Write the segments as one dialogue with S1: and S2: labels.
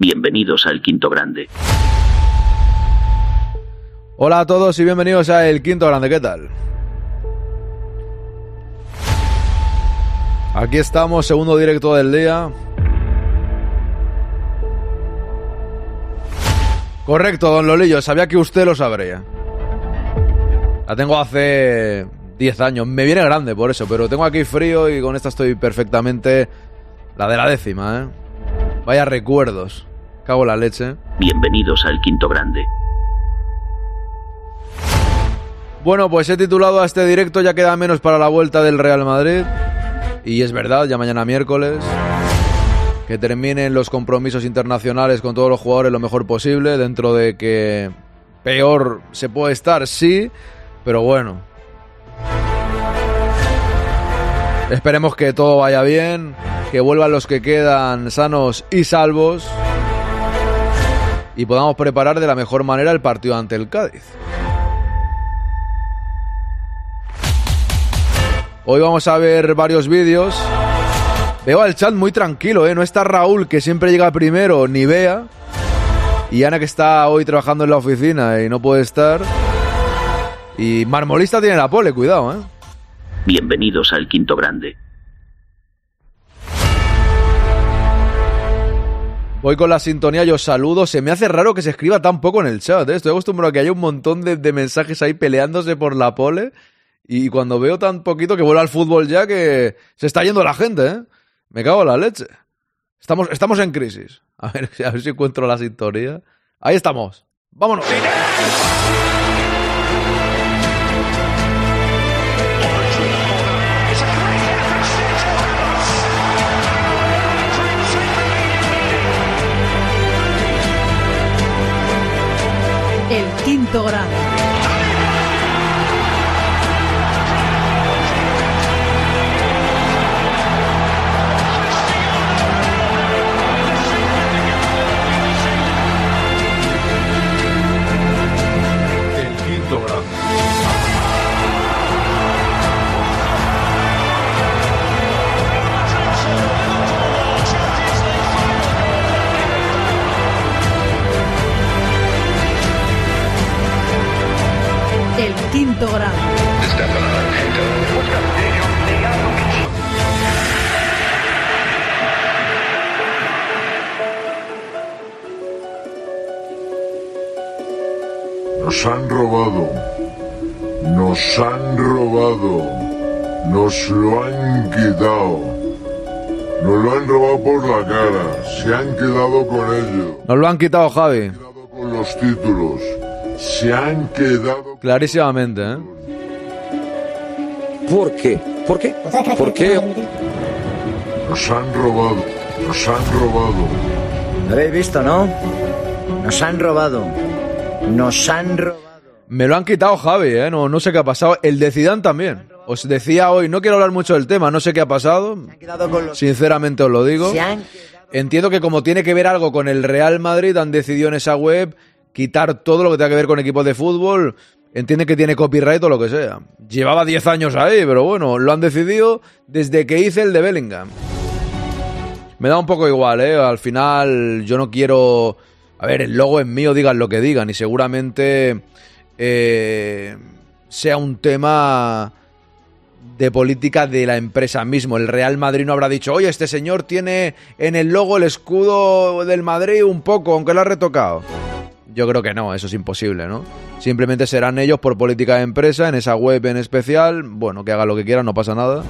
S1: Bienvenidos al Quinto Grande.
S2: Hola a todos y bienvenidos a El Quinto Grande, ¿qué tal? Aquí estamos, segundo directo del día. Correcto, don Lolillo, sabía que usted lo sabría. La tengo hace 10 años, me viene grande por eso, pero tengo aquí frío y con esta estoy perfectamente la de la décima, ¿eh? Vaya recuerdos. Cago la leche.
S1: Bienvenidos al Quinto Grande.
S2: Bueno, pues he titulado a este directo Ya queda menos para la vuelta del Real Madrid. Y es verdad, ya mañana miércoles. Que terminen los compromisos internacionales con todos los jugadores lo mejor posible. Dentro de que peor se puede estar, sí. Pero bueno. Esperemos que todo vaya bien. Que vuelvan los que quedan sanos y salvos y podamos preparar de la mejor manera el partido ante el Cádiz. Hoy vamos a ver varios vídeos. Veo al chat muy tranquilo, ¿eh? No está Raúl, que siempre llega primero, ni Bea. Y Ana, que está hoy trabajando en la oficina y no puede estar. Y Marmolista tiene la pole, cuidado, ¿eh?
S1: Bienvenidos al Quinto Grande.
S2: Voy con la sintonía, yo saludo. Se me hace raro que se escriba tan poco en el chat. ¿eh? Estoy acostumbrado a que haya un montón de, mensajes ahí peleándose por la pole. Y cuando veo tan poquito que vuela al fútbol ya que se está yendo la gente, ¿eh? Me cago en la leche. Estamos, estamos en crisis. A ver, si encuentro la sintonía. Ahí estamos. Vámonos.
S3: Quinto grado.
S4: Nos lo han quitado. Nos lo han robado por la cara. Se han quedado con ello.
S2: Nos lo han quitado, Javi.
S4: Se han quedado con los títulos. Se han quedado.
S2: Clarísimamente, ¿eh?
S5: ¿Por qué? ¿Por qué? ¿Por qué?
S4: Nos han robado. Nos han robado.
S6: Lo habéis visto, ¿no? Nos han robado. Nos han robado.
S2: Me lo han quitado, Javi, ¿eh? No, no sé qué ha pasado. El de Zidane también. Os decía hoy, no quiero hablar mucho del tema, no sé qué ha pasado. Sinceramente os lo digo. Entiendo que como tiene que ver algo con el Real Madrid, han decidido en esa web quitar todo lo que tenga que ver con equipos de fútbol. Entiende que tiene copyright o lo que sea. Llevaba 10 años ahí, pero bueno, lo han decidido desde que hice el de Bellingham. Me da un poco igual, ¿eh? Al final yo no quiero... A ver, el logo es mío, digan lo que digan, y seguramente eh, sea un tema de política de la empresa mismo. El Real Madrid no habrá dicho, oye, este señor tiene en el logo el escudo del Madrid un poco, aunque lo ha retocado. Yo creo que no, eso es imposible, ¿no? Simplemente serán ellos por política de empresa, en esa web en especial, bueno, que haga lo que quieran, no pasa nada.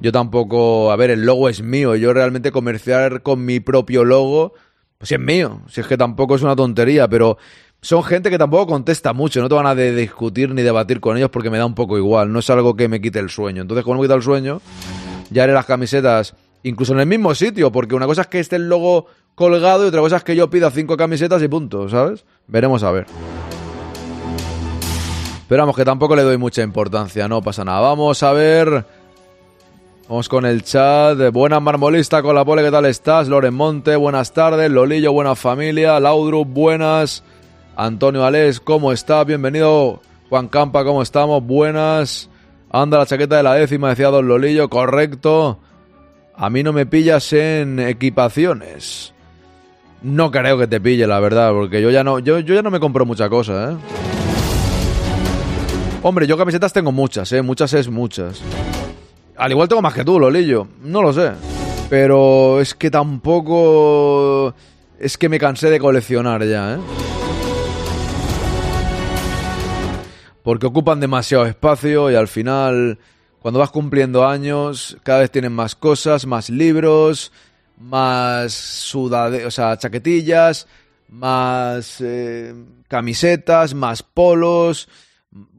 S2: Yo tampoco, a ver, el logo es mío, yo realmente comerciar con mi propio logo, pues es mío, si es que tampoco es una tontería, pero son gente que tampoco contesta mucho, no te van a de discutir ni debatir con ellos porque me da un poco igual, no es algo que me quite el sueño. Entonces, como me quita el sueño, ya haré las camisetas incluso en el mismo sitio, porque una cosa es que esté el logo colgado y otra cosa es que yo pida cinco camisetas y punto, ¿sabes? Veremos a ver. Pero vamos, que tampoco le doy mucha importancia, no pasa nada. Vamos a ver. Vamos con el chat. Buenas marmolista con la pole, ¿qué tal estás? Loren Monte, buenas tardes. Lolillo, buena familia. Laudrup, buenas. Antonio Alés, ¿cómo está? Bienvenido. Juan Campa, ¿cómo estamos? Buenas. Anda la chaqueta de la décima, decía Don Lolillo, correcto. A mí no me pillas en equipaciones. no creo que te pille, la verdad, porque yo ya no, yo, yo ya no me compro mucha cosa, ¿eh? Hombre, yo camisetas tengo muchas, ¿eh? Muchas es muchas. Al igual tengo más que tú, Lolillo. No lo sé. Pero es que tampoco... Es que me cansé de coleccionar ya, ¿eh? Porque ocupan demasiado espacio y al final, cuando vas cumpliendo años, cada vez tienen más cosas, más libros, más sudade o sea, chaquetillas, más eh, camisetas, más polos.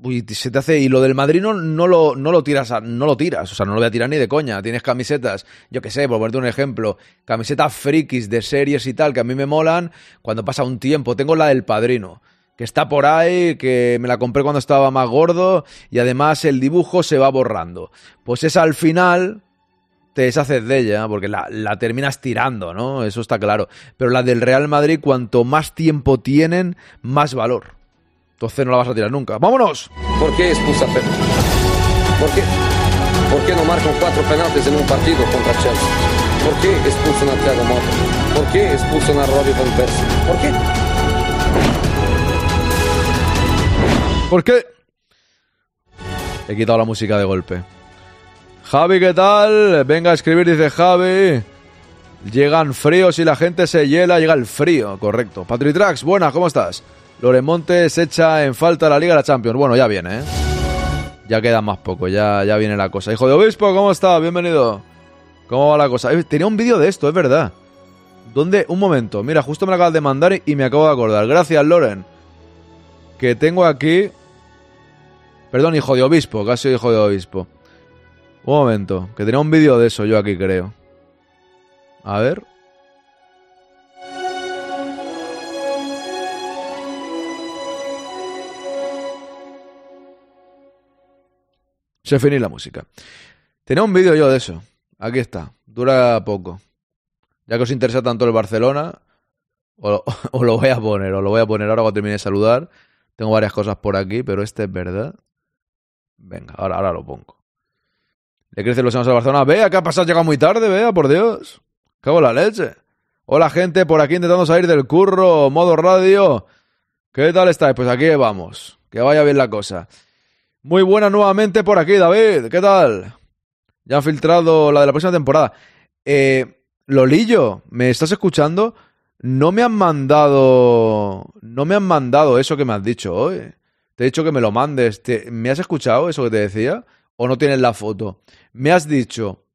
S2: Uy, se te hace. Y lo del Madrid no, lo, no lo tiras, no lo tiras. O sea, no lo voy a tirar ni de coña. Tienes camisetas, yo qué sé, por ponerte un ejemplo, camisetas frikis de series y tal, que a mí me molan cuando pasa un tiempo. Tengo la del padrino. Que está por ahí, que me la compré cuando estaba más gordo y además el dibujo se va borrando. Pues esa al final, te deshaces de ella, porque la, la, terminas tirando, ¿no? Eso está claro. Pero la del Real Madrid, cuanto más tiempo tienen, más valor. Entonces no la vas a tirar nunca. ¡Vámonos!
S5: ¿Por qué expulsa Pep? ¿Por qué? ¿Por qué no marcan cuatro penaltis en un partido contra Chelsea? ¿Por qué expulsan a Thiago Motta? ¿Por qué expulsan a Robbie Van Persie? ¿Por qué?
S2: ¿Por qué? He quitado la música de golpe. Javi, ¿qué tal? Venga a escribir, dice Javi. Llegan fríos y la gente se hiela, llega el frío, correcto. Patritrax, buenas, ¿cómo estás? Loremonte se echa en falta la Liga de la Champions. Bueno, ya viene, ¿eh? Ya queda más poco, ya, ya viene la cosa. Hijo de Obispo, ¿cómo está? Bienvenido. ¿Cómo va la cosa? Eh, tenía un vídeo de esto, es verdad. ¿Dónde? Un momento. Mira, justo me lo acabas de mandar y me acabo de acordar. Gracias, Loren. Que tengo aquí... Perdón, hijo de obispo, casi hijo de obispo. Un momento, que tenía un vídeo de eso yo aquí, creo. A ver. Se finí la música. Tenía un vídeo yo de eso. Aquí está. Dura poco. Ya que os interesa tanto el Barcelona, os lo voy a poner. Os lo voy a poner ahora cuando termine de saludar. Tengo varias cosas por aquí, pero este es verdad. Venga, ahora, ahora lo pongo. Le crecen los años al Barcelona. Vea, ¿qué ha pasado? Llega muy tarde, vea, por Dios. Cago en la leche. Hola, gente, por aquí intentando salir del curro, modo radio. ¿Qué tal estáis? Pues aquí vamos. Que vaya bien la cosa. Muy buena nuevamente por aquí, David. ¿Qué tal? Ya han filtrado la de la próxima temporada. Eh, Lolillo, ¿me estás escuchando? No me han mandado. No me han mandado eso que me has dicho hoy. Te he dicho que me lo mandes. ¿Te... ¿Me has escuchado eso que te decía? ¿O no tienes la foto? Me has dicho.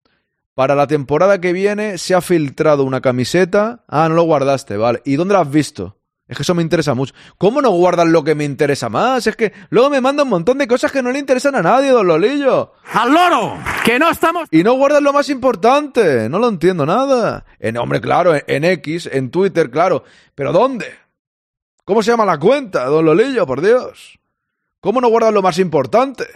S2: Para la temporada que viene se ha filtrado una camiseta. Ah, no lo guardaste, vale. ¿Y dónde la has visto? Es que eso me interesa mucho. ¿Cómo no guardan lo que me interesa más? Es que luego me mandan un montón de cosas que no le interesan a nadie, don Lolillo.
S7: ¡Al loro! ¡Que no estamos!
S2: Y no guardan lo más importante. No lo entiendo nada. En, hombre, claro, en, en X, en Twitter, claro. ¿Pero dónde? ¿Cómo se llama la cuenta, don Lolillo, por Dios? ¿Cómo no guardan lo más importante?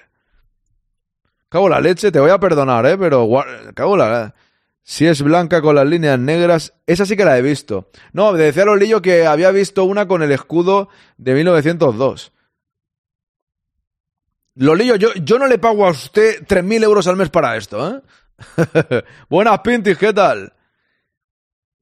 S2: Cago la leche, te voy a perdonar, ¿eh? Pero cago la... Si es blanca con las líneas negras, esa sí que la he visto. No, decía Lolillo que había visto una con el escudo de 1902. Lolillo, yo, yo no le pago a usted 3.000 euros al mes para esto, ¿eh? Buenas pintis, ¿qué tal?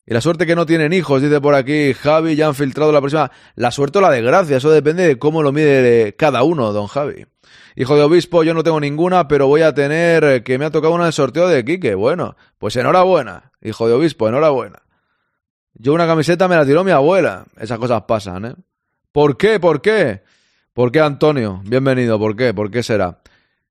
S2: Y la suerte que no tienen hijos, dice por aquí Javi, ya han filtrado la próxima. La suerte o la desgracia, eso depende de cómo lo mide cada uno, don Javi. Hijo de obispo, yo no tengo ninguna, pero voy a tener que me ha tocado una de sorteo de Quique. Bueno, pues enhorabuena, hijo de obispo, enhorabuena. Yo una camiseta me la tiró mi abuela. Esas cosas pasan, ¿eh? ¿Por qué? ¿Por qué? ¿Por qué, Antonio? Bienvenido. ¿Por qué? ¿Por qué será?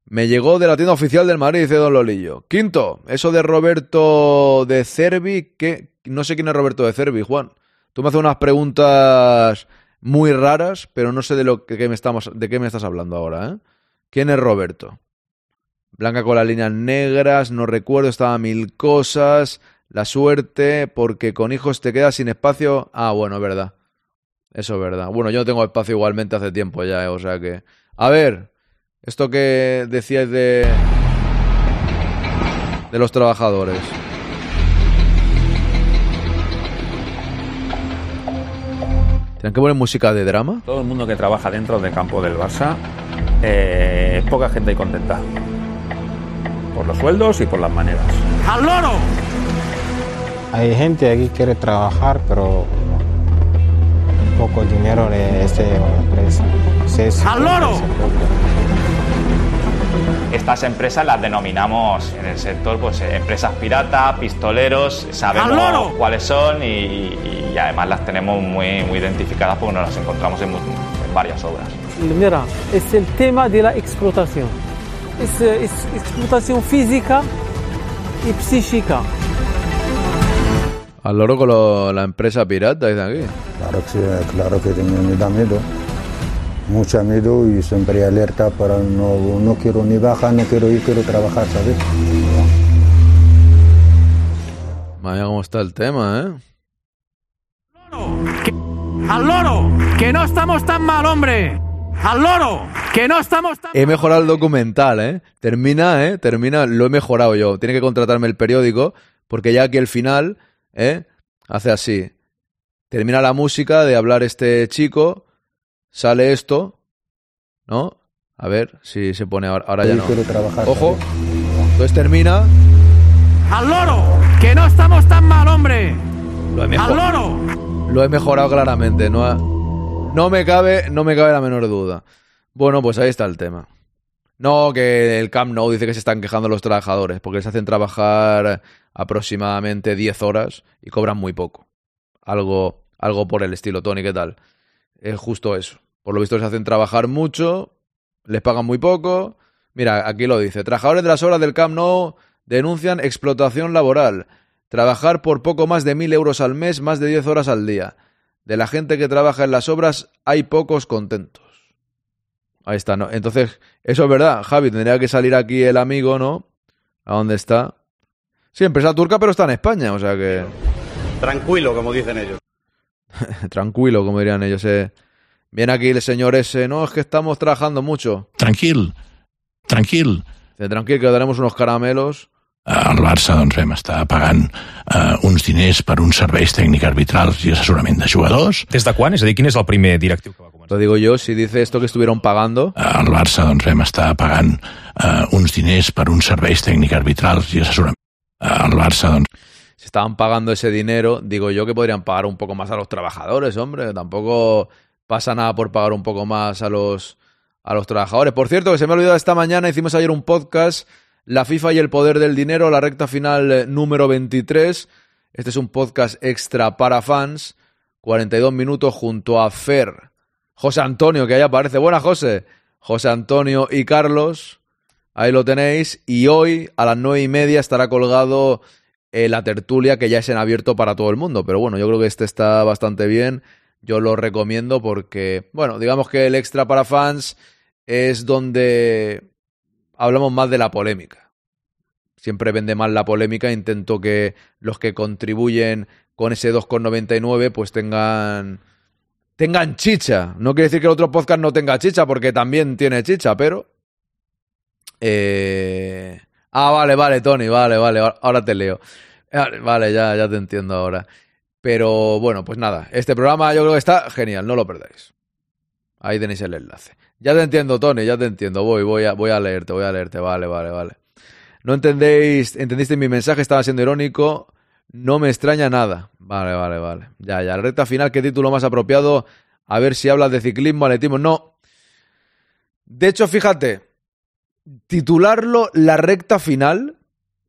S2: Me llegó de la tienda oficial del Madrid, dice Don Lolillo. Quinto, eso de Roberto de Cervi, que no sé quién es Roberto de Cervi, Juan. Tú me haces unas preguntas muy raras, pero no sé de lo que me estamos, de qué me estás hablando ahora, ¿eh? ¿Quién es Roberto? Blanca con las líneas negras, no recuerdo, estaba mil cosas, la suerte, porque con hijos te quedas sin espacio. Ah, bueno, es verdad. Eso es verdad. Bueno, yo no tengo espacio igualmente hace tiempo ya, ¿eh? o sea que... A ver, esto que decíais de... de los trabajadores. ¿Tienen que poner música de drama?
S8: Todo el mundo que trabaja dentro del campo del Barça eh, poca gente contenta. Por los sueldos y por las maneras.
S7: ¡Al loro!
S9: Hay gente aquí que quiere trabajar, pero poco dinero de este empresa. Es
S7: ¡Al loro!
S10: Estas empresas las denominamos en el sector pues, empresas pirata, pistoleros, sabemos cuáles son y, además las tenemos muy, identificadas porque nos las encontramos en, varias obras.
S11: Mira, es el tema de la explotación. Es, eh, es explotación física y psíquica.
S2: Al loro con lo- la empresa pirata, dicen aquí.
S9: Claro que sí, claro que me, da miedo. Mucho miedo y siempre alerta para no, no quiero ni bajar, no quiero ir, quiero trabajar, ¿sabes?
S2: Vaya cómo está el tema, ¿eh?
S7: ¡Al loro! ¡Que no estamos tan mal, hombre! ¡Al loro! ¡Que no estamos tan
S2: He mejorado el documental, ¿eh? Termina, ¿eh? Termina, lo he mejorado yo. Tiene que contratarme el periódico, porque ya aquí el final, ¿eh? Hace así. Termina la música de hablar este chico, sale esto, ¿no? A ver si se pone ahora, ahora ya no.
S9: quiero trabajar.
S2: Ojo. Entonces termina.
S7: ¡Al loro! ¡Que no estamos tan mal, hombre!
S2: Lo he,
S7: ¡Al loro!
S2: Lo he mejorado claramente. No, ha- no, me cabe, no me cabe la menor duda. Bueno, pues ahí está el tema. No, que el Camp Nou dice que se están quejando los trabajadores porque les hacen trabajar aproximadamente 10 horas y cobran muy poco. Algo, algo por el estilo, Tony, ¿qué tal? Es justo eso. Por lo visto les hacen trabajar mucho, les pagan muy poco. Mira, aquí lo dice. Trabajadores de las obras del Camp Nou denuncian explotación laboral. Trabajar por poco más de mil euros al mes, más de 10 horas al día. De la gente que trabaja en las obras hay pocos contentos. Ahí está, ¿no? Entonces, eso es verdad, Javi, tendría que salir aquí el amigo, ¿no? ¿A dónde está? Sí, empresa turca, pero está en España, o sea que...
S12: Tranquilo, como dicen ellos.
S2: Tranquilo, como dirían ellos. Eh. Viene aquí el señor ese, no, es que estamos trabajando mucho.
S13: Tranquil, tranquil.
S2: Dice, tranquilo, que daremos unos caramelos.
S13: El Barça doncs, vam estar pagant eh, uns diners per uns serveis tècnics arbitrals i assessorament de jugadors.
S14: Des de quan? És a dir, quin és el primer directiu que va començar?
S2: Lo digo yo, si dice esto que estuvieron pagando.
S13: El Barça doncs, vam estar pagant eh, uns diners per uns serveis tècnics arbitrals i assessorament. El Barça, doncs,
S2: Si estaban pagando ese dinero, digo yo que podrían pagar un poco más a los trabajadores, hombre. Tampoco pasa nada por pagar un poco más a los, a los trabajadores. Por cierto, que se me ha olvidado esta mañana, hicimos ayer un podcast, La FIFA y el poder del dinero, la recta final eh, número 23. Este es un podcast extra para fans, 42 minutos junto a Fer, José Antonio, que ahí aparece. Buenas, José. José Antonio y Carlos. Ahí lo tenéis. Y hoy a las nueve y media estará colgado eh, la tertulia que ya es en abierto para todo el mundo. Pero bueno, yo creo que este está bastante bien. Yo lo recomiendo porque, bueno, digamos que el extra para fans es donde hablamos más de la polémica. Siempre vende más la polémica. Intento que los que contribuyen con ese 2,99 pues tengan tengan chicha. No quiere decir que el otro podcast no tenga chicha, porque también tiene chicha, pero. Eh... Ah, vale, vale, Tony, vale, vale, ahora te leo. Ah, Vale, ya, ya te entiendo ahora. Pero bueno, pues nada, este programa yo creo que está genial, no lo perdáis. Ahí tenéis el enlace. Ya te entiendo, Tony, ya te entiendo. Voy, voy a, voy a leerte, voy a leerte. Vale, vale, vale. No entendéis, entendiste mi mensaje, estaba siendo irónico. No me extraña nada. Vale, vale, vale. Ya, ya. Recta final, ¿qué título más apropiado? A ver si hablas de ciclismo, atletismo. No. De hecho, fíjate, titularlo la recta final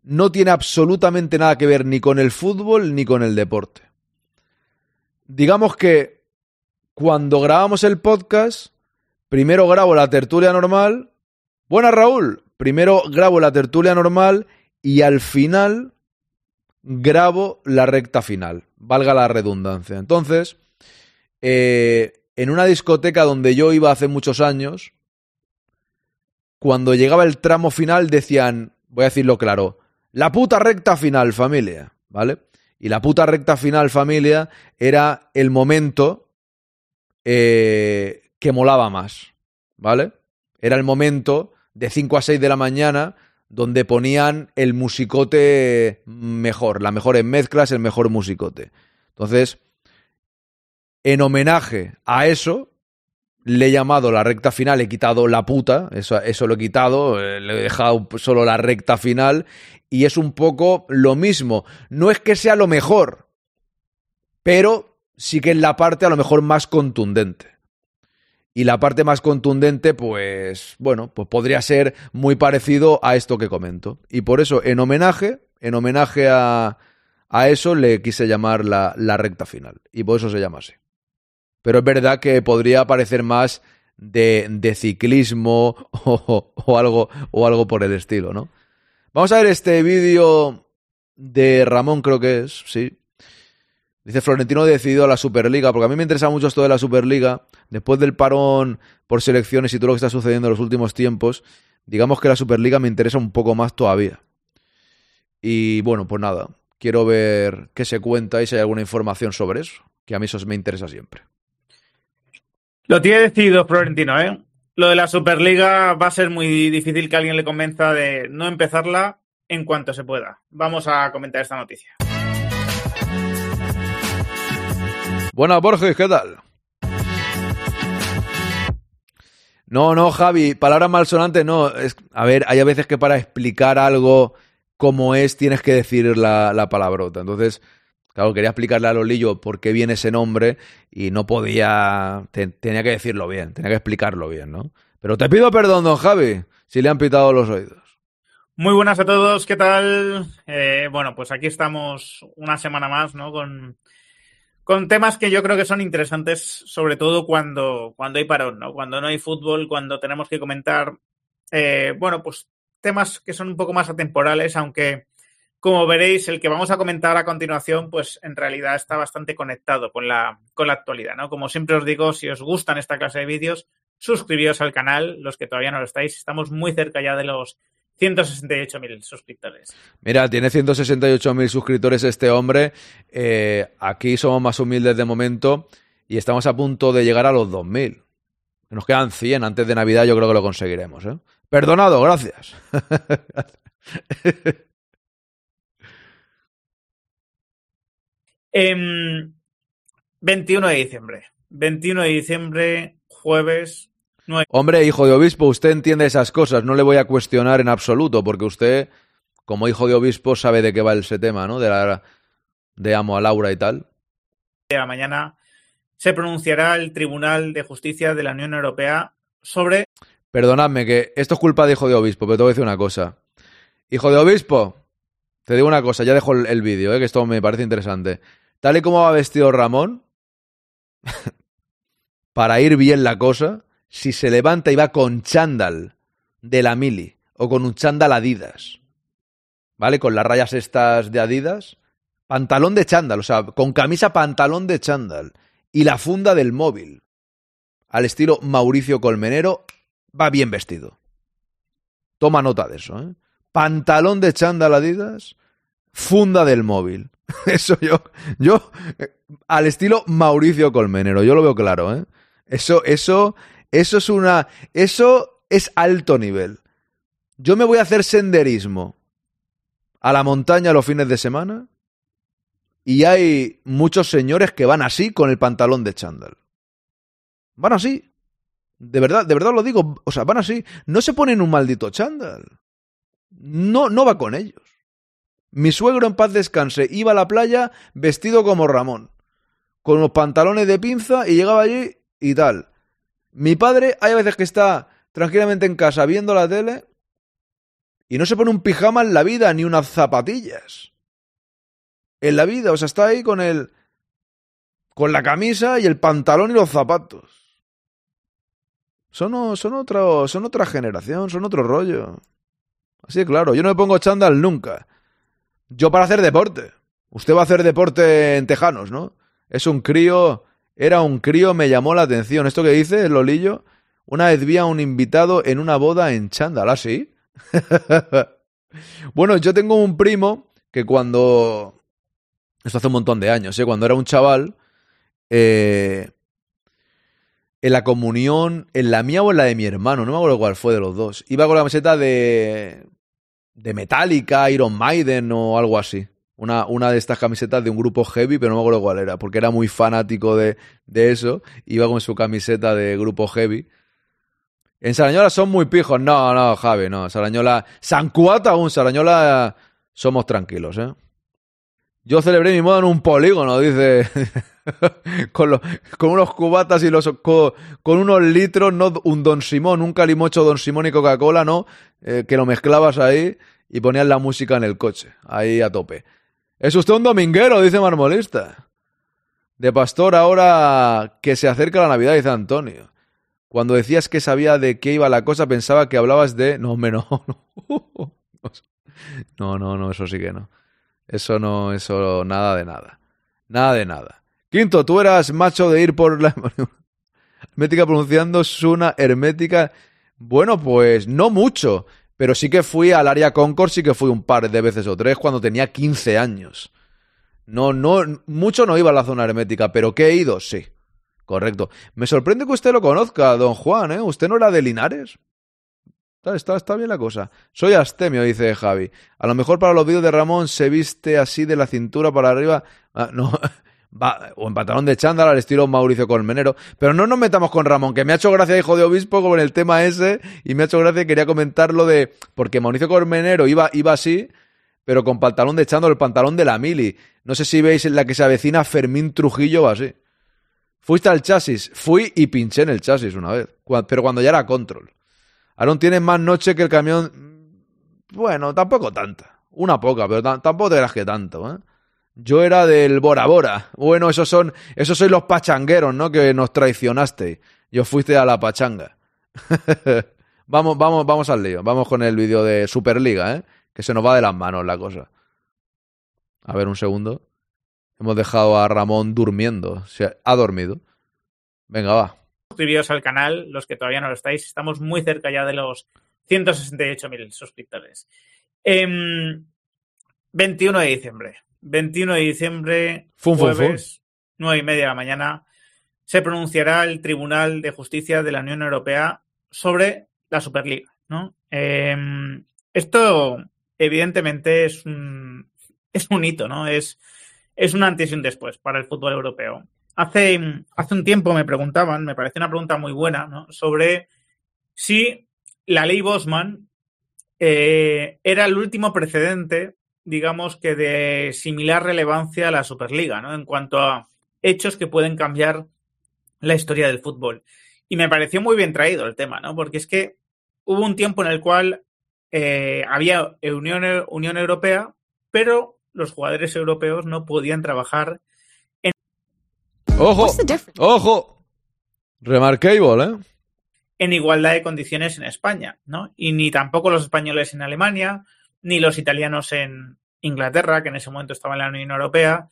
S2: no tiene absolutamente nada que ver ni con el fútbol ni con el deporte. Digamos que cuando grabamos el podcast, primero grabo la tertulia normal. Buenas, Raúl. Primero grabo la tertulia normal y al final grabo la recta final. Valga la redundancia. Entonces, eh, en una discoteca donde yo iba hace muchos años, cuando llegaba el tramo final decían, voy a decirlo claro, la puta recta final, familia, ¿vale? Y la puta recta final, familia, era el momento eh, que molaba más, ¿vale? Era el momento de 5 a 6 de la mañana donde ponían el musicote mejor, las mejores mezclas, el mejor musicote. Entonces, en homenaje a eso, le he llamado la recta final, he quitado la puta, eso, eso lo he quitado, eh, le he dejado solo la recta final y es un poco lo mismo. No es que sea lo mejor, pero sí que es la parte a lo mejor más contundente. Y la parte más contundente, pues, bueno, pues podría ser muy parecido a esto que comento. Y por eso, en homenaje, en homenaje a, a eso, le quise llamar la, la recta final. Y por eso se llama así. Pero es verdad que podría parecer más de, de ciclismo o, o, algo, o algo por el estilo, ¿no? Vamos a ver este vídeo de Ramón, creo que es, sí. Dice Florentino decidido a la Superliga, porque a mí me interesa mucho esto de la Superliga. Después del parón por selecciones y todo lo que está sucediendo en los últimos tiempos, digamos que la Superliga me interesa un poco más todavía. Y bueno, pues nada, quiero ver qué se cuenta y si hay alguna información sobre eso, que a mí eso me interesa siempre.
S15: Lo tiene decidido Florentino, ¿eh? Lo de la Superliga va a ser muy difícil que alguien le convenza de no empezarla en cuanto se pueda. Vamos a comentar esta noticia.
S2: Buenas, Borges, ¿qué tal? No, no, Javi, palabras malsonantes no. Es, a ver, hay a veces que para explicar algo como es tienes que decir la, la palabrota. Entonces, claro, quería explicarle a Lolillo por qué viene ese nombre y no podía. Te, tenía que decirlo bien, tenía que explicarlo bien, ¿no? Pero te pido perdón, don Javi, si le han pitado los oídos.
S15: Muy buenas a todos, ¿qué tal? Eh, bueno, pues aquí estamos una semana más, ¿no? Con, con temas que yo creo que son interesantes, sobre todo cuando, cuando hay parón, ¿no? Cuando no hay fútbol, cuando tenemos que comentar, eh, bueno, pues temas que son un poco más atemporales, aunque como veréis, el que vamos a comentar a continuación, pues en realidad está bastante conectado con la, con la actualidad, ¿no? Como siempre os digo, si os gustan esta clase de vídeos, suscribíos al canal, los que todavía no lo estáis, estamos muy cerca ya de los 168.000 suscriptores.
S2: Mira, tiene 168.000 suscriptores este hombre. Eh, aquí somos más humildes de momento y estamos a punto de llegar a los 2.000. Nos quedan 100 antes de Navidad, yo creo que lo conseguiremos. ¿eh? Perdonado, gracias.
S15: eh, 21 de diciembre. 21 de diciembre, jueves,
S2: Hombre, hijo de obispo, usted entiende esas cosas, no le voy a cuestionar en absoluto, porque usted, como hijo de obispo, sabe de qué va ese tema, ¿no? De, la, de amo a Laura y tal.
S15: De la mañana se pronunciará el Tribunal de Justicia de la Unión Europea sobre.
S2: Perdonadme, que esto es culpa de hijo de obispo, pero te voy a decir una cosa. Hijo de obispo, te digo una cosa, ya dejo el, el vídeo, ¿eh? que esto me parece interesante. Tal y como va vestido Ramón, para ir bien la cosa, si se levanta y va con chándal de la mili o con un chándal Adidas, ¿vale? Con las rayas estas de Adidas, pantalón de chándal, o sea, con camisa pantalón de chándal y la funda del móvil, al estilo Mauricio Colmenero, va bien vestido. Toma nota de eso, ¿eh? Pantalón de chándal Adidas, funda del móvil. Eso yo, yo, al estilo Mauricio Colmenero, yo lo veo claro, ¿eh? Eso, eso, eso es una. Eso es alto nivel. Yo me voy a hacer senderismo a la montaña los fines de semana y hay muchos señores que van así con el pantalón de chándal. Van así. De verdad, de verdad lo digo. O sea, van así. No se ponen un maldito chándal. No, no va con ellos. Mi suegro en paz descanse iba a la playa vestido como Ramón, con los pantalones de pinza y llegaba allí y tal. Mi padre hay veces que está tranquilamente en casa viendo la tele y no se pone un pijama en la vida ni unas zapatillas. En la vida, o sea, está ahí con el con la camisa y el pantalón y los zapatos. Son, son, otro, son otra generación, son otro rollo. Así claro, yo no me pongo chándal nunca. Yo para hacer deporte. Usted va a hacer deporte en Tejanos, ¿no? Es un crío era un crío, me llamó la atención. ¿Esto que dice, Lolillo? Una vez vi a un invitado en una boda en chándal, ¿ah, sí? bueno, yo tengo un primo que cuando... Esto hace un montón de años, ¿eh? Cuando era un chaval, eh... en la comunión, en la mía o en la de mi hermano, no me acuerdo cuál fue de los dos, iba con la camiseta de... de Metallica, Iron Maiden o algo así una, una de estas camisetas de un grupo heavy, pero no me acuerdo cuál era, porque era muy fanático de, de eso. Iba con su camiseta de grupo heavy. En Sarañola son muy pijos. No, no, Javi, no. Sarañola. San Cuata aún, Sarañola somos tranquilos, ¿eh? Yo celebré mi moda en un polígono, dice. con, lo- con unos cubatas y los co- con, unos litros, no un Don Simón, un calimocho Don Simón y Coca-Cola, ¿no? Eh, que lo mezclabas ahí y ponías la música en el coche, ahí a tope. Es usted un dominguero, dice Marmolista. De pastor, ahora que se acerca la Navidad, dice Antonio. Cuando decías que sabía de qué iba la cosa, pensaba que hablabas de. No, hombre, no. No, no, eso sí que no. Eso no, eso nada de nada. Nada de nada. Quinto, tú eras macho de ir por la hermética pronunciando Suna hermética. Bueno, pues no mucho, pero sí que fui al área Concord, sí que fui un par de veces o tres cuando tenía 15 años. No, no, mucho no iba a la zona hermética, pero que he ido, sí. Correcto. Me sorprende que usted lo conozca, don Juan, ¿eh? ¿Usted no era de Linares? Está, está, está bien la cosa. Soy astemio, dice Javi. A lo mejor para los vídeos de Ramón se viste así de la cintura para arriba. Ah, no. Va, o en pantalón de chándal al estilo Mauricio Colmenero. Pero no nos metamos con Ramón, que me ha hecho gracia, hijo de obispo, con el tema ese. Y me ha hecho gracia quería comentarlo de. Porque Mauricio Colmenero iba, iba así, pero con pantalón de chándal, el pantalón de la mili. No sé si veis en la que se avecina Fermín Trujillo o así. Fuiste al chasis. Fui y pinché en el chasis una vez. Pero cuando ya era control. Aaron tiene más noche que el camión. Bueno, tampoco tanta. Una poca, pero ta- tampoco te que tanto, ¿eh? Yo era del Bora Bora. Bueno, esos son, esos sois los pachangueros, ¿no? Que nos traicionasteis. Yo fuiste a la pachanga. vamos, vamos, vamos al lío. Vamos con el vídeo de Superliga, ¿eh? Que se nos va de las manos la cosa. A ver, un segundo. Hemos dejado a Ramón durmiendo. Ha dormido. Venga, va.
S15: suscribiros al canal, los que todavía no lo estáis. Estamos muy cerca ya de los 168.000 suscriptores. Em, 21 de diciembre. 21 de diciembre,
S2: Fun, fun,
S15: jueves, 9 y media de la mañana, se pronunciará el Tribunal de Justicia de la Unión Europea sobre la Superliga. ¿no? Em, esto, evidentemente, es un, es un hito, ¿no? Es, es un antes y un después para el fútbol europeo. Hace, hace un tiempo me preguntaban, me parece una pregunta muy buena, ¿no? sobre si la ley Bosman eh, era el último precedente, digamos que de similar relevancia a la Superliga, ¿no? En cuanto a hechos que pueden cambiar la historia del fútbol. Y me pareció muy bien traído el tema, ¿no? Porque es que hubo un tiempo en el cual eh, había Unión, Unión Europea, pero los jugadores europeos no podían trabajar en
S2: ¡Ojo! ¡Ojo! Remarkable, ¿eh?
S15: en igualdad de condiciones en España, ¿no? Y ni tampoco los españoles en Alemania, ni los italianos en Inglaterra, que en ese momento estaba en la Unión Europea.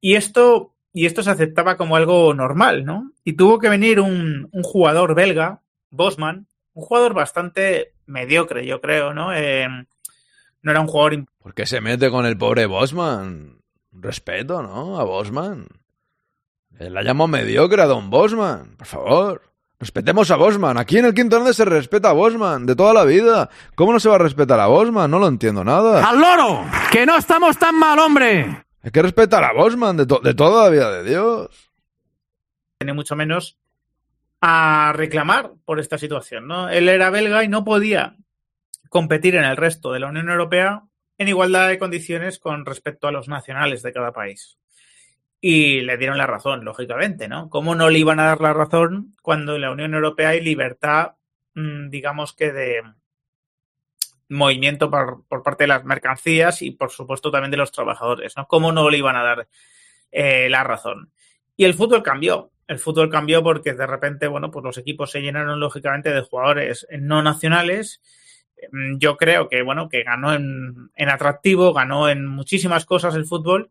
S15: Y esto, y esto se aceptaba como algo normal, ¿no? Y tuvo que venir un, un jugador belga, Bosman, un jugador bastante mediocre, yo creo, ¿no? Eh, no era un jugador
S2: ¿Por qué se mete con el pobre Bosman? Respeto, ¿no? A Bosman. La llamo mediocre a Don Bosman, por favor. Respetemos a Bosman. Aquí en el Quinto Grande se respeta a Bosman de toda la vida. ¿Cómo no se va a respetar a Bosman? No lo entiendo nada.
S7: ¡Al loro! ¡Que no estamos tan mal, hombre!
S2: Hay que respetar a Bosman de, to- de toda la vida de Dios.
S15: ni mucho menos a reclamar por esta situación, ¿no? Él era belga y no podía competir en el resto de la Unión Europea en igualdad de condiciones con respecto a los nacionales de cada país. Y le dieron la razón, lógicamente, ¿no? ¿Cómo no le iban a dar la razón cuando en la Unión Europea hay libertad, mm, digamos que de movimiento por, por parte de las mercancías y, por supuesto, también de los trabajadores, ¿no? ¿Cómo no le iban a dar eh, la razón? Y el fútbol cambió. El fútbol cambió porque de repente, bueno, pues los equipos se llenaron lógicamente de jugadores no nacionales. Mm, Yo creo que, bueno, que ganó en, en atractivo, ganó en muchísimas cosas el fútbol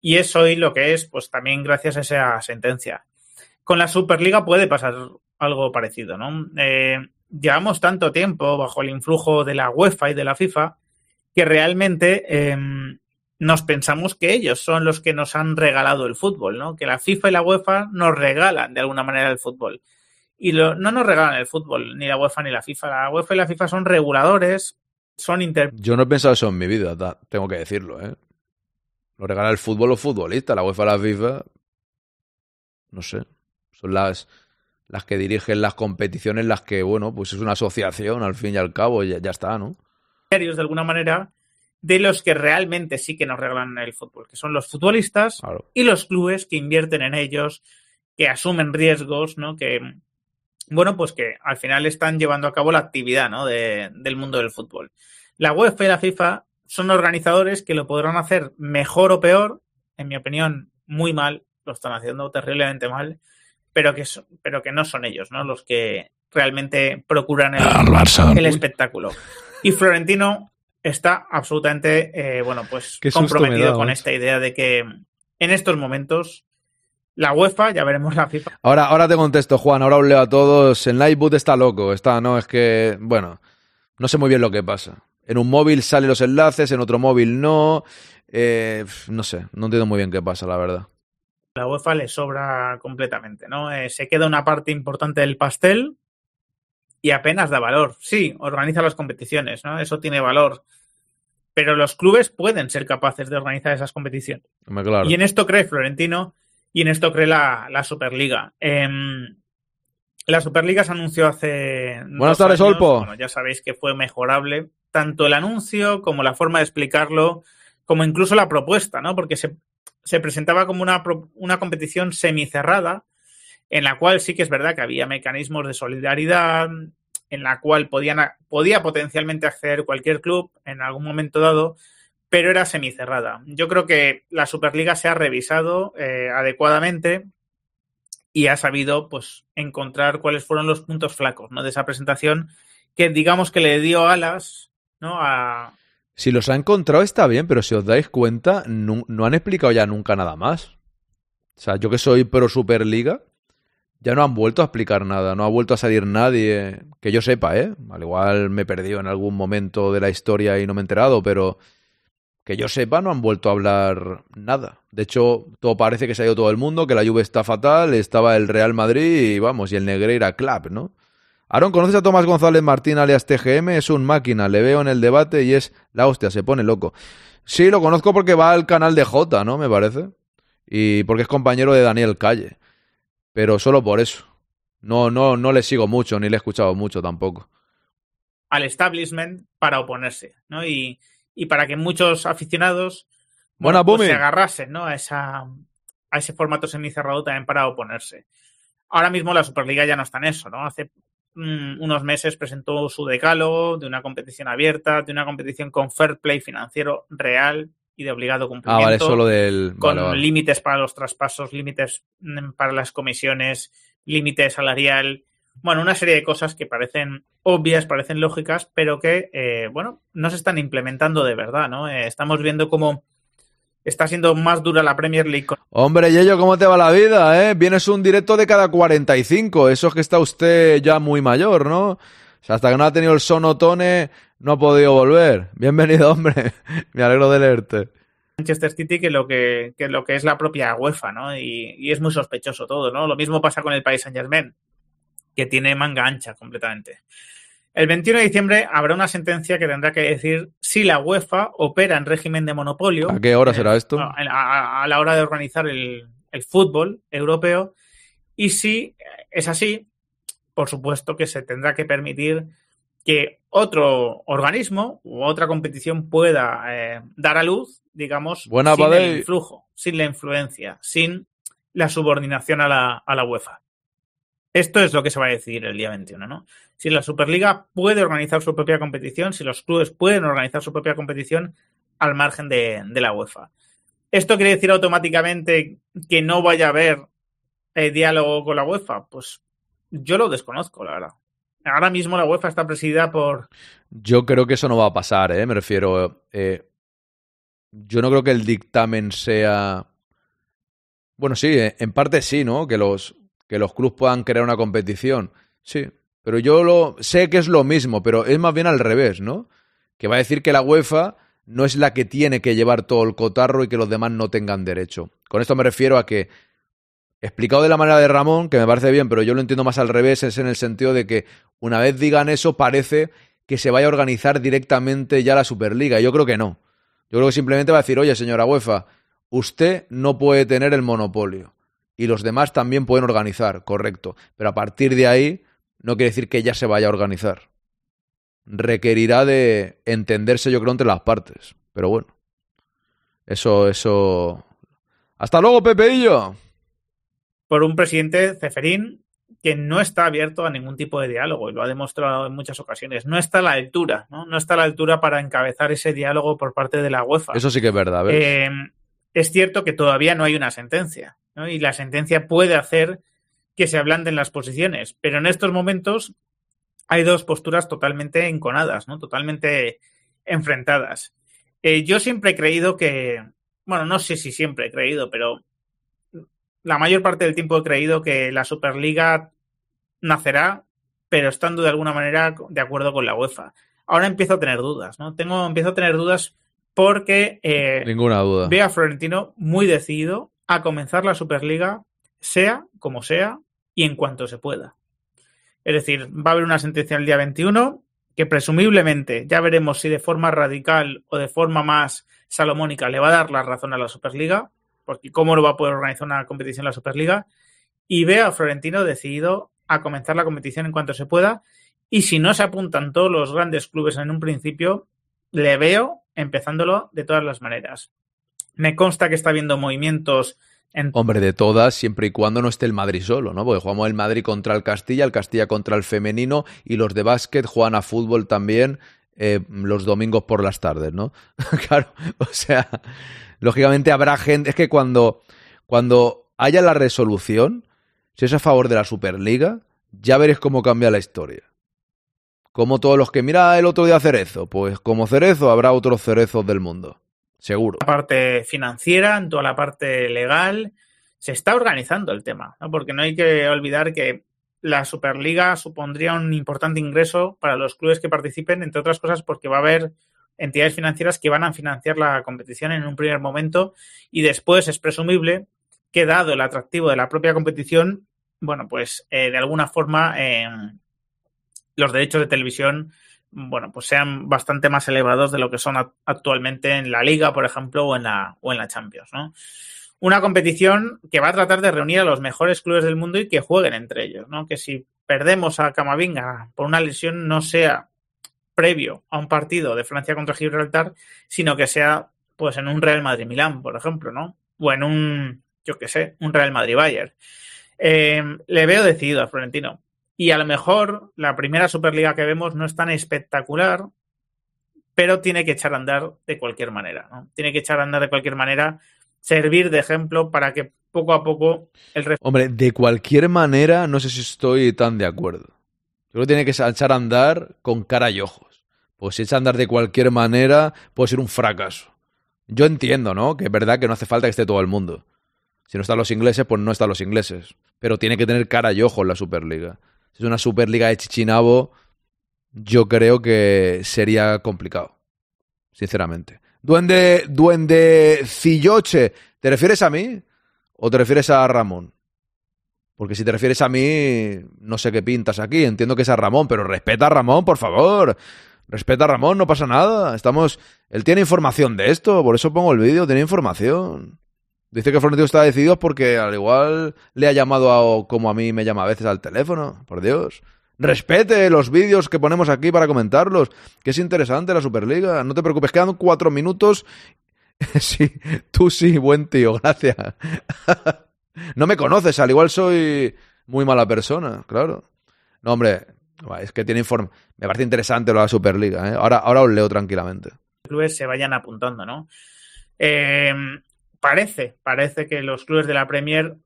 S15: y es hoy lo que es, pues también gracias a esa sentencia. Con la Superliga puede pasar algo parecido, ¿no? Eh, llevamos tanto tiempo bajo el influjo de la UEFA y de la FIFA que realmente eh, nos pensamos que ellos son los que nos han regalado el fútbol, ¿no? Que la FIFA y la UEFA nos regalan de alguna manera el fútbol. Y lo- no nos regalan el fútbol, ni la UEFA ni la FIFA. La UEFA y la FIFA son reguladores, son inter...
S2: Yo no he pensado eso en mi vida, tengo que decirlo, ¿eh? Lo regala el fútbol los futbolistas, la UEFA, la FIFA. No sé. Son las, las que dirigen las competiciones, las que, bueno, pues es una asociación al fin y al cabo, ya, ya está, ¿no?
S15: de alguna manera de los que realmente sí que nos regalan el fútbol, que son los futbolistas y los clubes que invierten en ellos, que asumen riesgos, ¿no? Que, bueno, pues que al final están llevando a cabo la actividad, ¿no? De, del mundo del fútbol. La UEFA y la FIFA son organizadores que lo podrán hacer mejor o peor, en mi opinión, muy mal, lo están haciendo terriblemente mal, pero que, pero que no son ellos, ¿no? Los que realmente procuran el, el espectáculo. Y Florentino está absolutamente, eh, bueno, pues comprometido con esta idea de que en estos momentos la UEFA, ya veremos la FIFA.
S2: Ahora, ahora te contesto, Juan, ahora os leo a todos. En Liveboot está loco, está, no, es que, bueno, no sé muy bien lo que pasa. En un móvil salen los enlaces, en otro móvil no. Eh, no sé, no entiendo muy bien qué pasa, la verdad.
S15: La UEFA le sobra completamente, ¿no? Eh, se queda una parte importante del pastel, y apenas da valor. Sí, organiza las competiciones, ¿no? Eso tiene valor. Pero los clubes pueden ser capaces de organizar esas competiciones. Y en esto cree Florentino y en esto cree la, Superliga. Em, la Superliga se anunció hace.
S2: Buenas tardes, Olpo.
S15: Bueno, ya sabéis que fue mejorable tanto el anuncio como la forma de explicarlo, como incluso la propuesta, ¿no? Porque se, se presentaba como una, una competición semicerrada en la cual sí que es verdad que había mecanismos de solidaridad, en la cual podían, podía potencialmente acceder cualquier club en algún momento dado, pero era semicerrada. Yo creo que la Superliga se ha revisado eh, adecuadamente y ha sabido pues encontrar cuáles fueron los puntos flacos ¿no? de esa presentación que digamos que le dio alas ¿no? a...
S2: Si los ha encontrado está bien, pero si os dais cuenta, no, han explicado ya nunca nada más. O sea, yo que soy pro Superliga, ya no han vuelto a explicar nada, no ha vuelto a salir nadie, que yo sepa, ¿eh? Al igual me he perdido en algún momento de la historia y no me he enterado, pero que yo sepa no han vuelto a hablar nada. De hecho, todo parece que se ha ido todo el mundo, que la Juve está fatal, estaba el Real Madrid y vamos, y el Negreira Club, ¿no? Aaron, ¿conoces a Tomás González Martín alias TGM? Es un máquina, le veo en el debate y es la hostia, se pone loco. Sí, lo conozco porque va al canal de J, ¿no? Me parece. Y porque es compañero de Daniel Calle pero solo por eso. No, no, no le sigo mucho, ni le he escuchado mucho tampoco.
S15: Al establishment para oponerse, ¿no? Y, y para que muchos aficionados bueno, pues se agarrasen, ¿no? A, esa, a ese formato semicerrado también para oponerse. Ahora mismo la Superliga ya no está en eso, ¿no? Hace mm, unos meses presentó su decálogo de una competición abierta, de una competición con fair play financiero real, y de obligado cumplimiento.
S2: Ah, vale, solo del.
S15: Con límites para los traspasos, límites mm, para las comisiones, límite salarial. Bueno, una serie de cosas que parecen obvias, parecen lógicas, pero que, eh, bueno, no se están implementando de verdad, ¿no? Eh, estamos viendo cómo está siendo más dura la Premier League.
S2: Hombre, Yello, ¿cómo te va la vida, eh? Vienes un directo de cada 45. Eso es que está usted ya muy mayor, ¿no? O sea, hasta que no ha tenido el sonotone, no ha podido volver. Bienvenido, hombre. Me alegro de leerte.
S15: Manchester City que lo que, lo que es la propia UEFA, ¿no? Y, es muy sospechoso todo, ¿no? Lo mismo pasa con el país Saint Germain, que tiene manga ancha completamente. El 21 de diciembre habrá una sentencia que tendrá que decir si la UEFA opera en régimen de monopolio.
S2: ¿A qué hora será esto?
S15: A, la hora de organizar el, el fútbol europeo. Y si es así, por supuesto que se tendrá que permitir que otro organismo u otra competición pueda eh, dar a luz, digamos, sin el influjo, sin la influencia, sin la subordinación a la, a la UEFA. Esto es lo que se va a decidir el día 21, ¿no? Si la Superliga puede organizar su propia competición, si los clubes pueden organizar su propia competición al margen de, la UEFA. ¿Esto quiere decir automáticamente que no vaya a haber eh, diálogo con la UEFA? Pues yo lo desconozco, la verdad. Ahora mismo la UEFA está presidida por...
S2: Yo creo que eso no va a pasar, ¿eh? Me refiero... Eh, yo no creo que el dictamen sea... Bueno, sí, en parte sí, ¿no? Que los, que los clubes puedan crear una competición. Sí, pero yo lo sé que es lo mismo, pero es más bien al revés, ¿no? Que va a decir que la UEFA no es la que tiene que llevar todo el cotarro y que los demás no tengan derecho. Con esto me refiero a que Explicado de la manera de Ramón, que me parece bien, pero yo lo entiendo más al revés, es en el sentido de que una vez digan eso, parece que se vaya a organizar directamente ya la Superliga. Yo creo que no. Yo creo que simplemente va a decir, oye, señora UEFA, usted no puede tener el monopolio. Y los demás también pueden organizar, correcto. Pero a partir de ahí, no quiere decir que ya se vaya a organizar. Requerirá de entenderse, yo creo, entre las partes. Pero bueno. Eso, eso. Hasta luego, Pepeillo.
S15: Por un presidente Ceferín que no está abierto a ningún tipo de diálogo y lo ha demostrado en muchas ocasiones. No está a la altura, ¿no? No está a la altura para encabezar ese diálogo por parte de la UEFA.
S2: Eso sí que es verdad. ¿ves?
S15: Eh, es cierto que todavía no hay una sentencia, ¿no? Y la sentencia puede hacer que se ablanden las posiciones, pero en estos momentos hay dos posturas totalmente enconadas, ¿no? Totalmente enfrentadas. Eh, yo siempre he creído que, bueno, no sé si siempre he creído, pero la mayor parte del tiempo he creído que la Superliga nacerá, pero estando de alguna manera de acuerdo con la UEFA. Ahora empiezo a tener dudas, ¿no? Tengo, empiezo a tener dudas porque eh,
S2: Ninguna duda.
S15: veo a Florentino muy decidido a comenzar la Superliga, sea como sea y en cuanto se pueda. Es decir, va a haber una sentencia el día 21 que presumiblemente ya veremos si de forma radical o de forma más salomónica le va a dar la razón a la Superliga, porque cómo no va a poder organizar una competición la Superliga, y veo a Florentino decidido a comenzar la competición en cuanto se pueda, y si no se apuntan todos los grandes clubes en un principio, le veo empezándolo de todas las maneras. Me consta que está habiendo movimientos en
S2: Hombre, de todas, siempre y cuando no esté el Madrid solo, ¿no? Porque jugamos el Madrid contra el Castilla, el Castilla contra el femenino y los de básquet juegan a fútbol también eh, los domingos por las tardes, ¿no? claro, o sea, lógicamente habrá gente, es que cuando, cuando haya la resolución, si es a favor de la Superliga, ya veréis cómo cambia la historia. Como todos los que mira el otro día Cerezo, pues como Cerezo habrá otros cerezos del mundo. Seguro.
S15: la parte financiera, en toda la parte legal. Se está organizando el tema, ¿no? porque no hay que olvidar que la Superliga supondría un importante ingreso para los clubes que participen, entre otras cosas porque va a haber entidades financieras que van a financiar la competición en un primer momento y después es presumible que dado el atractivo de la propia competición, bueno, pues eh, de alguna forma eh, los derechos de televisión bueno, pues sean bastante más elevados de lo que son actualmente en la Liga, por ejemplo, o en la, o en la Champions, ¿no? Una competición que va a tratar de reunir a los mejores clubes del mundo y que jueguen entre ellos, ¿no? Que si perdemos a Camavinga por una lesión no sea previo a un partido de Francia contra Gibraltar, sino que sea pues en un Real Madrid-Milán, por ejemplo, ¿no? O en un, yo qué sé, un Real Madrid-Bayern. Eh, le veo decidido a Florentino. Y a lo mejor la primera Superliga que vemos no es tan espectacular, pero tiene que echar a andar de cualquier manera. ¿no? Tiene que echar a andar de cualquier manera, servir de ejemplo para que poco a poco el resto.
S2: Hombre, de cualquier manera, no sé si estoy tan de acuerdo. Yo creo que tiene que echar a andar con cara y ojos. Pues si echa a andar de cualquier manera, puede ser un fracaso. Yo entiendo, ¿no? Que es verdad que no hace falta que esté todo el mundo. Si no están los ingleses, pues no están los ingleses. Pero tiene que tener cara y ojos la Superliga. Es una Superliga de Chichinabo, yo creo que sería complicado. Sinceramente. Duende, duende Cilloche, ¿te refieres a mí? ¿O te refieres a Ramón? Porque si te refieres a mí, no sé qué pintas aquí. Entiendo que es a Ramón, pero respeta a Ramón, por favor. Respeta a Ramón, no pasa nada. Estamos. Él tiene información de esto, por eso pongo el vídeo, tiene información. Dice que Florentino está decidido porque al igual le ha llamado a, como a mí me llama a veces al teléfono. Por Dios. Respete los vídeos que ponemos aquí para comentarlos. Que es interesante la Superliga. No te preocupes, quedan cuatro minutos. sí, tú sí, buen tío, gracias. no me conoces, al igual soy muy mala persona, claro. No, hombre, es que tiene informe. Me parece interesante lo de la Superliga. ¿eh? Ahora, ahora os leo tranquilamente.
S15: clubes se vayan apuntando, ¿no? Eh, parece, parece que los clubes de la Premier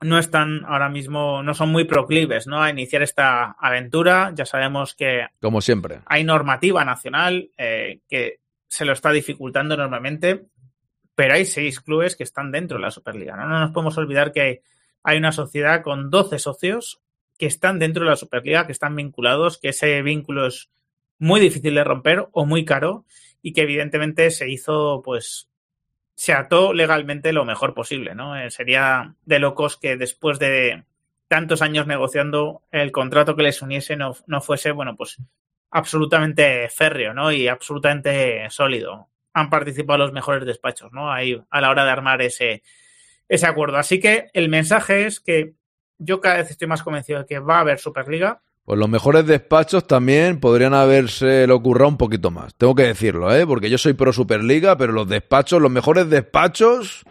S15: no están ahora mismo, no son muy proclives, ¿no? A iniciar esta aventura. Ya sabemos que
S2: Como siempre.
S15: hay normativa nacional eh, que se lo está dificultando enormemente, pero hay seis clubes que están dentro de la Superliga, ¿no? No nos podemos olvidar que hay una sociedad con 12 socios que están dentro de la Superliga, que están vinculados, que ese vínculo es muy difícil de romper o muy caro y que evidentemente se hizo pues se ató legalmente lo mejor posible, ¿no? Eh, sería de locos que después de tantos años negociando el contrato que les uniese no, no fuese, bueno, pues absolutamente férreo, ¿no? Y absolutamente sólido. Han participado los mejores despachos, ¿no? Ahí a la hora de armar ese, ese acuerdo. Así que el mensaje es que yo cada vez estoy más convencido de que va a haber Superliga.
S2: Pues los mejores despachos también podrían haberse lo ocurrido un poquito más. Tengo que decirlo, ¿eh? Porque yo soy pro Superliga, pero los despachos, los mejores despachos,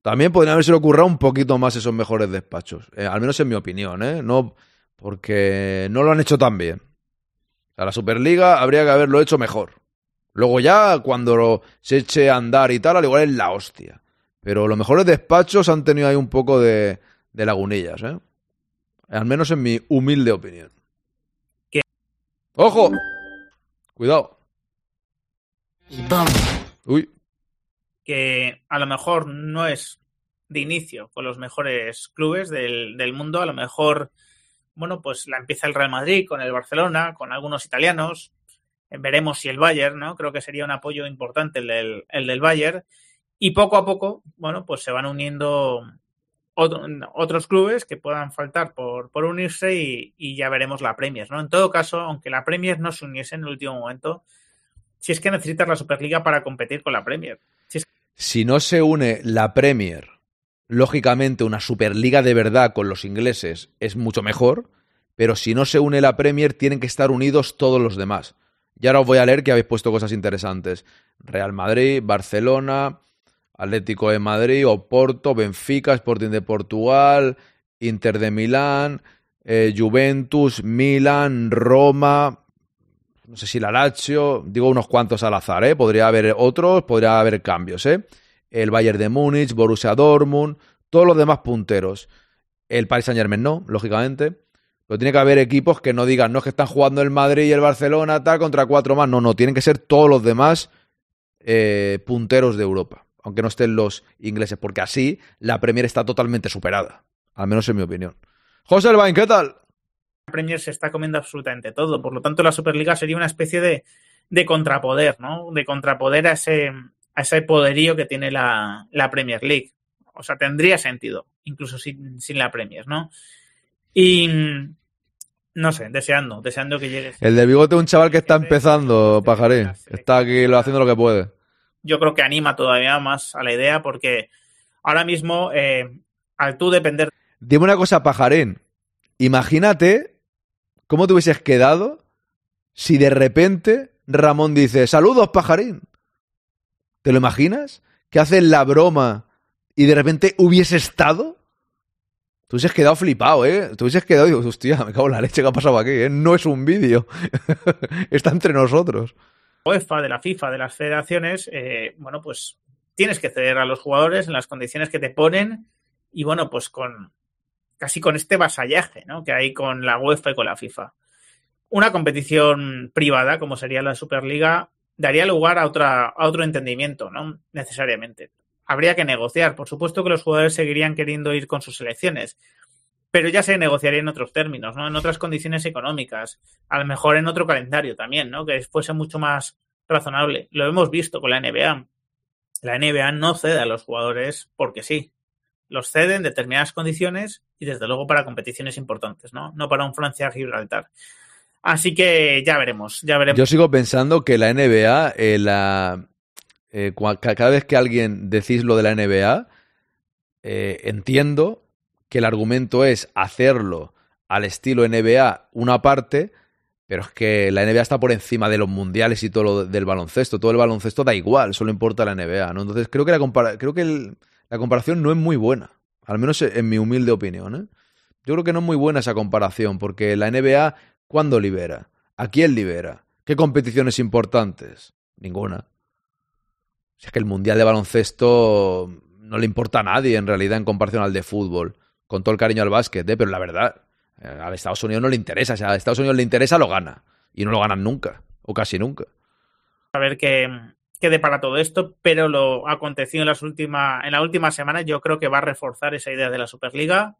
S2: también podrían haberse ocurrido un poquito más esos mejores despachos. Eh, al menos en mi opinión, ¿eh? No, porque no lo han hecho tan bien. O sea, la Superliga habría que haberlo hecho mejor. Luego ya, cuando se eche a andar y tal, al igual es la hostia. Pero los mejores despachos han tenido ahí un poco de, de lagunillas, ¿eh? Al menos en mi humilde opinión.
S15: ¿Qué?
S2: ¡Ojo! Cuidado. Uy.
S15: Que a lo mejor no es de inicio con los mejores clubes del, del, mundo. A lo mejor, bueno, pues la empieza el Real Madrid con el Barcelona, con algunos italianos. Veremos si el Bayern, ¿no? Creo que sería un apoyo importante el del, el del Bayern. Y poco a poco, bueno, pues se van uniendo otro, otros clubes que puedan faltar por, por unirse y, ya veremos la Premier, ¿no? En todo caso, aunque la Premier no se uniese en el último momento, si es que necesitas la Superliga para competir con la Premier. Si,
S2: si no se une la Premier, lógicamente una Superliga de verdad con los ingleses es mucho mejor, pero si no se une la Premier, tienen que estar unidos todos los demás. Y ahora os voy a leer que habéis puesto cosas interesantes. Real Madrid, Barcelona, Atlético de Madrid, Oporto, Benfica, Sporting de Portugal, Inter de Milán, eh, Juventus, Milan, Roma, no sé si la Lazio, digo unos cuantos al azar, ¿eh? podría haber otros, podría haber cambios, ¿eh? el Bayern de Múnich, Borussia Dortmund, todos los demás punteros. El Paris Saint Germain no, lógicamente. Pero tiene que haber equipos que no digan, no es que están jugando el Madrid y el Barcelona, tal, contra cuatro más. No, no, tienen que ser todos los demás eh, punteros de Europa aunque no estén los ingleses, porque así la Premier está totalmente superada, al menos en mi opinión. José Elbain, ¿qué tal?
S15: La Premier se está comiendo absolutamente todo, por lo tanto la Superliga sería una especie de, de contrapoder, ¿no? De contrapoder a ese, a ese poderío que tiene la, la, Premier League. O sea, tendría sentido, incluso sin, sin la Premier, ¿no? Y no sé, deseando, deseando que llegue.
S2: El de bigote un chaval que está empezando, pajaré. Está aquí haciendo lo que puede
S15: yo creo que anima todavía más a la idea porque ahora mismo, eh, al tú depender.
S2: Dime una cosa, pajarín. Imagínate cómo te hubieses quedado si de repente Ramón dice: Saludos, pajarín. ¿Te lo imaginas? Que haces la broma y de repente hubiese estado. Tú hubieses quedado flipado, ¿eh? Tú hubieses quedado y digo, hostia, me cago en la leche que ha pasado aquí, ¿eh? No es un vídeo. Está entre nosotros.
S15: UEFA, de la FIFA, de las federaciones, eh, bueno, pues tienes que ceder a los jugadores en las condiciones que te ponen y bueno, pues con casi con este vasallaje ¿no? que hay con la UEFA y con la FIFA. Una competición privada, como sería la Superliga, daría lugar a, otra, a otro entendimiento, no necesariamente. Habría que negociar. Por supuesto que los jugadores seguirían queriendo ir con sus selecciones, pero ya se negociaría en otros términos, ¿no? En otras condiciones económicas, a lo mejor en otro calendario también, ¿no? Que fuese mucho más razonable. Lo hemos visto con la NBA. La NBA no cede a los jugadores porque sí. Los cede en determinadas condiciones y desde luego para competiciones importantes, ¿no? No para un Francia-Gibraltar. Así que ya veremos, ya veremos.
S2: Yo sigo pensando que la NBA, eh, la, eh, cada vez que alguien decís lo de la NBA, eh, entiendo que el argumento es hacerlo al estilo NBA una parte, pero es que la NBA está por encima de los mundiales y todo lo del baloncesto. Todo el baloncesto da igual, solo importa la NBA, ¿no? Entonces creo que la, compara creo que el, la comparación no es muy buena, al menos en mi humilde opinión, ¿eh? Yo creo que no es muy buena esa comparación, porque la NBA, ¿cuándo libera? ¿A quién libera? ¿Qué competiciones importantes? Ninguna. O sea que el mundial de baloncesto no le importa a nadie en realidad en comparación al de fútbol con todo el cariño al básquet, ¿eh? pero la verdad, eh, a Estados Unidos no le interesa. Si a Estados Unidos le interesa, lo gana. Y no lo ganan nunca, o casi nunca.
S15: A ver qué, qué depara todo esto, pero lo acontecido en, las última, en la última semana yo creo que va a reforzar esa idea de la Superliga,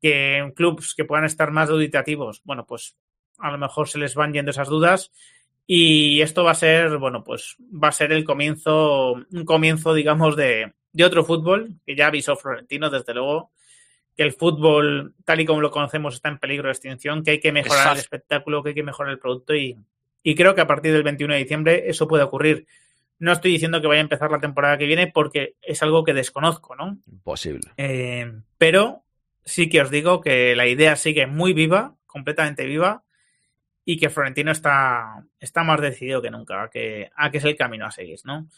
S15: que en clubes que puedan estar más duditativos, bueno, pues a lo mejor se les van yendo esas dudas y esto va a ser, bueno, pues va a ser el comienzo, un comienzo, digamos, de, de otro fútbol, que ya avisó Florentino, desde luego, que el fútbol, tal y como lo conocemos, está en peligro de extinción, que hay que mejorar Exacto. el espectáculo, que hay que mejorar el producto y, y, creo que a partir del 21 de diciembre eso puede ocurrir. No estoy diciendo que vaya a empezar la temporada que viene porque es algo que desconozco, ¿no?
S2: Imposible.
S15: Eh, pero sí que os digo que la idea sigue muy viva completamente viva y que Florentino está, está más decidido que nunca a que, a que es el camino a seguir, ¿no?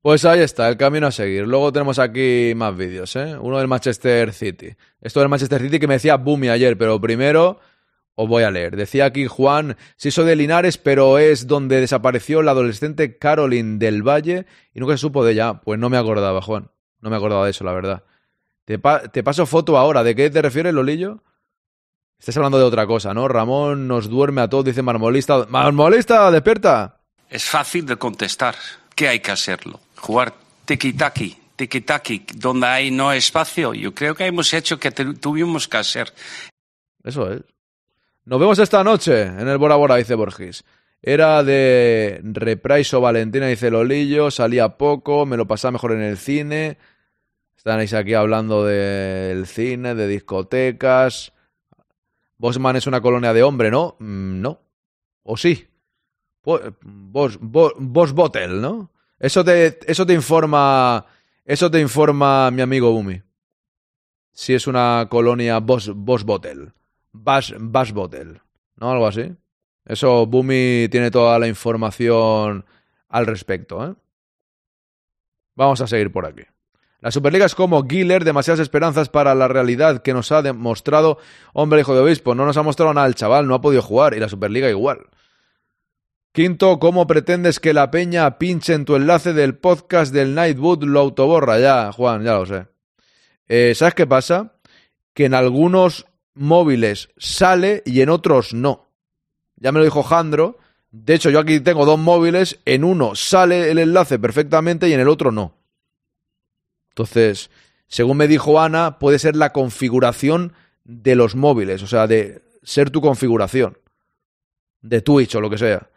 S2: Pues ahí está, el camino a seguir. Luego tenemos aquí más vídeos, ¿eh? Uno del Manchester City. Esto del Manchester City que me decía Bumi ayer, pero primero os voy a leer. Decía aquí Juan, sí soy de Linares, pero es donde desapareció la adolescente Caroline del Valle y nunca se supo de ella. Pues no me acordaba, Juan. No me acordaba de eso, la verdad. Te, te paso foto ahora. ¿De qué te refieres, Lolillo? Estás hablando de otra cosa, ¿no? Ramón nos duerme a todos, dice Marmolista. ¡Marmolista, despierta!
S16: Es fácil de contestar. ¿Qué hay que hacerlo? Jugar tiki-taki, tiki-taki, donde hay no espacio. Yo creo que hemos hecho que tu- tuvimos que hacer.
S2: Eso es. Nos vemos esta noche en el Bora Bora, dice Borges. Era de Repraiso Valentina, dice Lolillo. Salía poco, me lo pasaba mejor en el cine. Estáis aquí hablando del cine, de discotecas. Bosman es una colonia de hombre, ¿no? Mm, no. ¿O sí? Bo- Bos, Bo- Bos Botel, ¿no? Eso te, eso te informa. Eso te informa mi amigo Bumi. Si es una colonia Bos, Bos Botel. Bash, Bash Botel. ¿No? Algo así. Eso, Bumi tiene toda la información al respecto, ¿eh? Vamos a seguir por aquí. La Superliga es como Giller, demasiadas esperanzas para la realidad que nos ha demostrado. Hombre, hijo de obispo, no nos ha mostrado nada el chaval, no ha podido jugar. Y la Superliga igual. Quinto, ¿cómo pretendes que la peña pinche en tu enlace del podcast del Nightwood lo autoborra? Ya, Juan, ya lo sé. Eh, ¿Sabes qué pasa? Que en algunos móviles sale y en otros no. Ya me lo dijo Jandro. De hecho, yo aquí tengo dos móviles. En uno sale el enlace perfectamente y en el otro no. Entonces, según me dijo Ana, puede ser la configuración de los móviles. O sea, de ser tu configuración. De Twitch o lo que sea.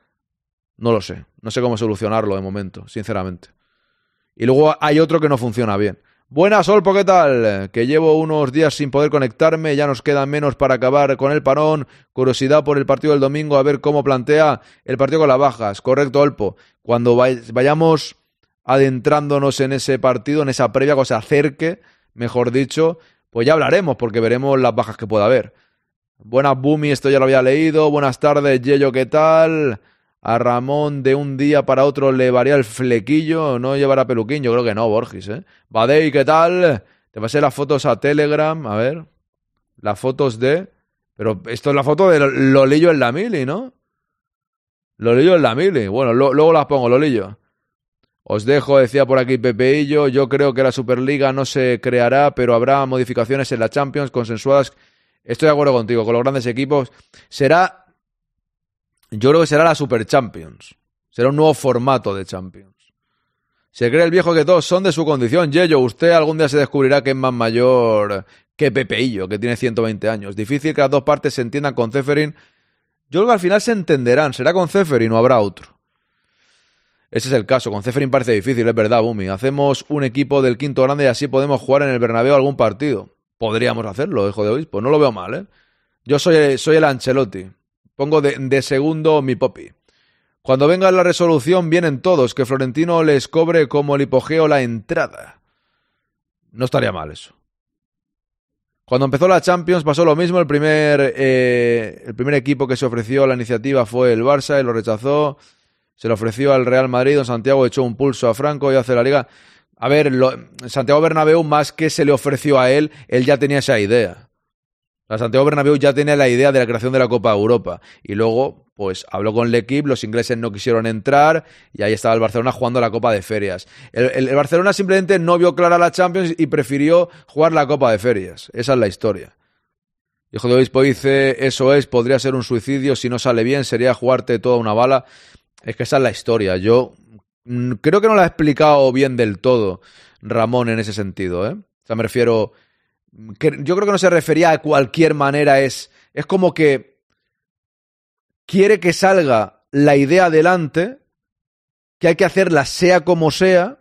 S2: No lo sé. No sé cómo solucionarlo de momento, sinceramente. Y luego hay otro que no funciona bien. Buenas, Olpo, ¿qué tal? Que llevo unos días sin poder conectarme, ya nos queda menos para acabar con el parón. Curiosidad por el partido del domingo, a ver cómo plantea el partido con las bajas. Correcto, Olpo. Cuando vay- vayamos adentrándonos en ese partido, en esa previa, que se acerque, mejor dicho, pues ya hablaremos, porque veremos las bajas que pueda haber. Buenas, Bumi, esto ya lo había leído. Buenas tardes, Yello, ¿qué tal? A Ramón de un día para otro le varía el flequillo, no llevará peluquín, yo creo que no, Borges, ¿eh? Badei, ¿qué tal? Te pasé las fotos a Telegram, a ver. Las fotos de... Pero esto es la foto de Lolillo en la mili, ¿no? Lolillo en la mili. Bueno, lo- luego las pongo, Lolillo. Os dejo, decía por aquí Pepeillo, yo creo que la Superliga no se creará, pero habrá modificaciones en la Champions consensuadas. Estoy de acuerdo contigo, con los grandes equipos. Será yo creo que será la Super Champions. Será un nuevo formato de Champions. Se cree el viejo que todos son de su condición. Yello, usted algún día se descubrirá que es más mayor que Pepeillo, que tiene 120 años. Difícil que las dos partes se entiendan con Ceferin. Yo creo que al final se entenderán. Será con Ceferin o habrá otro. Ese es el caso. Con Ceferin parece difícil, es verdad, Bumi. Hacemos un equipo del quinto grande y así podemos jugar en el Bernabéu algún partido. Podríamos hacerlo, hijo de obispo. No lo veo mal, ¿eh? Yo soy, soy el Ancelotti. Pongo de, segundo mi popi. Cuando venga la resolución vienen todos, que Florentino les cobre como el hipogeo la entrada. No estaría mal eso. Cuando empezó la Champions pasó lo mismo. El primer, eh, el primer equipo que se ofreció a la iniciativa fue el Barça y lo rechazó. Se lo ofreció al Real Madrid. Don Santiago echó un pulso a Franco y hace la liga. A ver, lo, Santiago Bernabéu, más que se le ofreció a él, él ya tenía esa idea. La Santiago Bernabéu ya tenía la idea de la creación de la Copa Europa. Y luego, pues, habló con el equipo, los ingleses no quisieron entrar, y ahí estaba el Barcelona jugando la Copa de Ferias. El, el- el Barcelona simplemente no vio clara la Champions y prefirió jugar la Copa de Ferias. Esa es la historia. Hijo de Obispo dice, eso es, podría ser un suicidio, si no sale bien, sería jugarte toda una bala. Es que esa es la historia. Yo mm, creo que no la he explicado bien del todo, Ramón, en ese sentido, ¿eh? O sea, me refiero yo creo que no se refería a cualquier manera, es, es como que quiere que salga la idea adelante, que hay que hacerla sea como sea,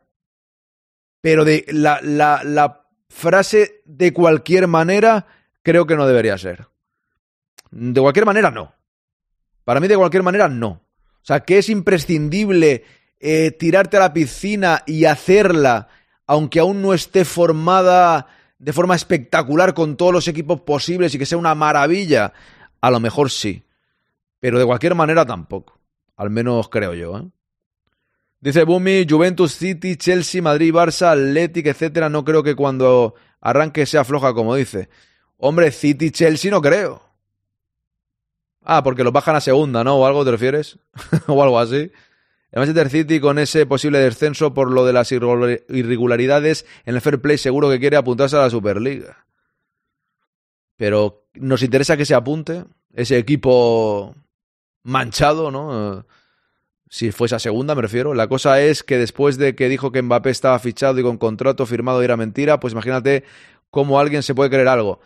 S2: pero de la, la, la frase de cualquier manera creo que no debería ser. De cualquier manera, no. Para mí, de cualquier manera, no. O sea, que es imprescindible eh, tirarte a la piscina y hacerla, aunque aún no esté formada de forma espectacular con todos los equipos posibles y que sea una maravilla, A lo mejor sí. Pero de cualquier manera tampoco. Al menos creo yo. ¿eh? Dice Bumi, Juventus City, Chelsea, Madrid, Barça, Athletic, etcétera. No creo que cuando arranque sea floja, como dice. Hombre, City, Chelsea no creo. Ah, porque los bajan a segunda, ¿no? ¿O algo te refieres? o algo así. El Manchester City con ese posible descenso por lo de las irregularidades en el fair play seguro que quiere apuntarse a la Superliga. Pero nos interesa que se apunte ese equipo manchado, ¿no? Si fuese a segunda, me refiero. La cosa es que después de que dijo que Mbappé estaba fichado y con contrato firmado y era mentira, pues imagínate cómo alguien se puede creer algo.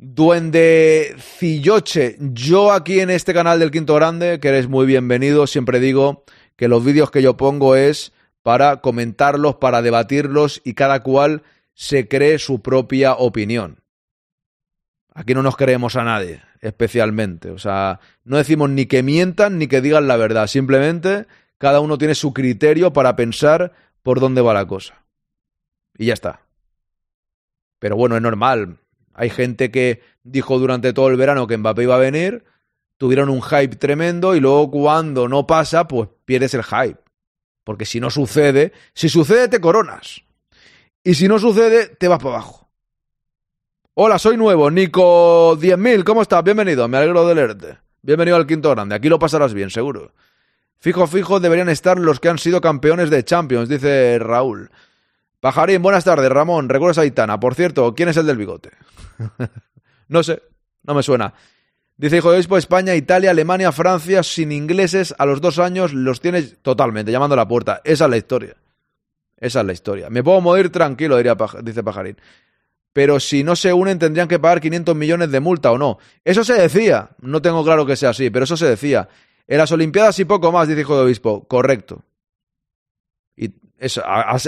S2: Duende Cilloche, yo aquí en este canal del Quinto Grande, que eres muy bienvenido, siempre digo que los vídeos que yo pongo es para comentarlos, para debatirlos y cada cual se cree su propia opinión. Aquí no nos creemos a nadie, especialmente. O sea, no decimos ni que mientan ni que digan la verdad. Simplemente cada uno tiene su criterio para pensar por dónde va la cosa. Y ya está. Pero bueno, es normal. Hay gente que dijo durante todo el verano que Mbappé iba a venir, tuvieron un hype tremendo y luego cuando no pasa, pues pierdes el hype. Porque si no sucede, si sucede te coronas. Y si no sucede, te vas para abajo. Hola, soy nuevo, Nico 10.000, ¿cómo estás? Bienvenido, me alegro de leerte. Bienvenido al Quinto Grande, aquí lo pasarás bien, seguro. Fijo, fijo, deberían estar los que han sido campeones de Champions, dice Raúl. Pajarín, buenas tardes, Ramón. ¿Recuerdas a Aitana? Por cierto, ¿quién es el del bigote? no sé, no me suena. Dice hijo de obispo, España, Italia, Alemania, Francia, sin ingleses, a los dos años los tienes totalmente, llamando a la puerta. Esa es la historia. Esa es la historia. Me puedo morir tranquilo, diría dice Pajarín. Pero si no se unen tendrían que pagar 500 millones de multa o no. Eso se decía. No tengo claro que sea así, pero eso se decía. En las Olimpiadas y poco más, dice hijo de obispo. Correcto. Y eso,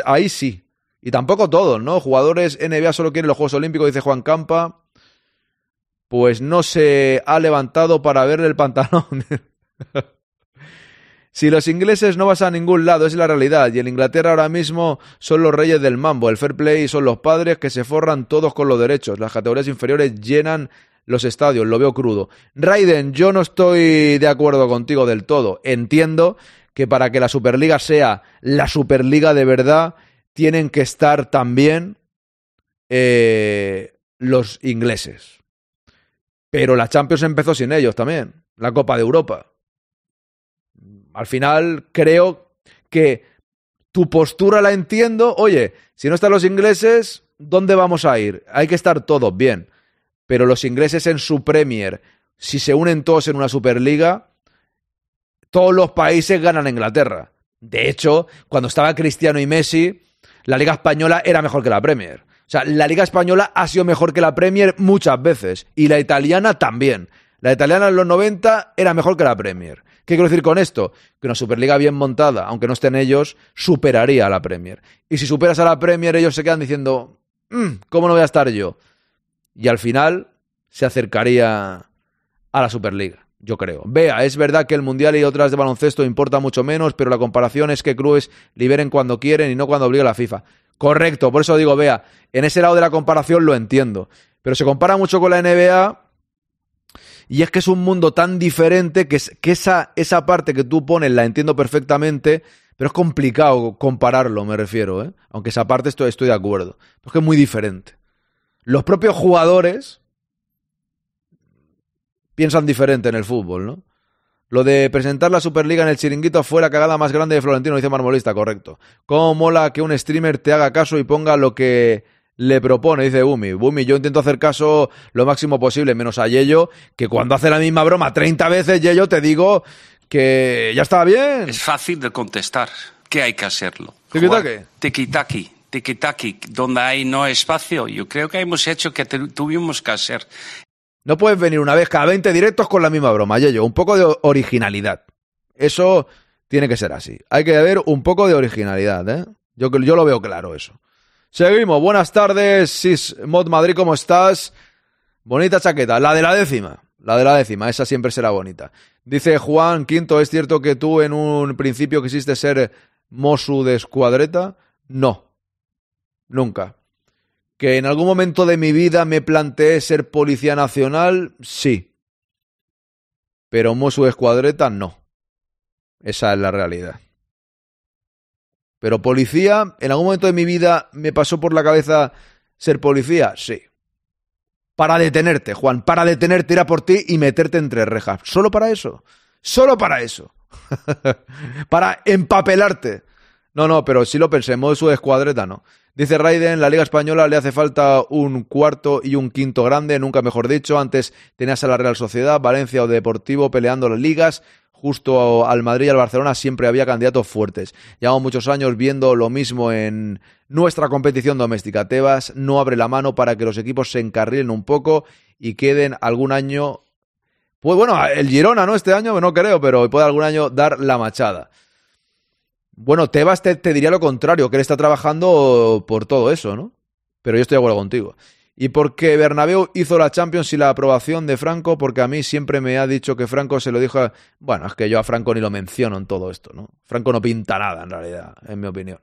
S2: ahí sí. Y tampoco todos, ¿no? Jugadores NBA solo quieren los Juegos Olímpicos, dice Juan Campa. Pues no se ha levantado para verle el pantalón. si los ingleses no vas a ningún lado, es la realidad. Y en Inglaterra ahora mismo son los reyes del mambo. El fair play son los padres que se forran todos con los derechos. Las categorías inferiores llenan los estadios, lo veo crudo. Raiden, yo no estoy de acuerdo contigo del todo. Entiendo que para que la Superliga sea la Superliga de verdad, tienen que estar también eh, los ingleses. Pero la Champions empezó sin ellos también, la Copa de Europa. Al final creo que tu postura la entiendo. Oye, si no están los ingleses, ¿dónde vamos a ir? Hay que estar todos bien. Pero los ingleses en su Premier, si se unen todos en una Superliga, todos los países ganan Inglaterra. De hecho, cuando estaba Cristiano y Messi, la Liga Española era mejor que la Premier. O sea, la Liga Española ha sido mejor que la Premier muchas veces. Y la italiana también. La italiana en los 90 era mejor que la Premier. ¿Qué quiero decir con esto? Que una Superliga bien montada, aunque no estén ellos, superaría a la Premier. Y si superas a la Premier, ellos se quedan diciendo, mm, ¿cómo no voy a estar yo? Y al final se acercaría a la Superliga yo creo. Vea, es verdad que el Mundial y otras de baloncesto importa mucho menos, pero la comparación es que clubes liberen cuando quieren y no cuando obliga la FIFA. Correcto, por eso digo, vea, en ese lado de la comparación lo entiendo. Pero se compara mucho con la NBA y es que es un mundo tan diferente que, que esa, esa parte que tú pones la entiendo perfectamente, pero es complicado compararlo, me refiero, ¿eh? Aunque esa parte estoy, de acuerdo. Porque es muy diferente. Los propios jugadores piensan diferente en el fútbol, ¿no? Lo de presentar la Superliga en el chiringuito fue la cagada más grande de Florentino, dice Marmolista, correcto. ¿Cómo mola que un streamer te haga caso y ponga lo que le propone? Dice Bumi. Bumi, yo intento hacer caso lo máximo posible, menos a Yello, que cuando hace la misma broma 30 veces, Yello, te digo que ya está bien.
S16: Es fácil de contestar. ¿Qué hay que hacerlo?
S2: ¿Tiki-taki?
S16: Tiki-taki. Tiki-taki, donde hay no espacio. Yo creo que hemos hecho que tuvimos que hacer.
S2: No puedes venir una vez cada 20 directos con la misma broma, Yello. Un poco de originalidad. Eso tiene que ser así. Hay que haber un poco de originalidad, ¿eh? Yo, yo lo veo claro eso. Seguimos. Buenas tardes, Sis Mod Madrid, ¿cómo estás? Bonita chaqueta. La de la décima. La de la décima. Esa siempre será bonita. Dice Juan Quinto, ¿es cierto que tú en un principio quisiste ser Mosu de escuadreta? No. Nunca. Que en algún momento de mi vida me planteé ser policía nacional, sí. Pero Mosu Escuadreta, no. Esa es la realidad. Pero policía, ¿en algún momento de mi vida me pasó por la cabeza ser policía? Sí. Para detenerte, Juan, para detenerte, ir a por ti y meterte entre rejas. Solo para eso. Solo para eso. para empapelarte. No, no, pero sí lo pensé, modo su escuadreta no. Dice Raiden, la Liga Española le hace falta un cuarto y un quinto grande, nunca mejor dicho. Antes tenías a la Real Sociedad, Valencia o Deportivo peleando las ligas. Justo al Madrid y al Barcelona siempre había candidatos fuertes. Llevamos muchos años viendo lo mismo en nuestra competición doméstica. Tebas no abre la mano para que los equipos se encarrilen un poco y queden algún año. Pues bueno, el Girona, ¿no? Este año, no creo, pero puede algún año dar la machada. Bueno, Tebas te, te, diría lo contrario, que él está trabajando por todo eso, ¿no? Pero yo estoy de acuerdo contigo. Y porque Bernabéu hizo la Champions y la aprobación de Franco, porque a mí siempre me ha dicho que Franco se lo dijo. Bueno, es que yo a Franco ni lo menciono en todo esto, ¿no? Franco no pinta nada, en realidad, en mi opinión.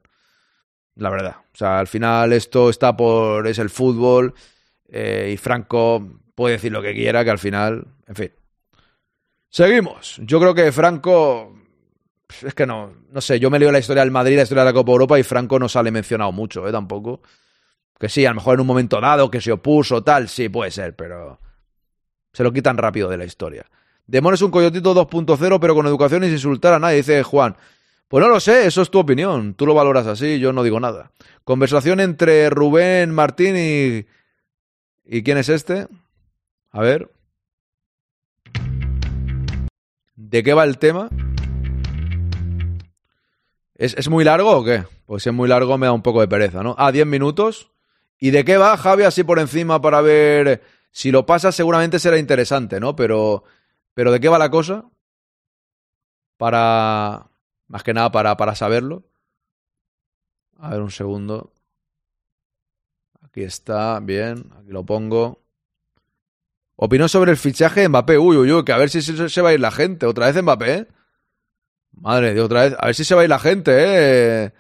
S2: La verdad. O sea, al final esto está por... es el fútbol eh, y Franco puede decir lo que quiera, que al final... En fin. Seguimos. Yo creo que Franco es que no, no sé, yo me leo la historia del Madrid, la historia de la Copa Europa y Franco no sale mencionado mucho, ¿eh? Tampoco. Que sí, a lo mejor en un momento dado que se opuso, tal, sí, puede ser, pero se lo quitan rápido de la historia. Demon es un coyotito 2.0, pero con educación y sin insultar a nadie, dice Juan. Pues no lo sé, eso es tu opinión. Tú lo valoras así, yo no digo nada. Conversación entre Rubén Martín y. ¿Y quién es este? A ver. ¿De qué va el tema? ¿Es, ¿Es, muy largo o qué? Pues si es muy largo me da un poco de pereza, ¿no? Ah, 10 minutos. ¿Y de qué va, Javi? Así por encima para ver. Si lo pasa, seguramente será interesante, ¿no? Pero. ¿Pero de qué va la cosa? Para. Más que nada para, para saberlo. A ver, un segundo. Aquí está, bien. Aquí lo pongo. Opinó sobre el fichaje de Mbappé. Uy, uy, uy, que a ver si se, se va a ir la gente. Otra vez Mbappé, ¿eh? Madre de otra vez. A ver si se va a ir la gente, ¿eh?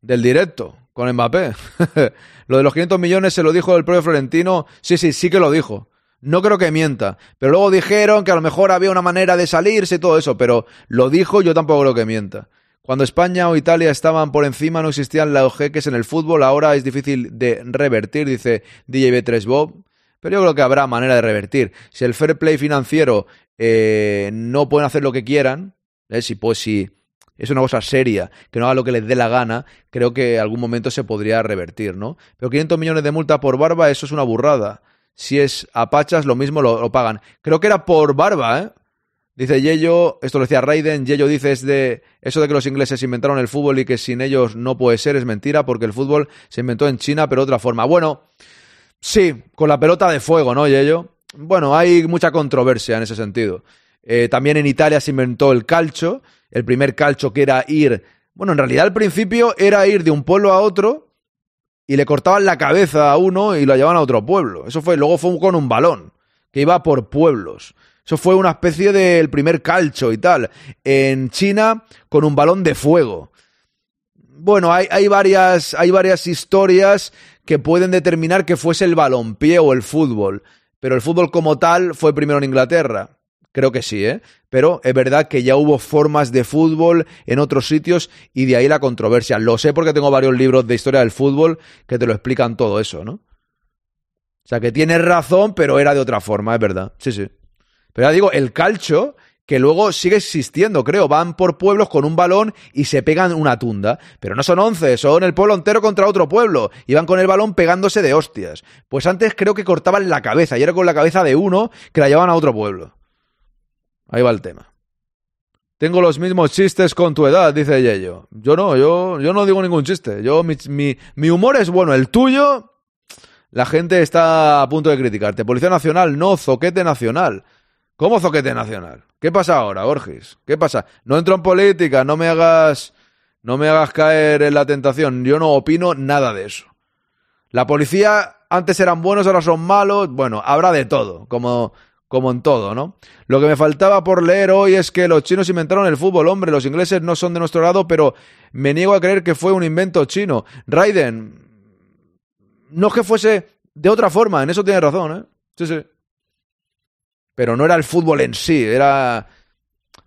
S2: Del directo con Mbappé. lo de los 500 millones se lo dijo el propio Florentino. Sí, sí, sí que lo dijo. No creo que mienta. Pero luego dijeron que a lo mejor había una manera de salirse y todo eso. Pero lo dijo, yo tampoco creo que mienta. Cuando España o Italia estaban por encima no existían los jeques en el fútbol. Ahora es difícil de revertir, dice DJ B3 Bob. Pero yo creo que habrá manera de revertir. Si el fair play financiero eh, no pueden hacer lo que quieran, ¿eh? Si, pues, si es una cosa seria, que no haga lo que les dé la gana, creo que algún momento se podría revertir, ¿no? Pero 500 millones de multa por barba, eso es una burrada. Si es a pachas, lo mismo lo, lo pagan. Creo que era por barba, ¿eh? Dice Yello, esto lo decía Raiden, Yello dice es de eso de que los ingleses inventaron el fútbol y que sin ellos no puede ser, es mentira, porque el fútbol se inventó en China, pero de otra forma. Bueno, sí, con la pelota de fuego, ¿no, Yello? Bueno, hay mucha controversia en ese sentido. Eh, también en Italia se inventó el calcio, el primer calcio que era ir, bueno, en realidad al principio era ir de un pueblo a otro y le cortaban la cabeza a uno y lo llevaban a otro pueblo. Eso fue, luego fue con un balón, que iba por pueblos. Eso fue una especie del primer calcio y tal. En China, con un balón de fuego. Bueno, hay, hay, varias, hay varias historias que pueden determinar que fuese el balompié o el fútbol. Pero el fútbol como tal fue primero en Inglaterra. Creo que sí, ¿eh? Pero es verdad que ya hubo formas de fútbol en otros sitios y de ahí la controversia. Lo sé porque tengo varios libros de historia del fútbol que te lo explican todo eso, ¿no? O sea, que tienes razón, pero era de otra forma, es verdad. Sí, sí. Pero ya digo, el calcho, que luego sigue existiendo, creo. Van por pueblos con un balón y se pegan una tunda. Pero no son once, son el pueblo entero contra otro pueblo. Y van con el balón pegándose de hostias. Pues antes creo que cortaban la cabeza y era con la cabeza de uno que la llevaban a otro pueblo. Ahí va el tema. Tengo los mismos chistes con tu edad, dice Yello. Yo no, yo, yo no digo ningún chiste. Yo, mi, mi, mi, humor es bueno. El tuyo, la gente está a punto de criticarte. Policía Nacional, no, zoquete nacional. ¿Cómo zoquete nacional? ¿Qué pasa ahora, Borges? ¿Qué pasa? No entro en política, no me hagas, no me hagas caer en la tentación. Yo no opino nada de eso. La policía antes eran buenos, ahora son malos. Bueno, habrá de todo, como como en todo, ¿no? Lo que me faltaba por leer hoy es que los chinos inventaron el fútbol, hombre, los ingleses no son de nuestro lado, pero me niego a creer que fue un invento chino. Raiden, no es que fuese de otra forma, en eso tienes razón, ¿eh? Sí, sí. Pero no era el fútbol en sí, era...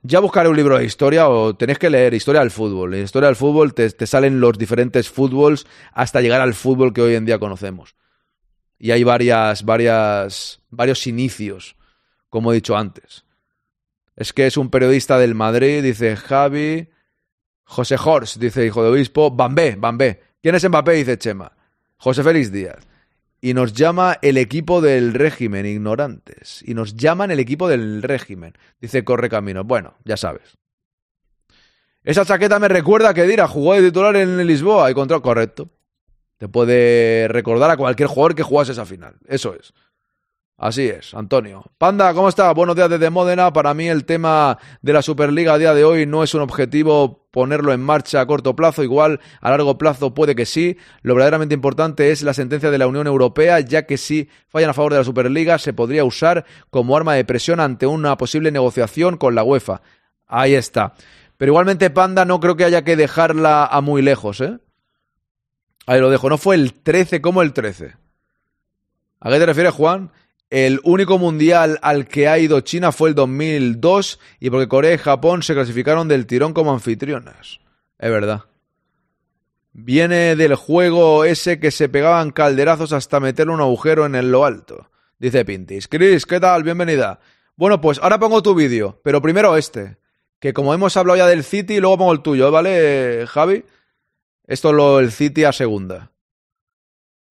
S2: Ya buscaré un libro de historia o tenéis que leer Historia del Fútbol. En Historia del Fútbol te, te salen los diferentes fútbols hasta llegar al fútbol que hoy en día conocemos. Y hay varias, varias, varios inicios, como he dicho antes. Es que es un periodista del Madrid, dice Javi. José Horst, dice hijo de obispo. Bambé, Bambé. ¿Quién es Mbappé? Dice Chema. José Félix Díaz. Y nos llama el equipo del régimen, ignorantes. Y nos llaman el equipo del régimen. Dice Corre Camino. Bueno, ya sabes. Esa chaqueta me recuerda que Dira jugó de titular en Lisboa y contra correcto. Te puede recordar a cualquier jugador que jugase esa final. Eso es. Así es, Antonio. Panda, ¿cómo está? Buenos días desde Módena. Para mí el tema de la Superliga a día de hoy no es un objetivo ponerlo en marcha a corto plazo, igual a largo plazo puede que sí. Lo verdaderamente importante es la sentencia de la Unión Europea, ya que si fallan a favor de la Superliga se podría usar como arma de presión ante una posible negociación con la UEFA. Ahí está. Pero igualmente, Panda, no creo que haya que dejarla a muy lejos, ¿eh? Ahí lo dejo. No fue el 13 como el 13. ¿A qué te refieres, Juan? El único mundial al que ha ido China fue el 2002 y porque Corea y Japón se clasificaron del tirón como anfitrionas. Es verdad. Viene del juego ese que se pegaban calderazos hasta meter un agujero en el lo alto. Dice Pintis. Chris, ¿qué tal? Bienvenida. Bueno, pues ahora pongo tu vídeo, pero primero este. Que como hemos hablado ya del City, luego pongo el tuyo, ¿vale, Javi? Esto es lo el City a segunda.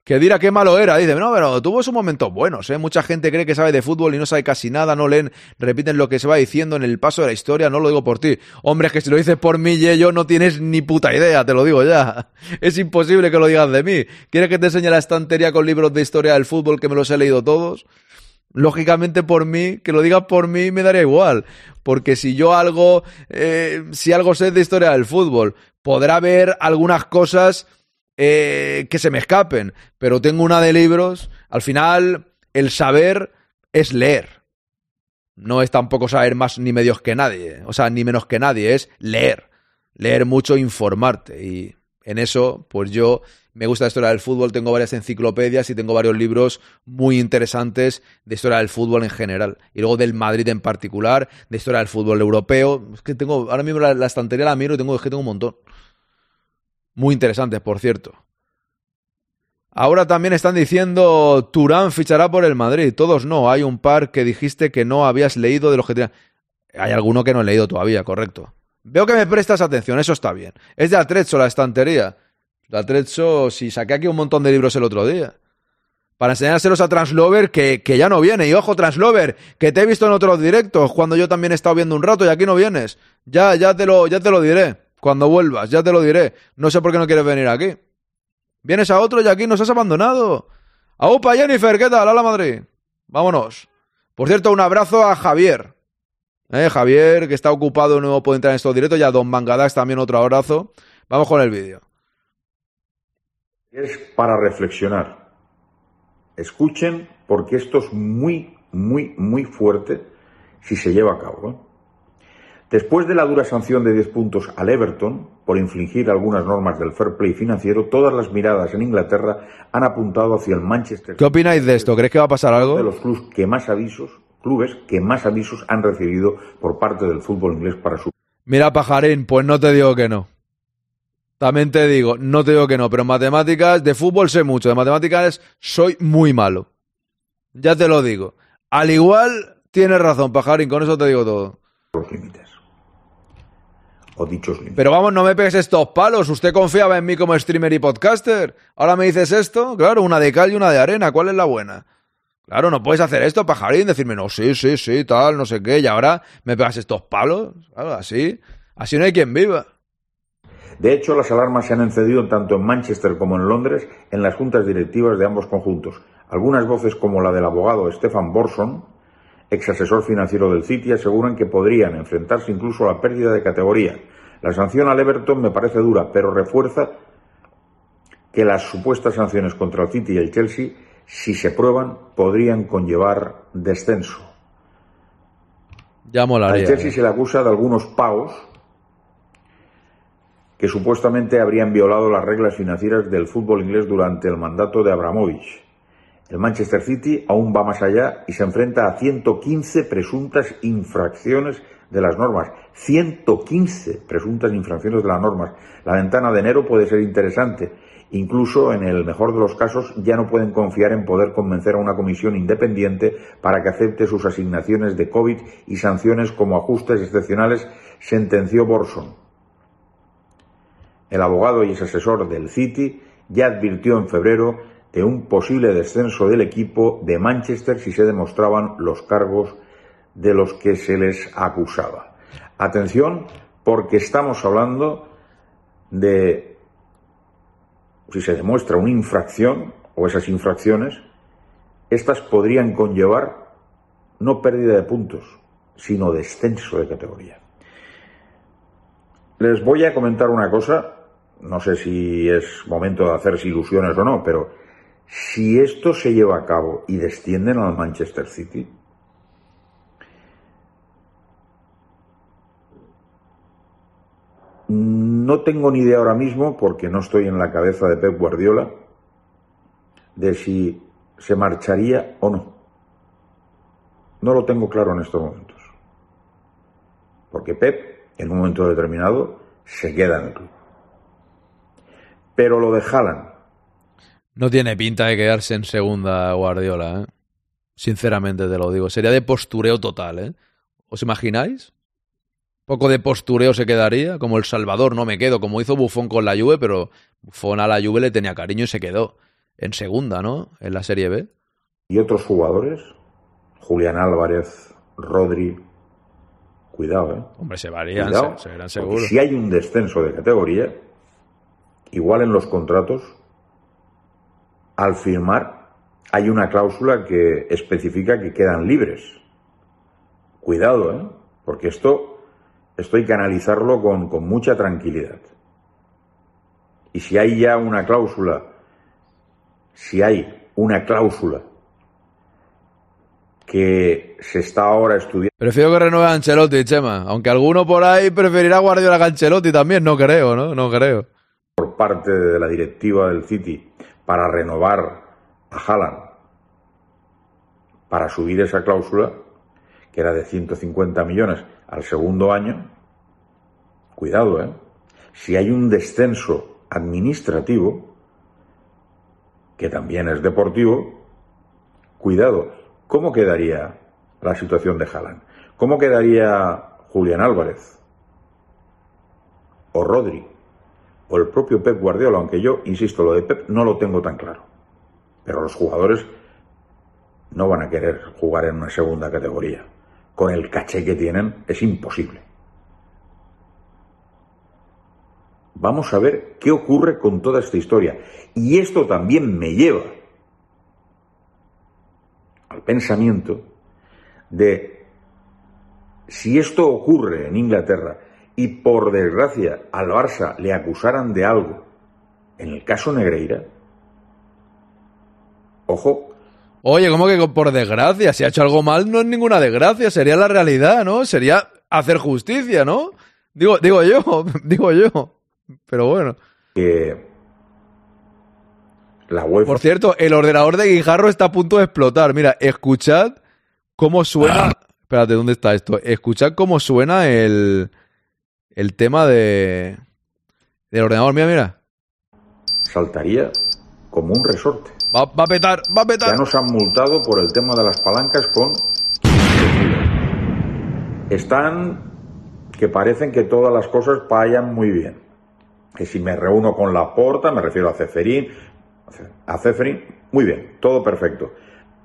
S2: Que dirá qué malo era. Dice, no, pero tuvo sus momentos buenos, ¿eh? Mucha gente cree que sabe de fútbol y no sabe casi nada, no leen, repiten lo que se va diciendo en el paso de la historia, no lo digo por ti. Hombre, es que si lo dices por mí yo no tienes ni puta idea, te lo digo ya. Es imposible que lo digas de mí. ¿Quieres que te enseñe la estantería con libros de historia del fútbol que me los he leído todos? Lógicamente por mí, que lo digas por mí me daría igual. Porque si yo algo, eh, si algo sé de historia del fútbol, podrá haber algunas cosas eh, que se me escapen, pero tengo una de libros. Al final, el saber es leer. No es tampoco saber más ni medios que nadie, o sea, ni menos que nadie, es leer. Leer mucho, informarte. Y en eso, pues yo me gusta la historia del fútbol, tengo varias enciclopedias y tengo varios libros muy interesantes de historia del fútbol en general. Y luego del Madrid en particular, de historia del fútbol europeo. Es que tengo, ahora mismo la, la estantería la miro y tengo, que tengo un montón. Muy interesantes, por cierto. Ahora también están diciendo Turán fichará por el Madrid. Todos no. Hay un par que dijiste que no habías leído de los que te... Hay alguno que no he leído todavía, correcto. Veo que me prestas atención, eso está bien. Es de Atrezzo la estantería. De Atrezzo, si saqué aquí un montón de libros el otro día. Para enseñárselos a Translover, que, que ya no viene. Y ojo, Translover, que te he visto en otros directos, cuando yo también he estado viendo un rato y aquí no vienes. Ya, ya te lo, ya te lo diré. Cuando vuelvas, ya te lo diré. No sé por qué no quieres venir aquí. Vienes a otro y aquí nos has abandonado. ¡Aupa, Jennifer! ¿Qué tal? ¡Hola, Madrid! Vámonos. Por cierto, un abrazo a Javier. Eh, Javier, que está ocupado, no puede entrar en estos directos. Y a Don Mangadax también otro abrazo. Vamos con el vídeo.
S17: Es para reflexionar. Escuchen, porque esto es muy, muy, muy fuerte si se lleva a cabo. ¿eh? Después de la dura sanción de 10 puntos al Everton por infligir algunas normas del fair play financiero, todas las miradas en Inglaterra han apuntado hacia el Manchester.
S2: ¿Qué opináis de esto? ¿Crees que va a pasar algo?
S17: De los clubes que más avisos, clubes que más avisos han recibido por parte del fútbol inglés para su.
S2: Mira, pajarín, pues no te digo que no. También te digo, no te digo que no, pero en matemáticas, de fútbol sé mucho, de matemáticas soy muy malo. Ya te lo digo. Al igual, tienes razón, pajarín, con eso te digo todo.
S17: Los límites o dichos límites.
S2: Pero vamos, no me pegues estos palos. Usted confiaba en mí como streamer y podcaster. Ahora me dices esto. Claro, una de cal y una de arena. ¿Cuál es la buena? Claro, no puedes hacer esto, pajarín, decirme, no, sí, sí, sí, tal, no sé qué, y ahora me pegas estos palos. Claro, así. Así no hay quien viva.
S17: De hecho, las alarmas se han encendido tanto en Manchester como en Londres en las juntas directivas de ambos conjuntos. Algunas voces, como la del abogado Stefan Borson, ex asesor financiero del City, aseguran que podrían enfrentarse incluso a la pérdida de categoría. La sanción al Everton me parece dura, pero refuerza que las supuestas sanciones contra el City y el Chelsea, si se prueban, podrían conllevar descenso.
S2: Ya
S17: Al Chelsea se le acusa de algunos pagos que supuestamente habrían violado las reglas financieras del fútbol inglés durante el mandato de Abramovich. El Manchester City aún va más allá y se enfrenta a 115 presuntas infracciones de las normas. 115 presuntas infracciones de las normas. La ventana de enero puede ser interesante. Incluso, en el mejor de los casos, ya no pueden confiar en poder convencer a una comisión independiente para que acepte sus asignaciones de COVID y sanciones como ajustes excepcionales, sentenció Borson. El abogado y ex asesor del City ya advirtió en febrero de un posible descenso del equipo de Manchester si se demostraban los cargos de los que se les acusaba. Atención, porque estamos hablando de si se demuestra una infracción o esas infracciones, estas podrían conllevar no pérdida de puntos, sino descenso de categoría. Les voy a comentar una cosa, no sé si es momento de hacerse ilusiones o no, pero si esto se lleva a cabo y descienden al Manchester City, No tengo ni idea ahora mismo, porque no estoy en la cabeza de Pep Guardiola, de si se marcharía o no. No lo tengo claro en estos momentos. Porque Pep, en un momento determinado, se queda en el club. Pero lo de.
S2: No tiene pinta de quedarse en segunda Guardiola, ¿eh? Sinceramente te lo digo. Sería de postureo total, ¿eh? ¿Os imagináis? poco de postureo se quedaría, como El Salvador, no me quedo, como hizo Bufón con la Juve, pero Bufón a la Juve le tenía cariño y se quedó en segunda, ¿no? En la Serie B.
S17: ¿Y otros jugadores? Julián Álvarez, Rodri. Cuidado, ¿eh?
S2: Hombre, se varían, se, verán seguros.
S17: Si hay un descenso de categoría, igual en los contratos, al firmar hay una cláusula que especifica que quedan libres. Cuidado, ¿eh? Porque esto esto hay que analizarlo con, con mucha tranquilidad. Y si hay ya una cláusula, si hay una cláusula que se está ahora estudiando.
S2: Prefiero que renueve a Ancelotti, Chema. Aunque alguno por ahí preferirá Guardiola a Ancelotti también, no creo, ¿no? No creo.
S17: Por parte de la directiva del City para renovar a Haaland, para subir esa cláusula, que era de 150 millones al segundo año, cuidado, ¿eh? Si hay un descenso administrativo, que también es deportivo, cuidado, ¿cómo quedaría la situación de Haaland? ¿Cómo quedaría Julián Álvarez? O Rodri, o el propio Pep Guardiola, aunque yo, insisto, lo de Pep no lo tengo tan claro. Pero los jugadores no van a querer jugar en una segunda categoría con el caché que tienen, es imposible. Vamos a ver qué ocurre con toda esta historia. Y esto también me lleva al pensamiento de si esto ocurre en Inglaterra y por desgracia al Barça le acusaran de algo, en el caso Negreira, ojo,
S2: Oye, ¿cómo que por desgracia? Si ha hecho algo mal, no es ninguna desgracia, sería la realidad, ¿no? Sería hacer justicia, ¿no? Digo, digo yo, digo yo. Pero bueno.
S17: la UEFA...
S2: Por cierto, el ordenador de Guijarro está a punto de explotar. Mira, escuchad cómo suena. Ah. Espérate, ¿dónde está esto? Escuchad cómo suena el, el tema de del ordenador. Mira, mira.
S17: Saltaría como un resorte.
S2: Va, a petar, va a petar.
S17: Ya nos han multado por el tema de las palancas con... Están que parecen que todas las cosas vayan muy bien. Que si me reúno con la porta, me refiero a Ceferín, a Ceferín, muy bien, todo perfecto.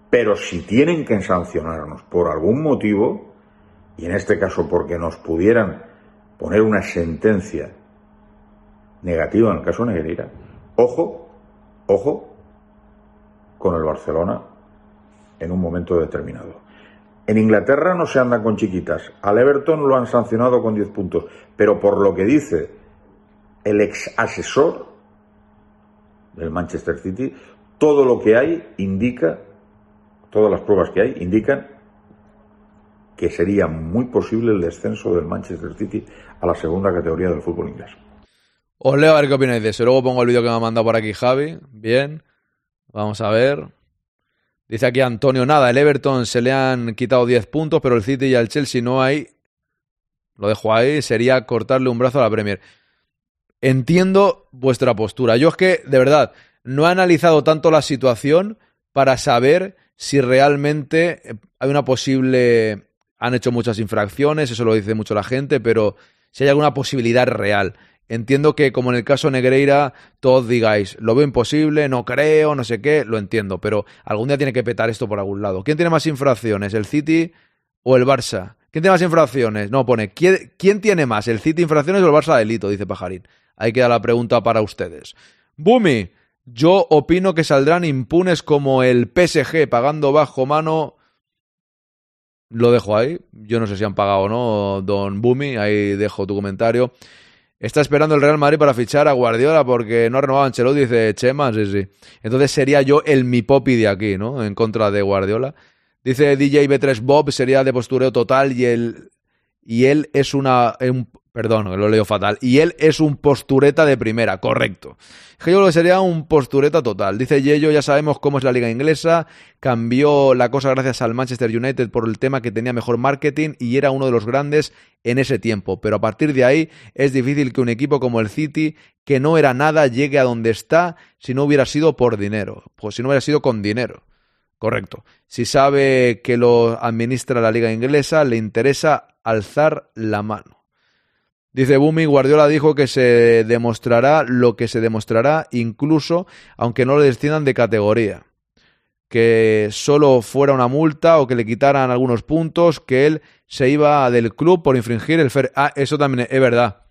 S17: Pero si tienen que sancionarnos por algún motivo, y en este caso porque nos pudieran poner una sentencia negativa en el caso Negreira, ojo, ojo, con el Barcelona en un momento determinado. En Inglaterra no se anda con chiquitas. Al Everton lo han sancionado con 10 puntos. Pero por lo que dice el ex asesor del Manchester City, todo lo que hay indica, todas las pruebas que hay indican que sería muy posible el descenso del Manchester City a la segunda categoría del fútbol inglés.
S2: Os leo a ver qué opináis de eso. Luego pongo el vídeo que me ha mandado por aquí Javi. Bien. Vamos a ver. Dice aquí Antonio, nada, el Everton se le han quitado 10 puntos, pero el City y el Chelsea no hay. Lo dejo ahí, sería cortarle un brazo a la Premier. Entiendo vuestra postura. Yo es que, de verdad, no he analizado tanto la situación para saber si realmente hay una posible... Han hecho muchas infracciones, eso lo dice mucho la gente, pero si hay alguna posibilidad real. Entiendo que, como en el caso Negreira, todos digáis, lo veo imposible, no creo, no sé qué, lo entiendo, pero algún día tiene que petar esto por algún lado. ¿Quién tiene más infracciones, el City o el Barça? ¿Quién tiene más infracciones? No, pone, ¿quién, tiene más, el City infracciones o el Barça delito? Dice Pajarín. Ahí queda la pregunta para ustedes. Bumi, yo opino que saldrán impunes como el PSG pagando bajo mano. Lo dejo ahí. Yo no sé si han pagado o no, don Bumi. Ahí dejo tu comentario. Está esperando el Real Madrid para fichar a Guardiola porque no ha renovado dice Chema, sí, sí. Entonces sería yo el mi popi de aquí, ¿no? En contra de Guardiola. Dice DJ B3 Bob, sería de postureo total y él, y él es una, un, Perdón, lo leo fatal. Y él es un postureta de primera, correcto. Yo lo que sería un postureta total. Dice Yello, ya sabemos cómo es la liga inglesa. Cambió la cosa gracias al Manchester United por el tema que tenía mejor marketing y era uno de los grandes en ese tiempo. Pero a partir de ahí es difícil que un equipo como el City, que no era nada, llegue a donde está si no hubiera sido por dinero. Pues si no hubiera sido con dinero. Correcto. Si sabe que lo administra la liga inglesa, le interesa alzar la mano. Dice Bumi, Guardiola dijo que se demostrará lo que se demostrará, incluso aunque no lo desciendan de categoría. Que solo fuera una multa o que le quitaran algunos puntos, que él se iba del club por infringir el fair. Ah, eso también es verdad.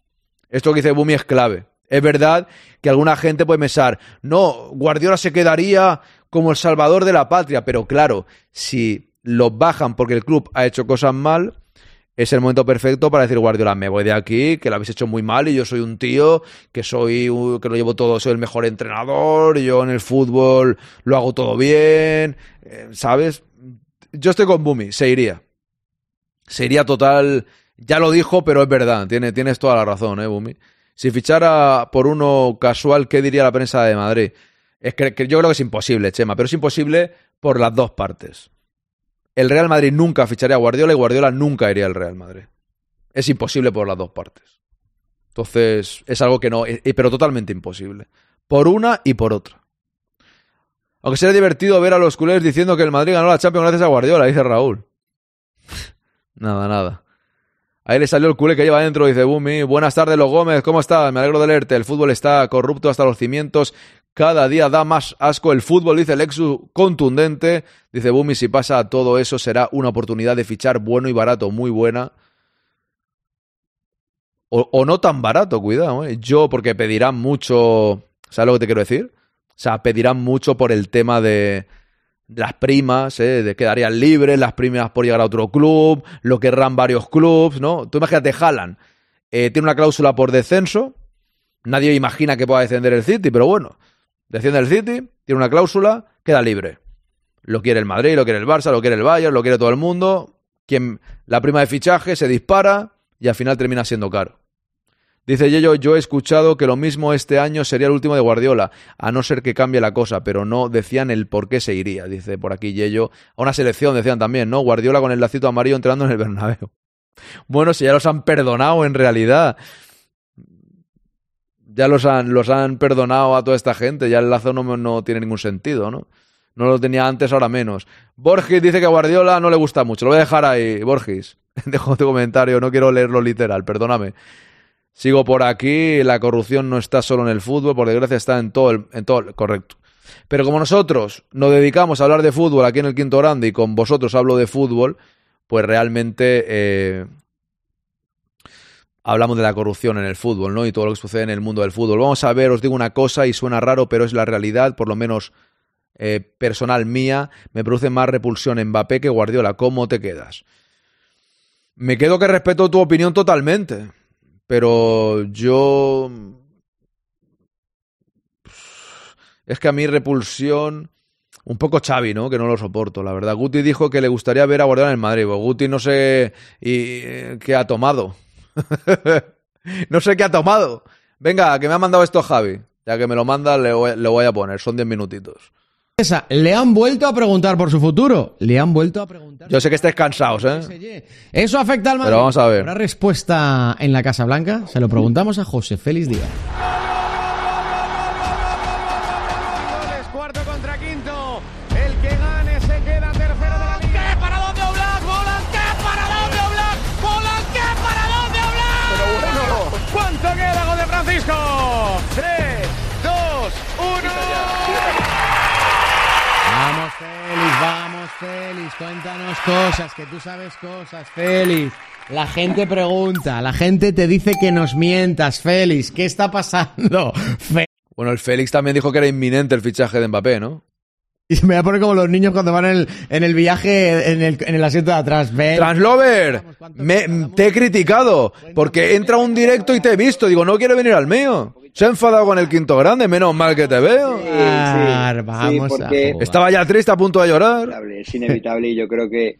S2: Esto que dice Bumi es clave. Es verdad que alguna gente puede pensar, no, Guardiola se quedaría como el salvador de la patria, pero claro, si lo bajan porque el club ha hecho cosas mal, es el momento perfecto para decir Guardiola, me voy de aquí, que lo habéis hecho muy mal y yo soy un tío que soy que lo llevo todo, soy el mejor entrenador, yo en el fútbol lo hago todo bien, eh, ¿sabes? Yo estoy con Bumi, se iría. Se iría total, ya lo dijo, pero es verdad, tiene, tienes toda la razón, ¿eh, Bumi? Si fichara por uno casual, ¿qué diría la prensa de Madrid? Es que yo creo que es imposible, Chema, pero es imposible por las dos partes el Real Madrid nunca ficharía a Guardiola y Guardiola nunca iría al Real Madrid. Es imposible por las dos partes. Entonces, es algo que no, eh, pero totalmente imposible. Por una y por otra. Aunque sería divertido ver a los culés diciendo que el Madrid ganó la Champions gracias a Guardiola, dice Raúl. nada, nada. Ahí le salió el culé que lleva adentro, dice Bumi. Buenas tardes, los Gómez, ¿cómo estás? Me alegro de leerte. El fútbol está corrupto hasta los cimientos. Cada día da más asco el fútbol, dice Lexus, contundente. Dice Bumi, si pasa todo eso será una oportunidad de fichar bueno y barato, muy buena. O, no tan barato, cuidado. ¿eh? Yo, porque pedirán mucho... ¿Sabes lo que te quiero decir? O sea, pedirán mucho por el tema de las primas, ¿eh? de quedarían libres, las primas por llegar a otro club, lo querrán varios clubs, ¿no? Tú imagínate, Jalan, eh, tiene una cláusula por descenso, nadie imagina que pueda descender el City, pero bueno, Desciende el City, tiene una cláusula, queda libre. Lo quiere el Madrid, lo quiere el Barça, lo quiere el Bayern, lo quiere todo el mundo. Quien, la prima de fichaje se dispara y al final termina siendo caro. Dice Yello, yo he escuchado que lo mismo este año sería el último de Guardiola, a no ser que cambie la cosa, pero no decían el por qué se iría, dice por aquí Yello. A una selección decían también, ¿no? Guardiola con el lacito amarillo entrando en el Bernabéu. Bueno, si ya los han perdonado en realidad ya los han, los han perdonado a toda esta gente, ya el lazo no, no tiene ningún sentido, ¿no? No lo tenía antes, ahora menos. Borges dice que a Guardiola no le gusta mucho. Lo voy a dejar ahí, Borges. Dejo tu comentario, no quiero leerlo literal, perdóname. Sigo por aquí, la corrupción no está solo en el fútbol, por desgracia está en todo el, en todo correcto. Pero como nosotros nos dedicamos a hablar de fútbol aquí en el Quinto Grande y con vosotros hablo de fútbol, pues realmente eh, hablamos de la corrupción en el fútbol, ¿no? Y todo lo que sucede en el mundo del fútbol. Vamos a ver, os digo una cosa y suena raro, pero es la realidad, por lo menos eh, personal mía, me produce más repulsión Mbappé que Guardiola. ¿Cómo te quedas? Me quedo que respeto tu opinión totalmente, pero yo... Es que a mí repulsión... Un poco Xavi, ¿no? Que no lo soporto, la verdad. Guti dijo que le gustaría ver a Guardiola en el Madrid. Pues Guti no sé y, qué ha tomado. no sé qué ha tomado. Venga, que me ha mandado esto Javi. Ya que me lo manda, le voy, le voy a poner. Son 10 minutitos.
S18: Esa, Le han vuelto a preguntar por su futuro. Le han vuelto a preguntar.
S2: Yo sé que estáis cansados, ¿eh?
S18: ¿Eso afecta al Madrid?
S2: Pero vamos a ver.
S18: ¿Habrá respuesta en la Casa Blanca? Se lo preguntamos a José Félix Díaz. Félix, vamos, Félix. Cuéntanos cosas, que tú sabes cosas, Félix. La gente pregunta, la gente te dice que nos mientas, Félix. ¿Qué está pasando?
S2: Bueno, el Félix también dijo que era inminente el fichaje de Mbappé, ¿no?
S18: Y me voy a poner como los niños cuando van en el, en el viaje en el, en el asiento de atrás. Ven.
S2: Translover, me, te he criticado porque entra un directo y te he visto. Digo, no quiere venir al mío. Se ha enfadado con el quinto grande, menos mal que te veo.
S18: Ah,
S19: sí,
S18: vamos a.
S2: Estaba ya triste, a punto de llorar.
S19: inevitable, es inevitable y yo creo que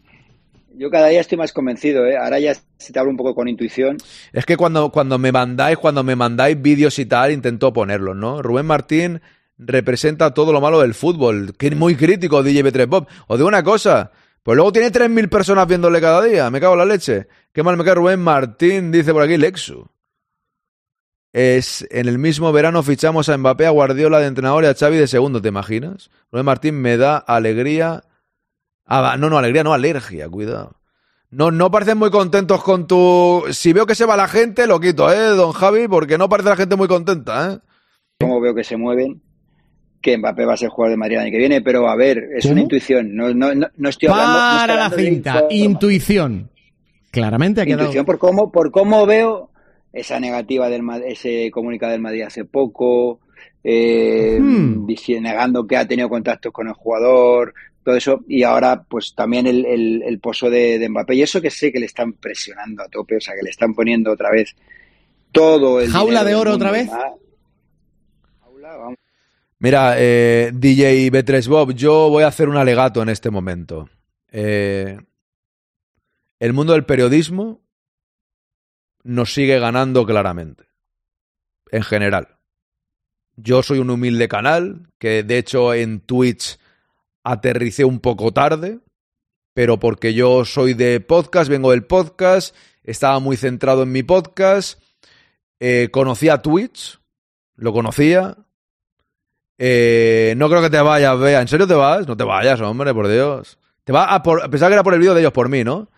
S19: yo cada día estoy más convencido, ¿eh? Ahora ya se te habla un poco con intuición.
S2: Es que cuando, cuando me mandáis, cuando me mandáis vídeos y tal, intento ponerlos, ¿no? Rubén Martín representa todo lo malo del fútbol. Que es muy crítico DJ B3 Bob. Os digo una cosa. Pues luego tiene 3.000 personas viéndole cada día. Me cago en la leche. Qué mal me cae Rubén Martín, dice por aquí Lexu. Es, en el mismo verano fichamos a Mbappé, a Guardiola de entrenador y a Xavi de segundo, ¿te imaginas? Rubén Martín me da alegría. Ah, no, no, alegría, no, alergia, cuidado. No, no parecen muy contentos con tu. Si veo que se va la gente, lo quito, ¿eh, don Javi? Porque no parece la gente muy contenta, ¿eh?
S19: Como veo que se mueven, que Mbappé va a ser jugador de Madrid el año que viene, pero a ver, es
S18: ¿Cómo?
S19: una intuición. No, no, no, no estoy hablando. no estoy
S18: Para la
S19: hablando de
S18: intuición. Claramente ha quedado.
S19: Intuición por cómo, por cómo veo esa negativa del ese comunicado del Madrid hace poco, eh,
S18: Hmm.
S19: negando que ha tenido contactos con el jugador, todo eso, y ahora pues también el, el, el pozo de, de Mbappé, y eso que sé que le están presionando a tope, o sea que le están poniendo otra vez todo el
S18: ¿Jaula de oro otra vez?
S19: más. Jaula, vamos.
S2: Mira, eh, DJ B3 Bob, yo voy a hacer un alegato en este momento. Eh, el mundo del periodismo nos sigue ganando claramente. En general. Yo soy un humilde canal, que de hecho en Twitch aterricé un poco tarde, pero porque yo soy de podcast, vengo del podcast, estaba muy centrado en mi podcast, eh, conocía Twitch, lo conocía, eh, no creo que te vayas, Bea. ¿En serio te vas? No te vayas, hombre, por Dios. Te vas a por, pensaba que era por el vídeo de ellos, por mí, ¿no?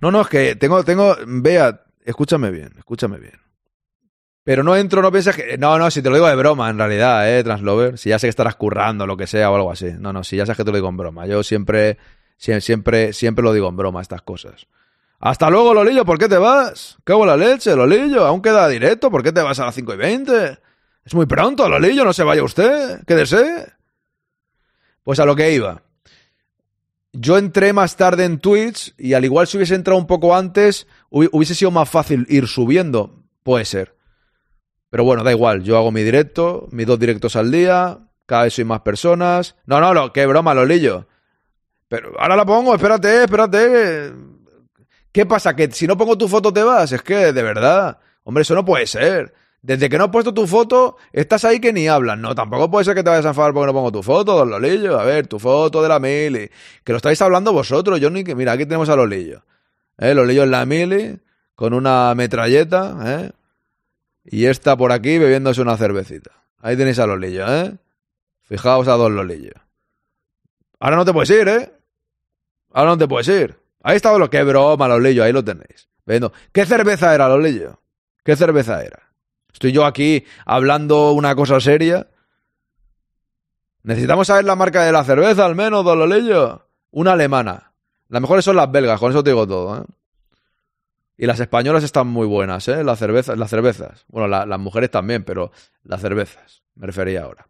S2: No, no, es que tengo, tengo, Bea, escúchame bien, escúchame bien. Pero no entro, no pienses que. No, no, si te lo digo de broma, en realidad, eh, Translover. Si ya sé que estarás currando, lo que sea, o algo así. No, no, si ya sabes que te lo digo en broma. Yo siempre, sie- siempre, siempre lo digo en broma, estas cosas. Hasta luego, Lolillo, ¿por qué te vas? ¿Qué hago la leche, Lolillo? Aún queda directo, ¿por qué te vas a las 5 y 20? Es muy pronto, Lolillo, no se vaya usted. Quédese. Pues a lo que iba. Yo entré más tarde en Twitch y al igual si hubiese entrado un poco antes, hubi- hubiese sido más fácil ir subiendo. Puede ser. Pero bueno, da igual. Yo hago mi directo, mis dos directos al día, cada vez soy más personas. No, no, lo, qué broma, Lolillo. Pero ahora la pongo, espérate, espérate. ¿Qué pasa? ¿Que si no pongo tu foto te vas? Es que, de verdad. Hombre, eso no puede ser. Desde que no he puesto tu foto, estás ahí que ni hablas. No, tampoco puede ser que te vayas a enfadar porque no pongo tu foto, don Lolillo. A ver, tu foto de la mili. Que lo estáis hablando vosotros. Yo ni que. Mira, aquí tenemos a Lolillo. ¿Eh? Lolillo en la mili, con una metralleta, ¿eh? Y esta por aquí bebiéndose una cervecita. Ahí tenéis a Lolillo, ¿eh? Fijaos a dos Lolillo. Ahora no te puedes ir, ¿eh? Ahora no te puedes ir. Ahí está lo que broma, Lolillo, ahí lo tenéis. Viendo. ¿Qué cerveza era, Lolillo? ¿Qué cerveza era? Estoy yo aquí hablando una cosa seria. Necesitamos saber la marca de la cerveza, al menos, don Lolillo. Una alemana. Las mejores son las belgas, con eso te digo todo, ¿eh? Y las españolas están muy buenas, ¿eh? Las cervezas. Las cervezas. Bueno, la- las mujeres también, pero las cervezas. Me refería ahora.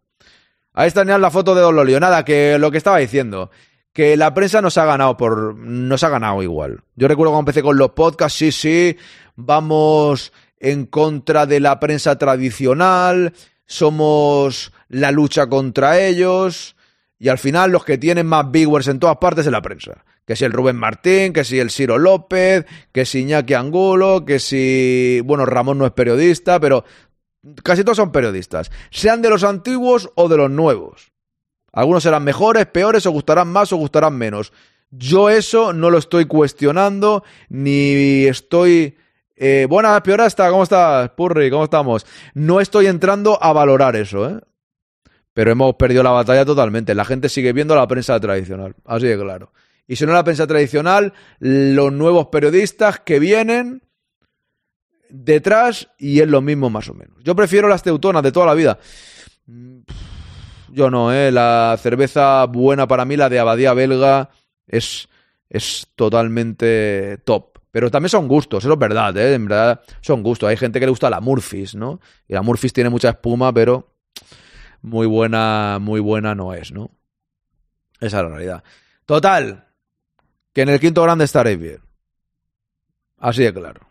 S2: Ahí está la foto de Don Lolio. Nada, que lo que estaba diciendo. Que la prensa nos ha ganado por. Nos ha ganado igual. Yo recuerdo cuando empecé con los podcasts, sí, sí. Vamos en contra de la prensa tradicional. Somos la lucha contra ellos. Y al final los que tienen más viewers en todas partes es la prensa. Que si el Rubén Martín, que si el Ciro López, que si Iñaki Angulo, que si... Bueno, Ramón no es periodista, pero casi todos son periodistas, sean de los antiguos o de los nuevos. Algunos serán mejores, peores, o gustarán más o gustarán menos. Yo eso no lo estoy cuestionando, ni estoy... Eh, buenas, peorasta, ¿cómo estás? Purri, ¿cómo estamos? No estoy entrando a valorar eso, ¿eh? Pero hemos perdido la batalla totalmente. La gente sigue viendo la prensa tradicional, así de claro. Y si no la prensa tradicional, los nuevos periodistas que vienen detrás y es lo mismo más o menos. Yo prefiero las teutonas de toda la vida. Yo no, ¿eh? La cerveza buena para mí, la de Abadía Belga, es, es totalmente top. Pero también son gustos, eso es verdad, ¿eh? En verdad son gustos. Hay gente que le gusta la Murphys, ¿no? Y la Murphys tiene mucha espuma, pero muy buena, muy buena no es, ¿no? Esa es la realidad. Total, que en el quinto grande estaréis bien. Así de claro.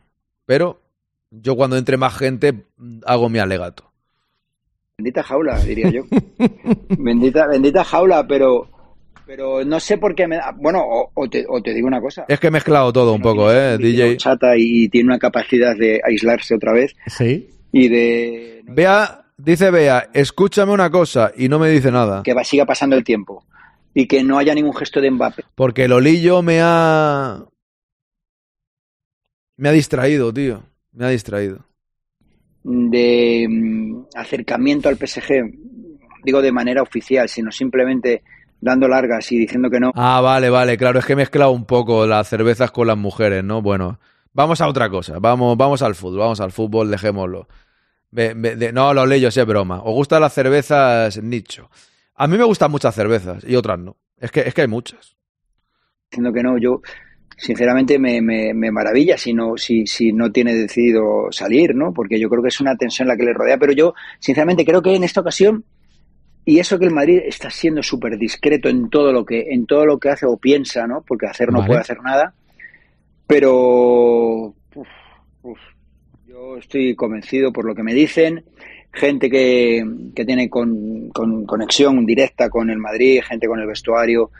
S2: Pero yo cuando entre más gente hago mi alegato.
S19: Bendita jaula, diría yo. bendita, bendita jaula, pero pero no sé por qué me da... Bueno, o, te, o, te, digo una cosa.
S2: Es que he mezclado todo un poco, ¿eh? DJ.
S19: Chata y tiene una capacidad de aislarse otra vez.
S18: Sí.
S19: Y de...
S2: Vea, dice Bea, escúchame una cosa y no me dice nada.
S19: Que va, siga pasando el tiempo. Y que no haya ningún gesto de Mbappé.
S2: Porque el Olillo me ha... Me ha distraído, tío. Me ha distraído.
S19: De mm, acercamiento al PSG, digo de manera oficial, sino simplemente dando largas y diciendo que no.
S2: Ah, vale, vale, claro, es que he mezclado un poco las cervezas con las mujeres, ¿no? Bueno, vamos a otra cosa, vamos, vamos al fútbol, vamos al fútbol, dejémoslo. no, lo leyes, es broma. ¿Os gustan las cervezas nicho? A mí me gustan muchas cervezas y otras no. Es que, es que hay muchas.
S19: Diciendo que no, yo sinceramente me, me, me, maravilla si no, si, si no tiene decidido salir, ¿no? Porque yo creo que es una tensión la que le rodea, pero yo sinceramente creo que en esta ocasión y eso que el Madrid está siendo súper discreto en todo lo que en todo lo que hace o piensa, ¿no? Porque hacer no puede hacer nada, pero uf, uf, yo estoy convencido por lo que me dicen, gente que, que tiene con, con, conexión directa con el Madrid, gente con el vestuario.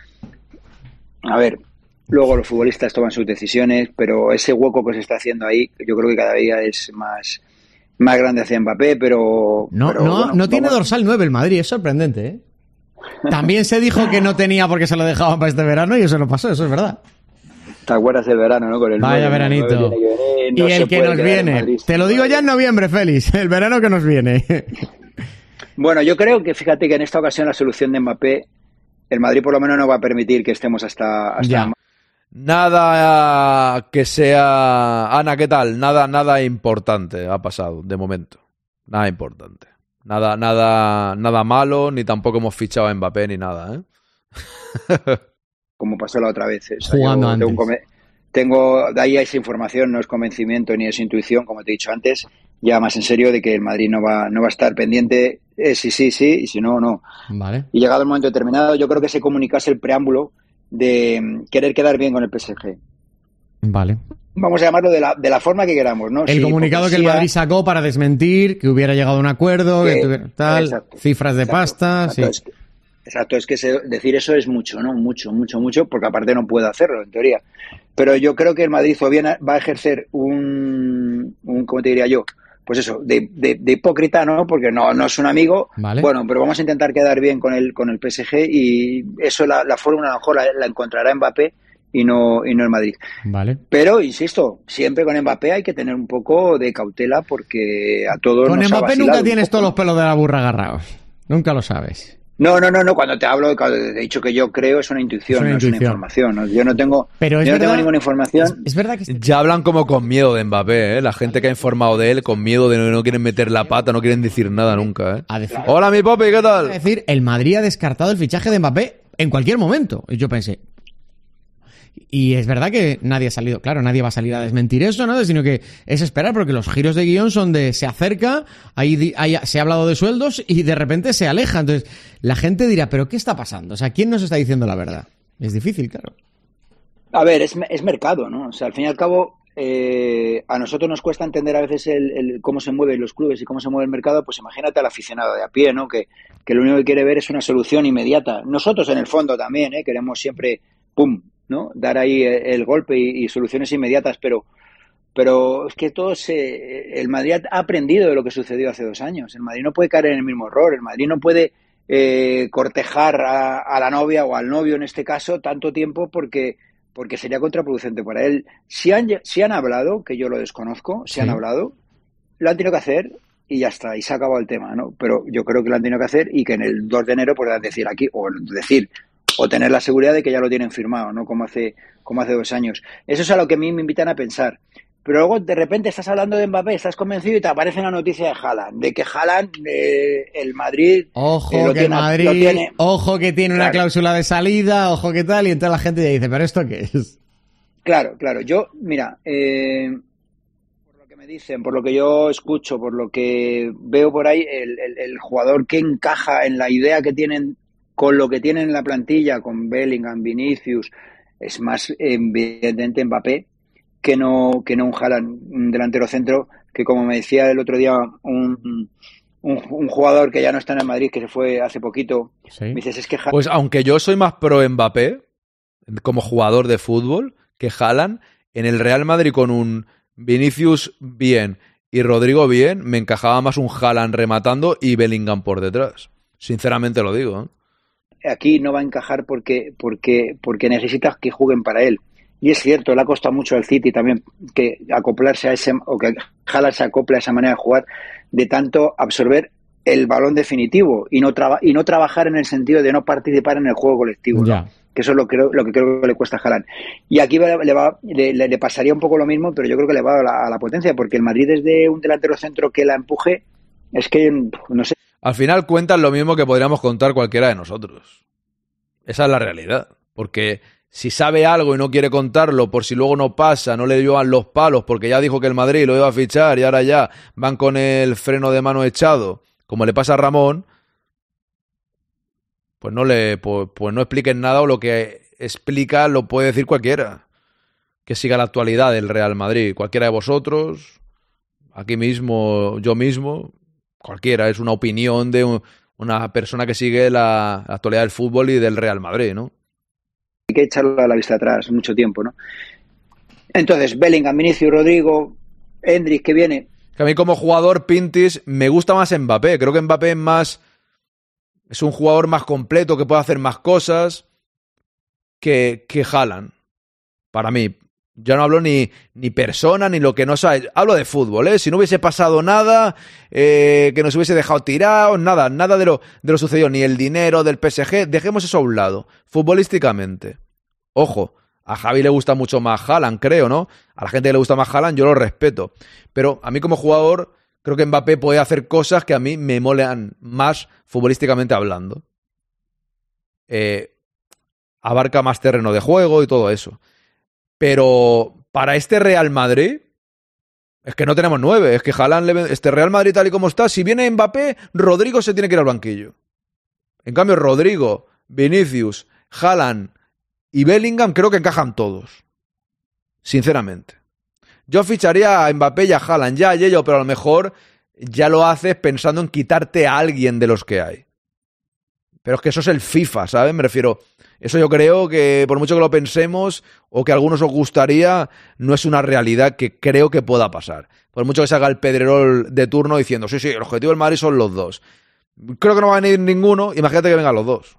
S19: A ver, Luego los futbolistas toman sus decisiones, pero ese hueco que se está haciendo ahí, yo creo que cada día es más, más grande hacia Mbappé, pero...
S18: No, no, no tiene dorsal 9 el Madrid, es sorprendente, ¿eh? También se dijo que no tenía porque se lo dejaban para este verano y eso no pasó, eso es verdad.
S19: ¿Te acuerdas del verano, no? Con el
S18: Vaya veranito. y el que nos viene. Te lo digo ya en noviembre, Félix, el verano que nos viene.
S19: bueno, yo creo que fíjate que en esta ocasión la solución de Mbappé, el Madrid por lo menos no va a permitir que estemos hasta, hasta
S2: Nada que sea. Ana, ¿qué tal? Nada, nada importante ha pasado, de momento. Nada importante. Nada, nada, nada malo, ni tampoco hemos fichado a Mbappé ni nada, ¿eh?
S19: Como pasó la otra vez. ¿eh?
S18: Jugando
S19: tengo, tengo, de ahí esa información, no es convencimiento ni es intuición, como te he dicho antes, ya más en serio de que el Madrid no va, no va a estar pendiente, eh, sí, sí, sí, y si no, no.
S18: Vale.
S19: Y llegado el momento determinado, yo creo que se comunicase el preámbulo de mm, querer quedar bien con el PSG.
S18: Vale.
S19: Vamos a llamarlo de la, de la forma que queramos, ¿no?
S18: El
S19: Sí,
S18: comunicado que el Madrid sacó para desmentir que hubiera llegado a un acuerdo, que,
S19: Que-
S18: tuviera tal,
S19: exacto,
S18: cifras de
S19: exacto,
S18: pasta,
S19: exacto,
S18: sí.
S19: es que- Exacto, es que decir eso es mucho, ¿no? Mucho, mucho, mucho, porque aparte no puede hacerlo, en teoría. Pero yo creo que el Madrid o bien va a ejercer un, un ¿cómo te diría yo? Pues eso, de, de- de hipócrita, ¿no? Porque no, no es un amigo.
S18: Vale.
S19: Bueno, pero vamos a intentar quedar bien con el, con el PSG y eso la, la fórmula a lo mejor la, la encontrará Mbappé y no, y no el Madrid.
S18: Vale.
S19: Pero, insisto, siempre con Mbappé hay que tener un poco de cautela porque a todos
S18: Con
S19: nos
S18: Mbappé nunca
S19: un
S18: tienes todos los pelos de la burra agarrados. Nunca lo sabes.
S19: No, no, no, no. Cuando te hablo, cuando he dicho que yo creo, es una intuición,
S18: Es una
S19: no
S18: intuición.
S19: es una información. ¿no? Yo no tengo,
S18: Pero es
S19: yo no tengo ninguna información.
S18: Es verdad que
S2: Ya hablan como con miedo de Mbappé, ¿eh? La gente que ha informado de él con miedo de no, no quieren meter la pata, no quieren decir nada nunca, ¿eh? Hola, mi papi, ¿qué
S18: Es
S2: tal?
S18: decir, el Madrid ha descartado el fichaje de Mbappé en cualquier momento. Y yo pensé. Y es verdad que nadie ha salido, claro, nadie va a salir a desmentir eso, ¿no? Sino que es esperar, porque los giros de guion son de se acerca, ahí, ahí se ha hablado de sueldos y de repente se aleja. Entonces, la gente dirá, ¿pero qué está pasando? O sea, ¿quién nos está diciendo la verdad? Es difícil, claro.
S19: A ver, es, es mercado, ¿no? O sea, al fin y al cabo, eh, a nosotros nos cuesta entender a veces el, el cómo se mueven los clubes y cómo se mueve el mercado. Pues imagínate al aficionado de a pie, ¿no? Que, que lo único que quiere ver es una solución inmediata. Nosotros, en el fondo, también, ¿eh? Queremos siempre, ¡pum! ¿No? Dar ahí eh, el golpe y, y soluciones inmediatas, pero pero es que todo se, el Madrid ha aprendido de lo que sucedió hace dos años. El Madrid no puede caer en el mismo error. El Madrid no puede eh, cortejar a, a, la novia o al novio en este caso tanto tiempo porque, porque sería contraproducente para él. Si han, si han hablado, que yo lo desconozco, si
S18: Sí.
S19: han hablado, lo han tenido que hacer y ya está, y se ha acabado el tema, ¿no? Pero yo creo que lo han tenido que hacer y que en el 2 de enero puedan decir aquí, o decir, o tener la seguridad de que ya lo tienen firmado, ¿no? Como hace, como hace dos años. Eso es a lo que a mí me invitan a pensar. Pero luego de repente estás hablando de Mbappé, estás convencido y te aparece una noticia de Haaland, de que Haaland, eh, el Madrid...
S18: Ojo
S19: eh, lo
S18: que
S19: tiene-
S18: Madrid,
S19: lo tiene-
S18: ojo que tiene una cláusula de salida, ojo que tal, y entonces la gente ya dice, ¿pero esto qué es?
S19: Claro, claro. Yo, mira, eh, por lo que me dicen, por lo que yo escucho, por lo que veo por ahí, el, el- el jugador que encaja en la idea que tienen con lo que tienen en la plantilla, con Bellingham, Vinicius, es más evidente Mbappé que no, que no un Haaland, un delantero centro, que como me decía el otro día un, un, un jugador que ya no está en el Madrid, que se fue hace poquito, me dices, es que Haaland
S2: Pues aunque yo soy más pro Mbappé como jugador de fútbol que Haaland, en el Real Madrid con un Vinicius bien y Rodrigo bien, me encajaba más un Haaland rematando y Bellingham por detrás. Sinceramente lo digo. ¿eh?
S19: Aquí no va a encajar porque, porque, porque necesitas que jueguen para él. Y es cierto, le ha costado mucho al City también que acoplarse a ese, o que Haaland se acople a esa manera de jugar, de tanto absorber el balón definitivo y no, traba- y no trabajar en el sentido de no participar en el juego colectivo. ¿no?
S18: Ya.
S19: Que eso es lo, que creo, lo que creo que le cuesta a Haaland. Y aquí va- le, va, le, le- le pasaría un poco lo mismo, pero yo creo que le va a la, a la potencia, porque el Madrid desde un delantero centro que la empuje, es que, no sé,
S2: Al final cuentan lo mismo que podríamos contar cualquiera de nosotros. Esa es la realidad. Porque si sabe algo y no quiere contarlo por si luego no pasa, no le llevan los palos porque ya dijo que el Madrid lo iba a fichar y ahora ya van con el freno de mano echado, como le pasa a Ramón, pues no le pues, pues no expliquen nada o lo que explica lo puede decir cualquiera. Que siga la actualidad del Real Madrid, cualquiera de vosotros, aquí mismo, yo mismo, cualquiera, es una opinión de un- una persona que sigue la, la actualidad del fútbol y del Real Madrid, ¿no?
S19: hay que echarlo a la vista atrás mucho tiempo, ¿no? Entonces, Bellingham, Vinicius, Rodrigo, Hendrik, que viene,
S2: Que a mí como jugador Pintis me gusta más Mbappé, creo que Mbappé es más es un jugador más completo que puede hacer más cosas que que Haaland. Para mí, ya no hablo ni, ni persona ni lo que no sabe. Hablo de fútbol, ¿eh? Si no hubiese pasado nada, eh, que nos hubiese dejado tirados, nada, nada de lo, de lo sucedido, ni el dinero del PSG, dejemos eso a un lado, futbolísticamente. Ojo, a Javi le gusta mucho más Haaland, creo, ¿no? A la gente que le gusta más Haaland, yo lo respeto. Pero a mí como jugador, creo que Mbappé puede hacer cosas que a mí me molean más futbolísticamente hablando. Eh, abarca más terreno de juego y todo eso. Pero para este Real Madrid, es que no tenemos nueve. Es que ven- este Real Madrid tal y como está, si viene Mbappé, Rodrigo se tiene que ir al banquillo. En cambio, Rodrigo, Vinicius, Haaland y Bellingham creo que encajan todos. Sinceramente. Yo ficharía a Mbappé y a Haaland, ya, ya, yo, pero a lo mejor ya lo haces pensando en quitarte a alguien de los que hay. Pero es que eso es el FIFA, ¿sabes? Me refiero. Eso yo creo que, por mucho que lo pensemos o que a algunos os gustaría, no es una realidad que creo que pueda pasar. Por mucho que se haga el pedrerol de turno diciendo, sí, sí, el objetivo del Madrid son los dos. Creo que no va a venir ninguno, imagínate que vengan los dos.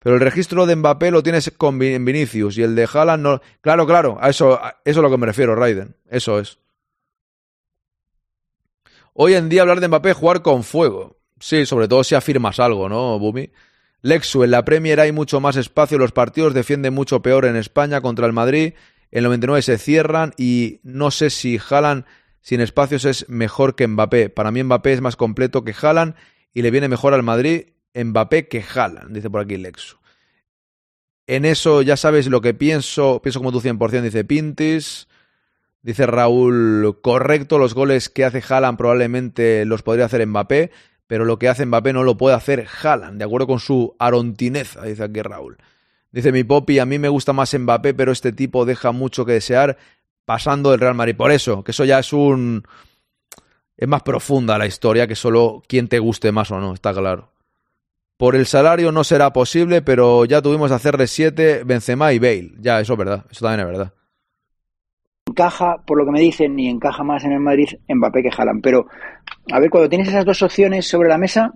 S2: Pero el registro de Mbappé lo tienes con Vin- Vinicius y el de Haaland no. Claro, claro, a eso, a eso es a lo que me refiero, Raiden. Eso es. Hoy en día hablar de Mbappé es jugar con fuego. Sí, sobre todo si afirmas algo, ¿no, Bumi? Lexu, en la Premier hay mucho más espacio, los partidos defienden mucho peor en España contra el Madrid, el 99 se cierran y no sé si Haaland sin espacios es mejor que Mbappé. Para mí Mbappé es más completo que Haaland y le viene mejor al Madrid Mbappé que Haaland, dice por aquí Lexu. En eso ya sabes lo que pienso, pienso como tú 100%, dice Pintis. Dice Raúl, correcto, los goles que hace Haaland probablemente los podría hacer Mbappé, pero lo que hace Mbappé no lo puede hacer Haaland, de acuerdo con su arontineza, dice aquí Raúl. Dice mi Popi, a mí me gusta más Mbappé, pero este tipo deja mucho que desear pasando del Real Madrid. Por eso, que eso ya es un... Es más profunda la historia que solo quien te guste más o no, está claro. Por el salario no será posible, pero ya tuvimos a CR7, Benzema y Bale. Ya, eso es verdad, eso también es verdad.
S19: Encaja, por lo que me dicen, ni encaja más en el Madrid Mbappé que Haaland. Pero, a ver, cuando tienes esas dos opciones sobre la mesa,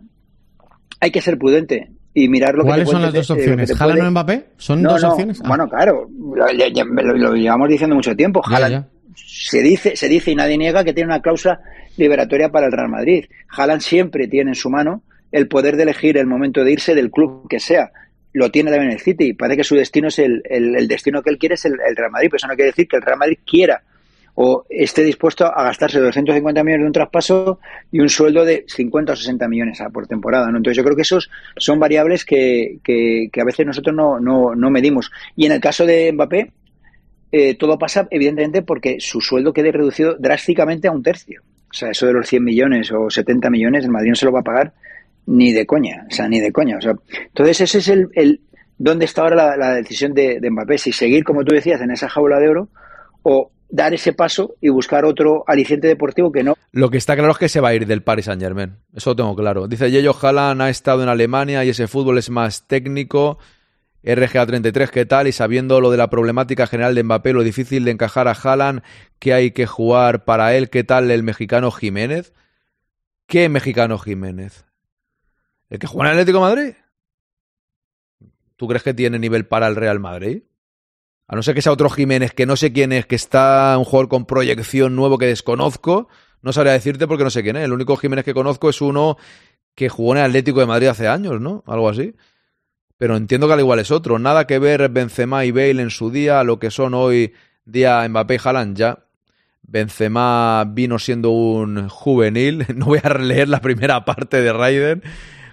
S19: hay que ser prudente y mirar lo que
S18: ¿Cuáles
S19: te
S18: son las dos
S19: eh,
S18: opciones? ¿Haaland
S19: puede-
S18: o Mbappé? ¿Son
S19: No,
S18: dos
S19: no,
S18: opciones? Ah.
S19: Bueno, claro, lo, llevamos diciendo mucho tiempo.
S18: Ya.
S19: se dice, se dice y nadie niega que tiene una cláusula liberatoria para el Real Madrid. Haaland siempre tiene en su mano el poder de elegir el momento de irse del club que sea. Lo tiene también el City. Parece que su destino es el, el- destino que él quiere es el, Real Madrid, pero eso no quiere decir que el Real Madrid quiera o esté dispuesto a gastarse 250 millones de un traspaso y un sueldo de 50 o 60 millones por temporada. ¿no? Entonces yo creo que esos son variables que, que- que a veces nosotros no, no, no medimos. Y en el caso de Mbappé, eh, todo pasa evidentemente porque su sueldo quede reducido drásticamente a un tercio. O sea, eso de los 100 millones o 70 millones, el Madrid no se lo va a pagar ni de coña, o sea, ni de coña. O sea, entonces ese es el, el dónde está ahora la, decisión de, de Mbappé, si seguir, como tú decías, en esa jaula de oro o dar ese paso y buscar otro aliciente deportivo que no
S2: Lo que está claro es que se va a ir del Paris Saint Germain. Eso lo tengo claro. Dice Yello Haaland ha estado en Alemania y ese fútbol es más técnico. RGA 33, ¿qué tal? Y sabiendo lo de la problemática general de Mbappé, lo difícil de encajar a Haaland, que hay que jugar para él, ¿qué tal el mexicano Jiménez? ¿Qué mexicano Jiménez? ¿El que juega en Atlético Madrid? ¿Tú crees que tiene nivel para el Real Madrid? A no ser que sea otro Jiménez, que no sé quién es, que está un jugador con proyección nuevo que desconozco, no sabría decirte porque no sé quién es. El único Jiménez que conozco es uno que jugó en Atlético de Madrid hace años, ¿no? Algo así. Pero entiendo que al igual es otro. Nada que ver Benzema y Bale en su día lo que son hoy día Mbappé y Haaland ya. Benzema vino siendo un juvenil. No voy a leer la primera parte de Raiden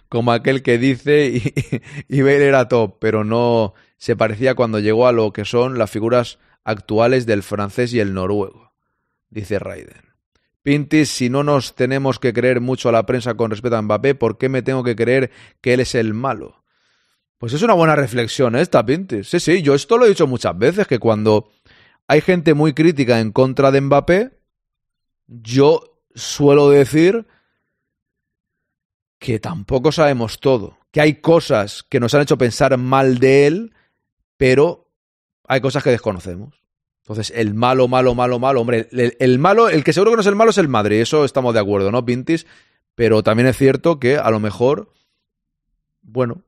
S2: como aquel que dice y, y Bale era top, pero no se parecía cuando llegó a lo que son las figuras actuales del francés y el noruego, dice Raiden. Pintis, si no nos tenemos que creer mucho a la prensa con respecto a Mbappé, ¿por qué me tengo que creer que él es el malo? Pues es una buena reflexión esta, Pintis. Sí, sí, yo esto lo he dicho muchas veces, que cuando hay gente muy crítica en contra de Mbappé, yo suelo decir que tampoco sabemos todo, que hay cosas que nos han hecho pensar mal de él, pero hay cosas que desconocemos. Entonces, el malo, malo, malo, malo, hombre, el, malo, el que seguro que no es el malo es el Madrid, eso estamos de acuerdo, ¿no, Pintis? Pero también es cierto que a lo mejor, bueno,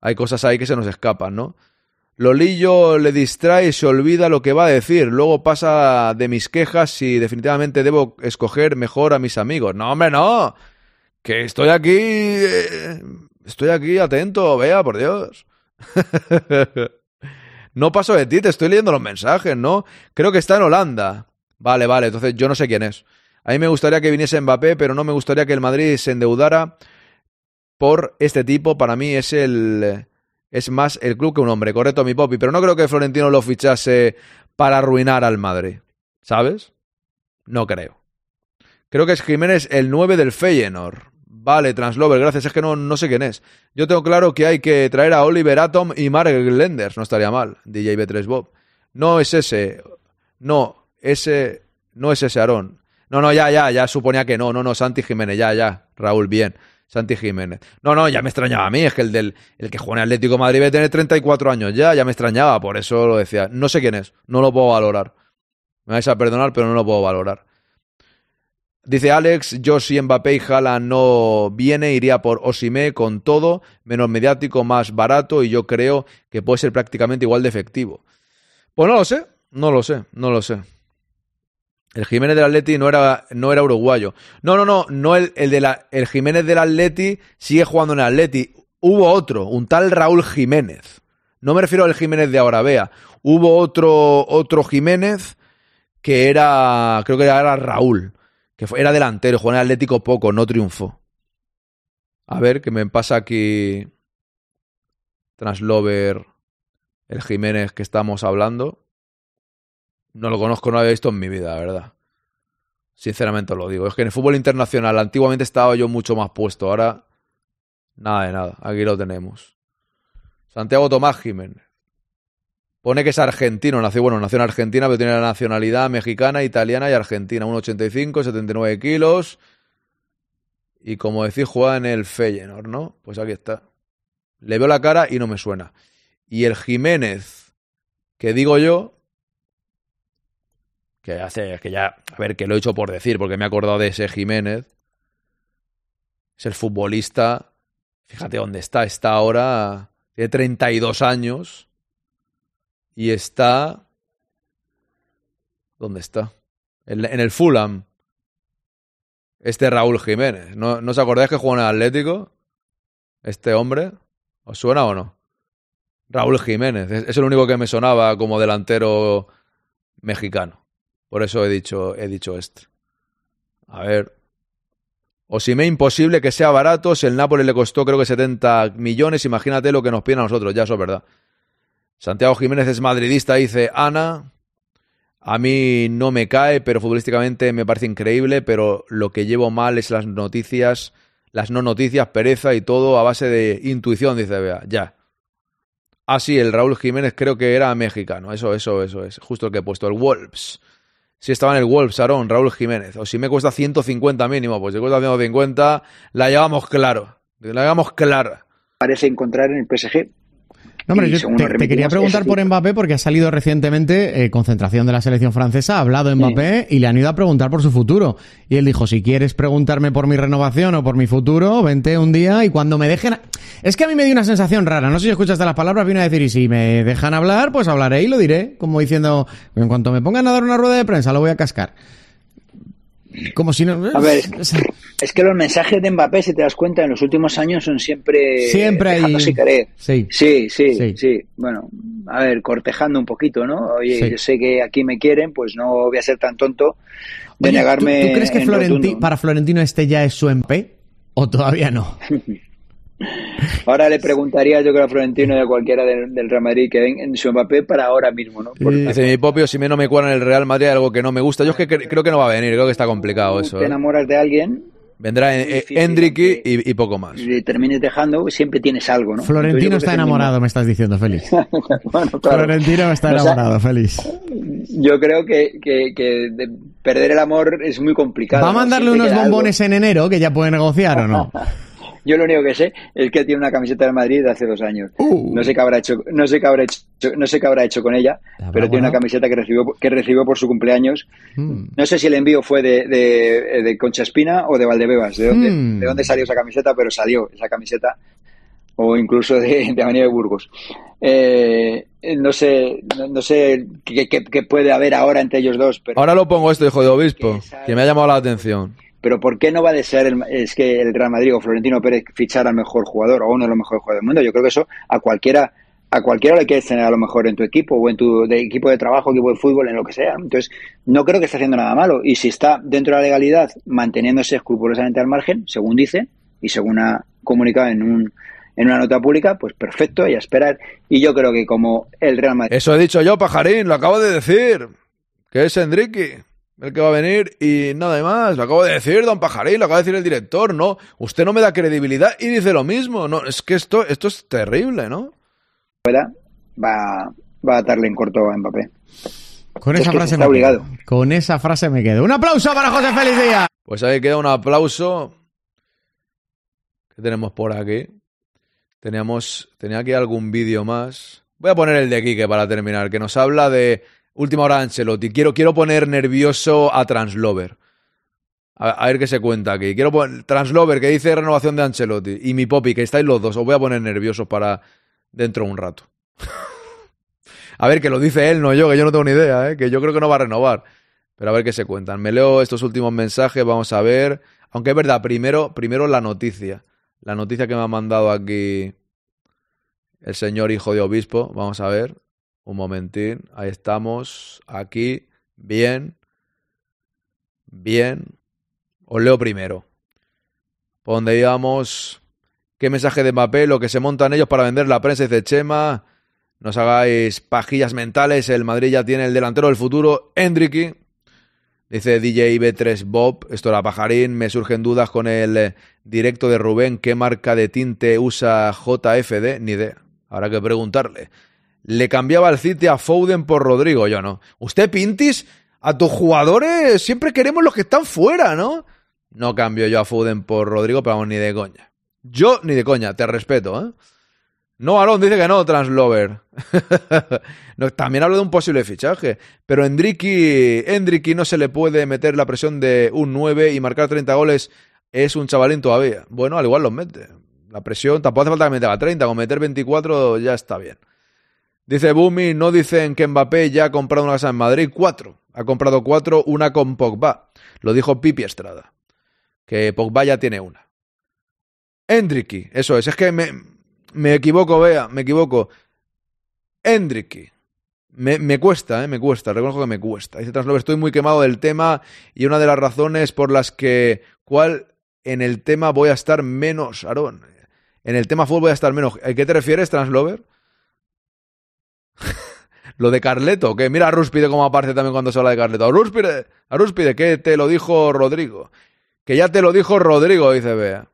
S2: hay cosas ahí que se nos escapan, ¿no? Lolillo le distrae y se olvida lo que va a decir. Luego pasa de mis quejas si definitivamente debo escoger mejor a mis amigos. No, hombre, no. Que estoy aquí. eh, Estoy aquí atento, vea, por Dios. no paso de ti, te estoy leyendo los mensajes, ¿no? Creo que está en Holanda. Vale, vale, entonces yo no sé quién es. A mí me gustaría que viniese Mbappé, pero no me gustaría que el Madrid se endeudara por este tipo. Para mí es el. Es más el club que un hombre, correcto, mi popi. Pero no creo que Florentino lo fichase para arruinar al Madrid. ¿Sabes? No creo. Creo que es Jiménez el 9 del Feyenoord. Vale, Translover, gracias. Es que no, no sé quién es. Yo tengo claro que hay que traer a Oliver Atom y Mark Lenders. No estaría mal. DJ B3 Bob. No es ese. No, ese. No es ese Aarón. No, no, ya, ya, ya suponía que no. No, no, Santi Jiménez. Ya, ya. Raúl, bien. Santi Jiménez. No, no, ya me extrañaba a mí. Es que el del el que juega en Atlético de Madrid debe tener 34 años ya. Ya me extrañaba. Por eso lo decía. No sé quién es. No lo puedo valorar. Me vais a perdonar, pero no lo puedo valorar. Dice Alex, yo si Mbappé y Haaland no viene, iría por Osimé con todo, menos mediático, más barato y yo creo que puede ser prácticamente igual de efectivo. Pues no lo sé, no lo sé, no lo sé. El Jiménez del Atleti no era, no era uruguayo. No, no, no, no el, el, de la, el Jiménez del Atleti sigue jugando en el Atleti. Hubo otro, un tal Raúl Jiménez. No me refiero al Jiménez de ahora, vea. Hubo otro, otro Jiménez que era, creo que era Raúl que era delantero, jugó en Atlético poco, no triunfó. A ver, que me pasa aquí Translover, el Jiménez que estamos hablando. No lo conozco, no lo había visto en mi vida, la verdad. Sinceramente lo digo. Es que en el fútbol internacional antiguamente estaba yo mucho más puesto. Ahora, nada de nada. Aquí lo tenemos. Santiago Tomás Jiménez. Pone que es argentino, nació, bueno, nació en Argentina, pero tiene la nacionalidad mexicana, italiana y argentina. 1,85, 79 kilos. Y como decís, juega en el Feyenoord, ¿no? Pues aquí está. Le veo la cara y no me suena. Y el Jiménez, que digo yo, que hace, que ya, a ver, que lo he hecho por decir, porque me he acordado de ese Jiménez. Es el futbolista, fíjate dónde está, está ahora, tiene 32 años y está... ¿Dónde está? En, el Fulham. Este Raúl Jiménez. ¿No, ¿No os acordáis que jugó en el Atlético? Este hombre. ¿Os suena o no? Raúl Jiménez. Es, es el único que me sonaba como delantero mexicano. Por eso he dicho, he dicho este. A ver. O si me imposible que sea barato, si el Napoli le costó creo que 70 millones, imagínate lo que nos piden a nosotros, ya eso es verdad. Santiago Jiménez es madridista, dice Ana. A mí no me cae, pero futbolísticamente me parece increíble, pero lo que llevo mal es las noticias, las no noticias, pereza y todo a base de intuición, dice Bea. Ya. Ah, sí, el Raúl Jiménez creo que era mexicano. Eso, eso, eso es. Justo el que he puesto, el Wolves. Si estaba en el Wolves, Aaron, Raúl Jiménez. O si me cuesta 150 mínimo, pues si cuesta 150, la llevamos claro. La llevamos clara.
S19: Parece encontrar en el PSG.
S18: No, hombre, yo te, quería preguntar por Mbappé porque ha salido recientemente eh, concentración de la selección francesa, ha hablado Mbappé y le han ido a preguntar por su futuro. Y él dijo, si quieres preguntarme por mi renovación o por mi futuro, vente un día y cuando me dejen... a-". Es que a mí me dio una sensación rara, no sé si escuchaste las palabras, vino a decir, y si me dejan hablar, pues hablaré y lo diré, como diciendo, en cuanto me pongan a dar una rueda de prensa, lo voy a cascar. Como si no...
S19: A ver, es que, es que los mensajes de Mbappé, si te das cuenta, en los últimos años son siempre
S18: Siempre hay-
S19: querer.
S18: Sí.
S19: Sí, sí,
S18: Sí.
S19: sí, Bueno, a ver, cortejando un poquito, ¿no? Oye,
S18: Sí.
S19: yo sé que aquí me quieren, pues no voy a ser tan tonto de
S18: Oye, ¿tú-
S19: negarme.
S18: ¿tú, crees que
S19: en
S18: Florenti- para Florentino este ya es su MP? ¿O todavía no?
S19: Ahora le preguntaría yo creo a Florentino y a cualquiera del, del Real Madrid que den en su Mbappé para ahora mismo, ¿no? Porque
S2: Dice mi popio, si me no me cuadra en el Real Madrid, algo que no me gusta. Yo es que cre- creo que no va a venir, creo que está complicado eso.
S19: te
S2: ¿eh?
S19: enamoras de alguien
S2: Vendrá eh, Hendrick y, y poco más.
S19: y termines dejando, siempre tienes algo, ¿no?
S18: Florentino está
S19: mismo.
S18: enamorado, me estás diciendo, Félix.
S19: Bueno, claro.
S18: Florentino está
S19: O sea,
S18: enamorado, Félix.
S19: Yo creo que, que, que de perder el amor es muy complicado.
S18: ¿Va a mandarle unos
S19: algo.
S18: bombones en enero que ya puede negociar o no?
S19: Yo lo único que sé es que tiene una camiseta del Madrid de hace dos años.
S18: Uh.
S19: No sé qué habrá hecho, no sé qué habrá hecho, no sé qué habrá hecho con ella, pero tiene una camiseta que recibió, que recibió por su cumpleaños.
S18: Mm.
S19: No sé si el envío fue de, de, de Concha Espina o de Valdebebas, de dónde,
S18: Mm.
S19: de dónde salió esa camiseta, pero salió esa camiseta, o incluso de, de Avenida de Burgos. Eh, no sé, no, no sé qué, qué- qué puede haber ahora entre ellos dos, pero
S2: Ahora lo pongo esto, hijo de obispo, que me ha llamado la atención.
S19: Pero ¿por qué no va a ser el, es que el Real Madrid o Florentino Pérez fichar al mejor jugador o uno de los mejores jugadores del mundo? Yo creo que eso a cualquiera a cualquiera le quieres tener a lo mejor en tu equipo o en tu de equipo de trabajo, equipo de fútbol, en lo que sea. Entonces, no creo que esté haciendo nada malo. Y si está dentro de la legalidad, manteniéndose escrupulosamente al margen, según dice, y según ha comunicado en un en una nota pública, pues perfecto, y a esperar. Y yo creo que como el Real Madrid
S2: Eso he dicho yo, pajarín, lo acabo de decir. Que es Enrique, el que va a venir y nada más. Lo acabo de decir, don Pajarín, lo acaba de decir el director, ¿no? Usted no me da credibilidad y dice lo mismo. No, es que esto, esto es terrible, ¿no?
S19: va, va a darle en corto a Mbappé.
S18: Con
S19: Es
S18: esa
S19: que
S18: frase
S19: está
S18: me quedo.
S19: obligado.
S18: Con esa frase me quedo. Un aplauso para José Félix Díaz.
S2: Pues ahí queda un aplauso. ¿Qué tenemos por aquí? Teníamos, tenía aquí algún vídeo más. Voy a poner el de Quique para terminar, que nos habla de última hora Ancelotti. Quiero, quiero poner nervioso a Translover. A, ver qué se cuenta aquí. Quiero Translover, que dice renovación de Ancelotti. Y mi Popi, que estáis los dos. Os voy a poner nerviosos para dentro de un rato. a ver, que lo dice él, no yo, que yo no tengo ni idea, ¿eh? que yo creo que no va a renovar. Pero a ver qué se cuentan. Me leo estos últimos mensajes, vamos a ver. Aunque es verdad, primero, primero la noticia. La noticia que me ha mandado aquí el señor hijo de obispo. Vamos a ver. Un momentín. Ahí estamos. Aquí. Bien. Bien. Os leo primero. Por donde íbamos. ¿Qué mensaje de Mbappé? Lo que se montan ellos para vender la prensa, dice Chema. No os hagáis pajillas mentales. El Madrid ya tiene el delantero del futuro, Hendricky. Dice DJ B3 Bob, esto era pajarín, me surgen dudas con el eh, directo de Rubén, ¿qué marca de tinte usa JFD? Ni idea, habrá que preguntarle. Le cambiaba el City a Foden por Rodrigo, yo no. Usted, Pintis, a tus jugadores siempre queremos los que están fuera, ¿no? No cambio yo a Foden por Rodrigo, pero vamos, ni de coña. Yo ni de coña, te respeto, ¿eh? No, Alon dice que no, Translover. no, también hablo de un posible fichaje. Pero Endriki, Endriki no se le puede meter la presión de un 9 y marcar 30 goles es un chavalín todavía. Bueno, al igual los mete. La presión, tampoco hace falta que meta 30, con meter 24 ya está bien. Dice Bumi, no dicen que Mbappé ya ha comprado una casa en Madrid. Cuatro. Ha comprado cuatro, una con Pogba. Lo dijo Pipi Estrada. Que Pogba ya tiene una. Endriki, eso es. Es que me, me equivoco, vea, me equivoco. Endriki. Me, me, cuesta, eh, me cuesta, reconozco que me cuesta. Dice Translover, estoy muy quemado del tema y una de las razones por las que, ¿cuál en el tema voy a estar menos, Aarón? En el tema fútbol voy a estar menos. ¿A qué te refieres, Translover? lo de Carleto, que mira a Rúspide como aparece también cuando se habla de Carleto. A Rúspide, Rúspide, que te lo dijo Rodrigo. Que ya te lo dijo Rodrigo, dice Bea.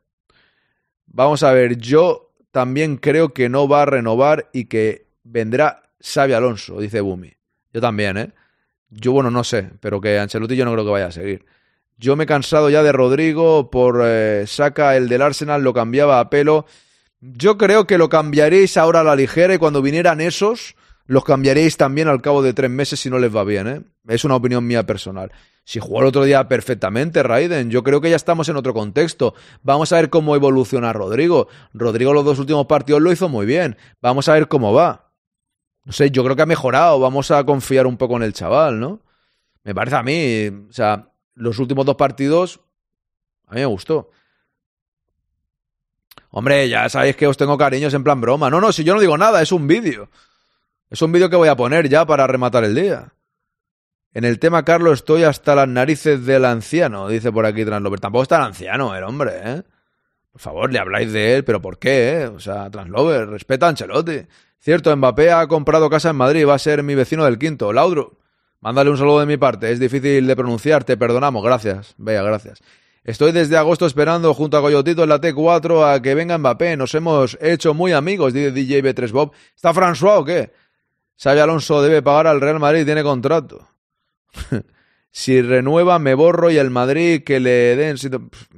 S2: Vamos a ver, yo también creo que no va a renovar y que vendrá Xavi Alonso, dice Bumi. Yo también, ¿eh? Yo, bueno, no sé, pero que Ancelotti yo no creo que vaya a seguir. Yo me he cansado ya de Rodrigo por eh, saca el del Arsenal, lo cambiaba a pelo. Yo creo que lo cambiaréis ahora a la ligera y cuando vinieran esos, los cambiaréis también al cabo de tres meses si no les va bien, ¿eh? Es una opinión mía personal. Si jugó el otro día perfectamente, Raiden, yo creo que ya estamos en otro contexto. Vamos a ver cómo evoluciona Rodrigo. Rodrigo los dos últimos partidos lo hizo muy bien. Vamos a ver cómo va. No sé, yo creo que ha mejorado. Vamos a confiar un poco en el chaval, ¿no? Me parece a mí. O sea, los últimos dos partidos, a mí me gustó. Hombre, ya sabéis que os tengo cariños en plan broma. No, no, si yo no digo nada, es un vídeo. Es un vídeo que voy a poner ya para rematar el día. En el tema, Carlos, estoy hasta las narices del anciano, dice por aquí Translover. Tampoco está el anciano, el hombre, ¿eh? Por favor, le habláis de él, pero ¿por qué, eh? O sea, Translover, respeta a Ancelotti. Cierto, Mbappé ha comprado casa en Madrid, va a ser mi vecino del quinto. Laudro, mándale un saludo de mi parte. Es difícil de pronunciar, te perdonamos. Gracias. Vea, gracias. Estoy desde agosto esperando junto a Coyotito en la T4 a que venga Mbappé. Nos hemos hecho muy amigos, dice DJ B3 Bob. ¿Está François o qué? Xavi Alonso debe pagar al Real Madrid, tiene contrato. si renueva, me borro y el Madrid que le den.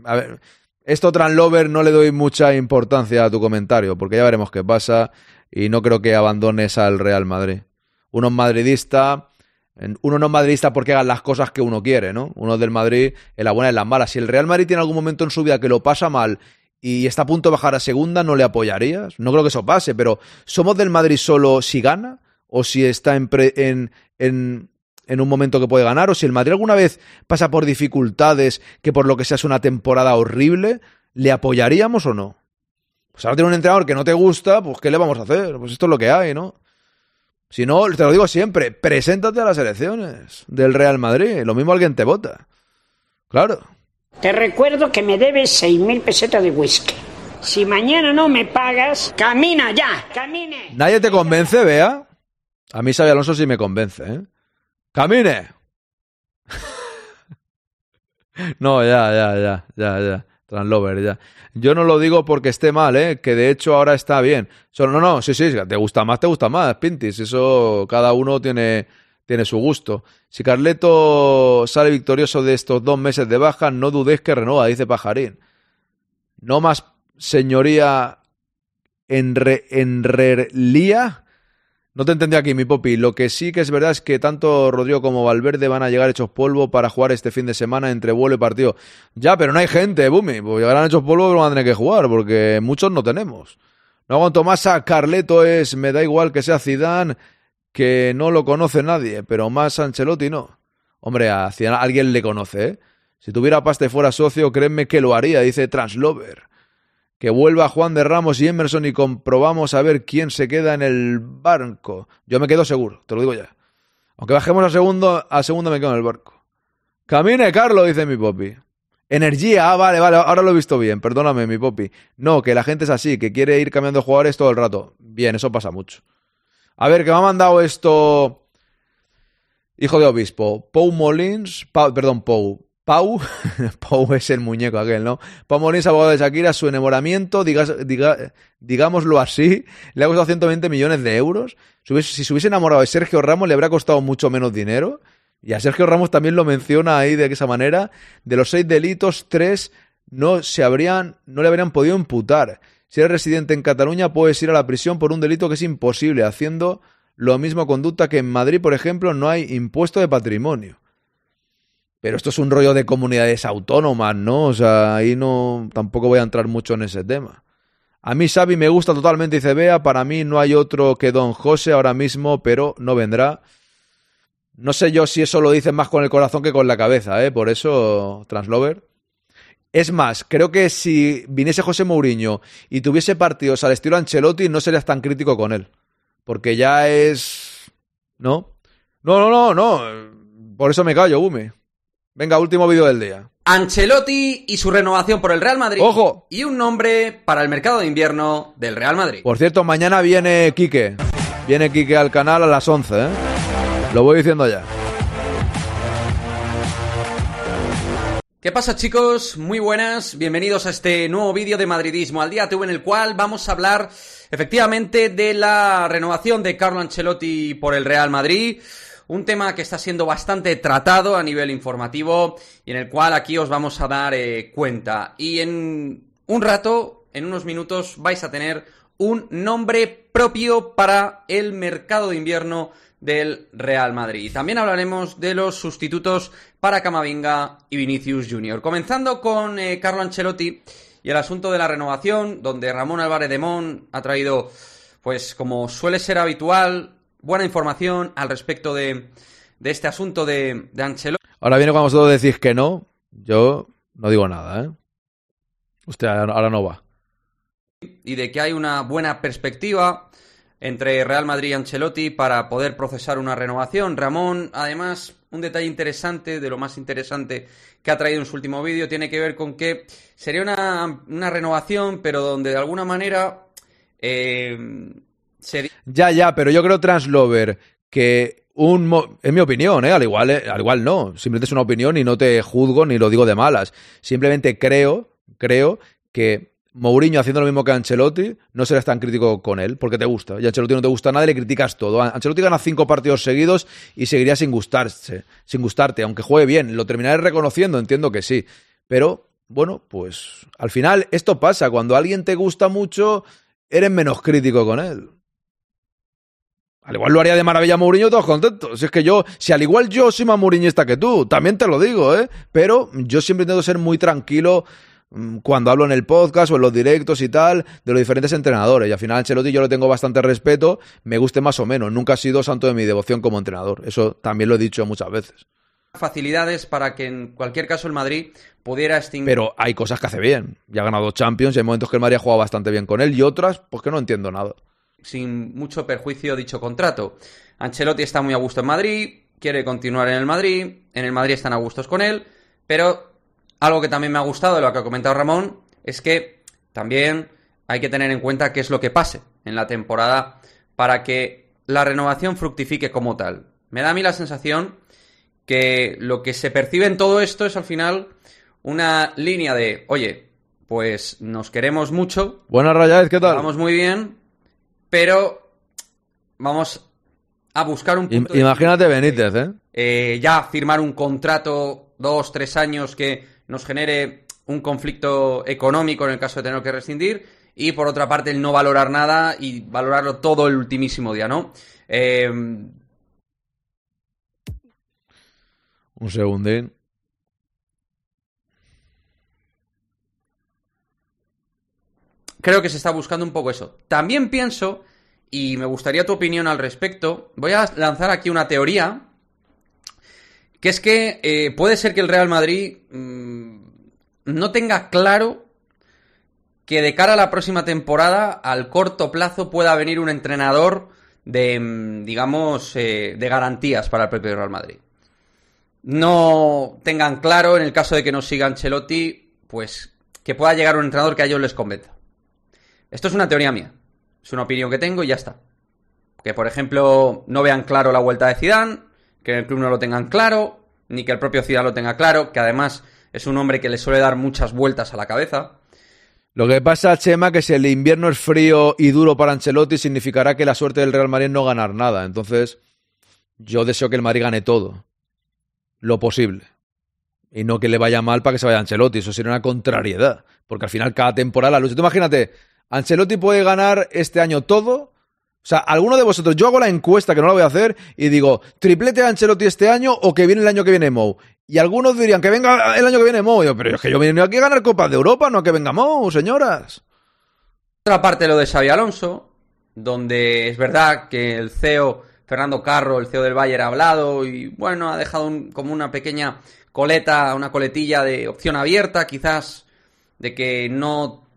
S2: A ver, esto Translover no le doy mucha importancia a tu comentario, porque ya veremos qué pasa y no creo que abandones al Real Madrid. Uno es madridista, uno no es madridista porque hagan las cosas que uno quiere, ¿no? Uno es del Madrid en la buena y en las malas. Si el Real Madrid tiene algún momento en su vida que lo pasa mal y está a punto de bajar a segunda, ¿no le apoyarías? No creo que eso pase, pero ¿somos del Madrid solo si gana? ¿O si está en, en, en en un momento que puede ganar, o si el Madrid alguna vez pasa por dificultades, que por lo que sea es una temporada horrible, ¿le apoyaríamos o no? Pues ahora tiene un entrenador que no te gusta, pues ¿qué le vamos a hacer? Pues esto es lo que hay, ¿no? Si no, te lo digo siempre, preséntate a las elecciones del Real Madrid, lo mismo alguien te vota. Claro.
S20: Te recuerdo que me debes 6.000 pesetas de whisky. Si mañana no me pagas, camina ya, camine.
S2: ¿Nadie te convence, Bea? A mí Xavi Alonso sí me convence, ¿eh? ¡Camine! no, ya, ya, ya, ya, ya. Translover, ya. Yo no lo digo porque esté mal, ¿eh? Que de hecho ahora está bien. Solo, no, no, sí, sí, te gusta más, te gusta más, Pintis. Eso cada uno tiene, tiene su gusto. Si Carleto sale victorioso de estos dos meses de baja, no dudéis que renueva, dice Pajarín. No más señoría en enrerlía no te entendí aquí, mi popi. Lo que sí que es verdad es que tanto Rodrigo como Valverde van a llegar hechos polvo para jugar este fin de semana entre vuelo y partido. Ya, pero no hay gente, Bumi. Pues llegarán hechos polvo, pero van a tener que jugar, porque muchos no tenemos. No aguanto más a Carleto es, me da igual que sea Zidane, que no lo conoce nadie, pero más Ancelotti no. Hombre, a Zidane alguien le conoce, ¿eh? Si tuviera pasta fuera socio, créeme que lo haría, dice Translover que vuelva Juan de Ramos y Emerson y comprobamos a ver quién se queda en el barco. Yo me quedo seguro, te lo digo ya. Aunque bajemos a segundo, a segundo me quedo en el barco. Camine, Carlos, dice mi popi. Energía, ah, vale, vale, ahora lo he visto bien, perdóname, mi popi. No, que la gente es así, que quiere ir cambiando jugadores todo el rato. Bien, eso pasa mucho. A ver, que me ha mandado esto. Hijo de obispo, Pou Molins, perdón, Pou, Pau, Pau es el muñeco aquel, ¿no? Pau Molins, abogado de Shakira, su enamoramiento, digámoslo así, le ha costado 120 millones de euros. Si, se hubiese enamorado de Sergio Ramos, le habría costado mucho menos dinero. Y a Sergio Ramos también lo menciona ahí de esa manera. De los seis delitos, tres no se habrían, no le habrían podido imputar. Si eres residente en Cataluña, puedes ir a la prisión por un delito que es imposible, haciendo lo mismo conducta que en Madrid, por ejemplo, no hay impuesto de patrimonio. Pero esto es un rollo de comunidades autónomas, ¿no? O sea, ahí no tampoco voy a entrar mucho en ese tema. A mí Xavi me gusta totalmente, dice Bea, para mí no hay otro que Don José ahora mismo, pero no vendrá. No sé yo si eso lo dices más con el corazón que con la cabeza, ¿eh? Por eso, Translover. Es más, creo que si viniese José Mourinho y tuviese partidos al estilo Ancelotti, no serías tan crítico con él. Porque ya es... ¿No? No, no, no, no. Por eso me callo, Bume. Venga, último vídeo del día.
S21: Ancelotti y su renovación por el Real Madrid.
S2: ¡Ojo!
S21: Y un nombre para el mercado de invierno del Real Madrid.
S2: Por cierto, mañana viene Quique. Viene Quique al canal a las 11, ¿eh? Lo voy diciendo ya.
S21: ¿Qué pasa chicos? Muy buenas, bienvenidos a este nuevo vídeo de Madridismo al Día TV en el cual vamos a hablar efectivamente de la renovación de Carlo Ancelotti por el Real Madrid. Un tema que está siendo bastante tratado a nivel informativo y en el cual aquí os vamos a dar eh, cuenta. Y en un rato, en unos minutos, vais a tener un nombre propio para el mercado de invierno del Real Madrid. También hablaremos de los sustitutos para Camavinga y Vinicius Junior. Comenzando con eh, Carlo Ancelotti y el asunto de la renovación, donde Ramón Álvarez de Mon ha traído, pues como suele ser habitual, buena información al respecto de, de este asunto de, de Ancelotti.
S2: Ahora viene cuando vosotros decís que no, yo no digo nada, ¿eh? Usted ahora no va.
S21: Y de que hay una buena perspectiva entre Real Madrid y Ancelotti para poder procesar una renovación. Ramón, además, un detalle interesante, de lo más interesante que ha traído en su último vídeo, tiene que ver con que sería una, una renovación, pero donde de alguna manera eh,
S2: Ya, ya, pero yo creo, Translover, que un... Mo es mi opinión, ¿eh? Al igual, eh, al igual no. Simplemente es una opinión y no te juzgo ni lo digo de malas. Simplemente creo, creo que Mourinho haciendo lo mismo que Ancelotti, no serás tan crítico con él, porque te gusta. Y Ancelotti no te gusta nada y le criticas todo. Ancelotti gana cinco partidos seguidos y seguiría sin gustarse, sin gustarte, aunque juegue bien. Lo terminaré reconociendo, entiendo que sí. Pero, bueno, pues al final esto pasa. Cuando alguien te gusta mucho, eres menos crítico con él. Al igual lo haría de maravilla Mourinho, todos contentos. Si es que yo, si al igual yo soy más mourinhista que tú, también te lo digo, ¿eh? Pero yo siempre intento ser muy tranquilo mm, cuando hablo en el podcast o en los directos y tal, de los diferentes entrenadores. Y al final Ancelotti yo le tengo bastante respeto, me guste más o menos. Nunca ha sido santo de mi devoción como entrenador. Eso también lo he dicho muchas veces.
S21: Facilidades para que en cualquier caso el Madrid pudiera extinguir.
S2: Pero hay cosas que hace bien. Ya ha ganado Champions y hay momentos que el Madrid ha jugado bastante bien con él y otras, pues que no entiendo nada.
S21: Sin mucho perjuicio dicho contrato. Ancelotti está muy a gusto en Madrid, quiere continuar en el Madrid, en el Madrid están a gustos con él, pero algo que también me ha gustado de lo que ha comentado Ramón es que también hay que tener en cuenta qué es lo que pase en la temporada para que la renovación fructifique como tal. Me da a mí la sensación que lo que se percibe en todo esto es al final una línea de, oye, pues nos queremos mucho.
S2: Buenas Rayáez, ¿qué tal?
S21: Vamos muy bien, pero vamos a buscar un punto
S2: Imagínate de... Benítez, ¿eh?
S21: ¿eh? Ya firmar un contrato dos, tres años que nos genere un conflicto económico en el caso de tener que rescindir y por otra parte el no valorar nada y valorarlo todo el ultimísimo día, ¿no? Eh...
S2: Un segundín.
S21: Creo que se está buscando un poco eso. También pienso, y me gustaría tu opinión al respecto, voy a lanzar aquí una teoría, que es que eh, puede ser que el Real Madrid mmm, no tenga claro que de cara a la próxima temporada, al corto plazo, pueda venir un entrenador de, digamos, eh, de garantías para el propio Real Madrid no tengan claro, en el caso de que no siga Ancelotti, pues que pueda llegar un entrenador que a ellos les convenza. Esto es una teoría mía. Es una opinión que tengo y ya está. Que, por ejemplo, no vean claro la vuelta de Zidane, que en el club no lo tengan claro, ni que el propio Zidane lo tenga claro, que además es un hombre que le suele dar muchas vueltas a la cabeza.
S2: Lo que pasa, Chema, que si el invierno es frío y duro para Ancelotti, significará que la suerte del Real Madrid no ganar nada. Entonces, yo deseo que el Madrid gane todo lo posible. Y no que le vaya mal para que se vaya Ancelotti. Eso sería una contrariedad. Porque al final cada temporada, Luis, tú imagínate, Ancelotti puede ganar este año todo. O sea, alguno de vosotros, yo hago la encuesta que no la voy a hacer y digo, triplete a Ancelotti este año o que viene el año que viene Mou. Y algunos dirían que venga el año que viene Mou. Y pero es que yo vine aquí a ganar Copas de Europa, no a que venga Mou, señoras.
S21: Otra parte lo de Xavi Alonso, donde es verdad que el CEO Fernando Carro, el CEO del Bayern, ha hablado y bueno, ha dejado como una pequeña coleta, una coletilla de opción abierta, quizás de que no,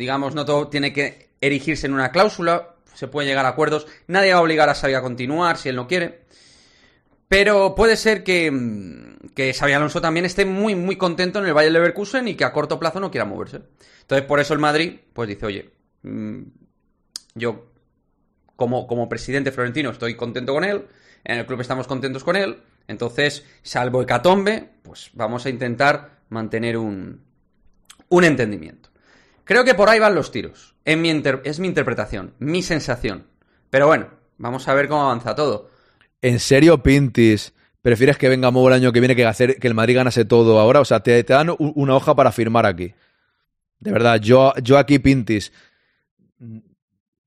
S21: digamos, no todo tiene que erigirse en una cláusula, se pueden llegar a acuerdos, nadie va a obligar a Xavi a continuar si él no quiere. Pero puede ser que, mm, que Xabi Alonso también esté muy, muy contento en el Bayern Leverkusen y que a corto plazo no quiera moverse. Entonces, por eso el Madrid, pues dice, oye, mm, yo como, como presidente florentino estoy contento con él, en el club estamos contentos con él, entonces, salvo hecatombe, pues vamos a intentar mantener un, un entendimiento. Creo que por ahí van los tiros. En mi es mi interpretación, mi sensación. Pero bueno, vamos a ver cómo avanza todo.
S2: ¿En serio, Pintis? ¿Prefieres que venga Mou el año que viene que hacer que el Madrid ganase todo ahora? O sea, te, dan una hoja para firmar aquí. De verdad, yo, yo aquí, Pintis,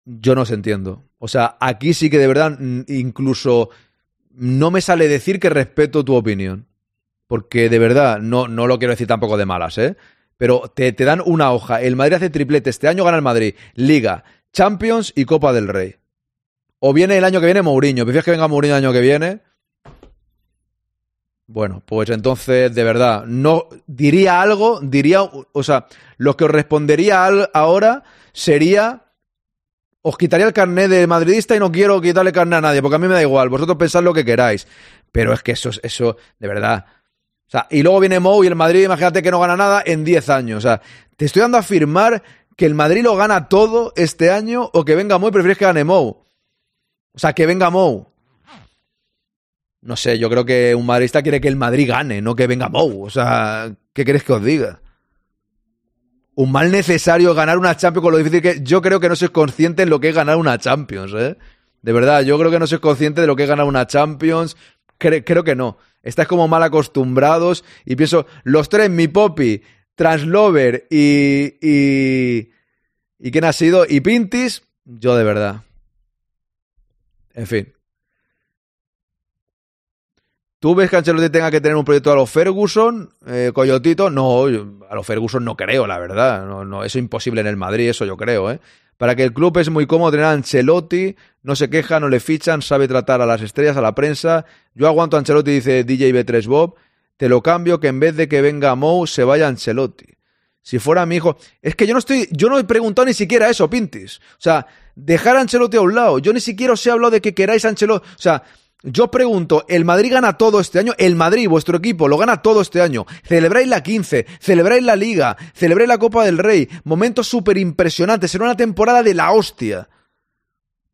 S2: yo no se entiendo. O sea, aquí sí que de verdad incluso no me sale decir que respeto tu opinión. Porque de verdad, no, no lo quiero decir tampoco de malas, ¿eh? Pero te, te dan una hoja. El Madrid hace triplete. Este año gana el Madrid. Liga, Champions y Copa del Rey. O viene el año que viene Mourinho. ¿Prefieres que venga Mourinho el año que viene? Bueno, pues entonces, de verdad, no diría algo, diría, o sea, lo que os respondería ahora sería, os quitaría el carnet de madridista y no quiero quitarle carnet a nadie, porque a mí me da igual, vosotros pensad lo que queráis, pero es que eso, es- eso, de verdad. Y luego viene Mou y el Madrid, imagínate que no gana nada en 10 años, o sea, te estoy dando a afirmar que el Madrid lo gana todo este año o que venga Mou y prefieres que gane Mou. O sea, que venga Mou. No sé, yo creo que un madridista quiere que el Madrid gane, no que venga Mou. O sea, ¿qué queréis que os diga? Un mal necesario ganar una Champions con lo difícil que... Yo creo que no sois conscientes de lo que es ganar una Champions, ¿eh? De verdad, yo creo que no sois conscientes de lo que es ganar una Champions. Cre- creo que no. Estáis como mal acostumbrados y pienso, los tres, mi Poppy, Translover y... y... ¿Y quién ha sido? Y Pintis, yo de verdad. En fin. ¿Tú ves que Ancelotti tenga que tener un proyecto a los Ferguson, eh, Coyotito? No, a los Ferguson no creo, la verdad. No, no, eso es imposible en el Madrid, eso yo creo, ¿eh? Para que el club es muy cómodo tener a Ancelotti, no se queja, no le fichan, sabe tratar a las estrellas, a la prensa. Yo aguanto a Ancelotti, dice DJ B3 Bob. Te lo cambio que en vez de que venga Mou, se vaya Ancelotti. Si fuera mi hijo. Es que yo no estoy. Yo no he preguntado ni siquiera eso, Pintis. O sea, dejar a Ancelotti a un lado. Yo ni siquiera os he hablado de que queráis a Ancelotti. O sea, yo pregunto, ¿el Madrid gana todo este año? El Madrid, vuestro equipo, lo gana todo este año. Celebráis la 15, celebráis la Liga, celebráis la Copa del Rey. Momentos súper impresionantes. Será una temporada de la hostia.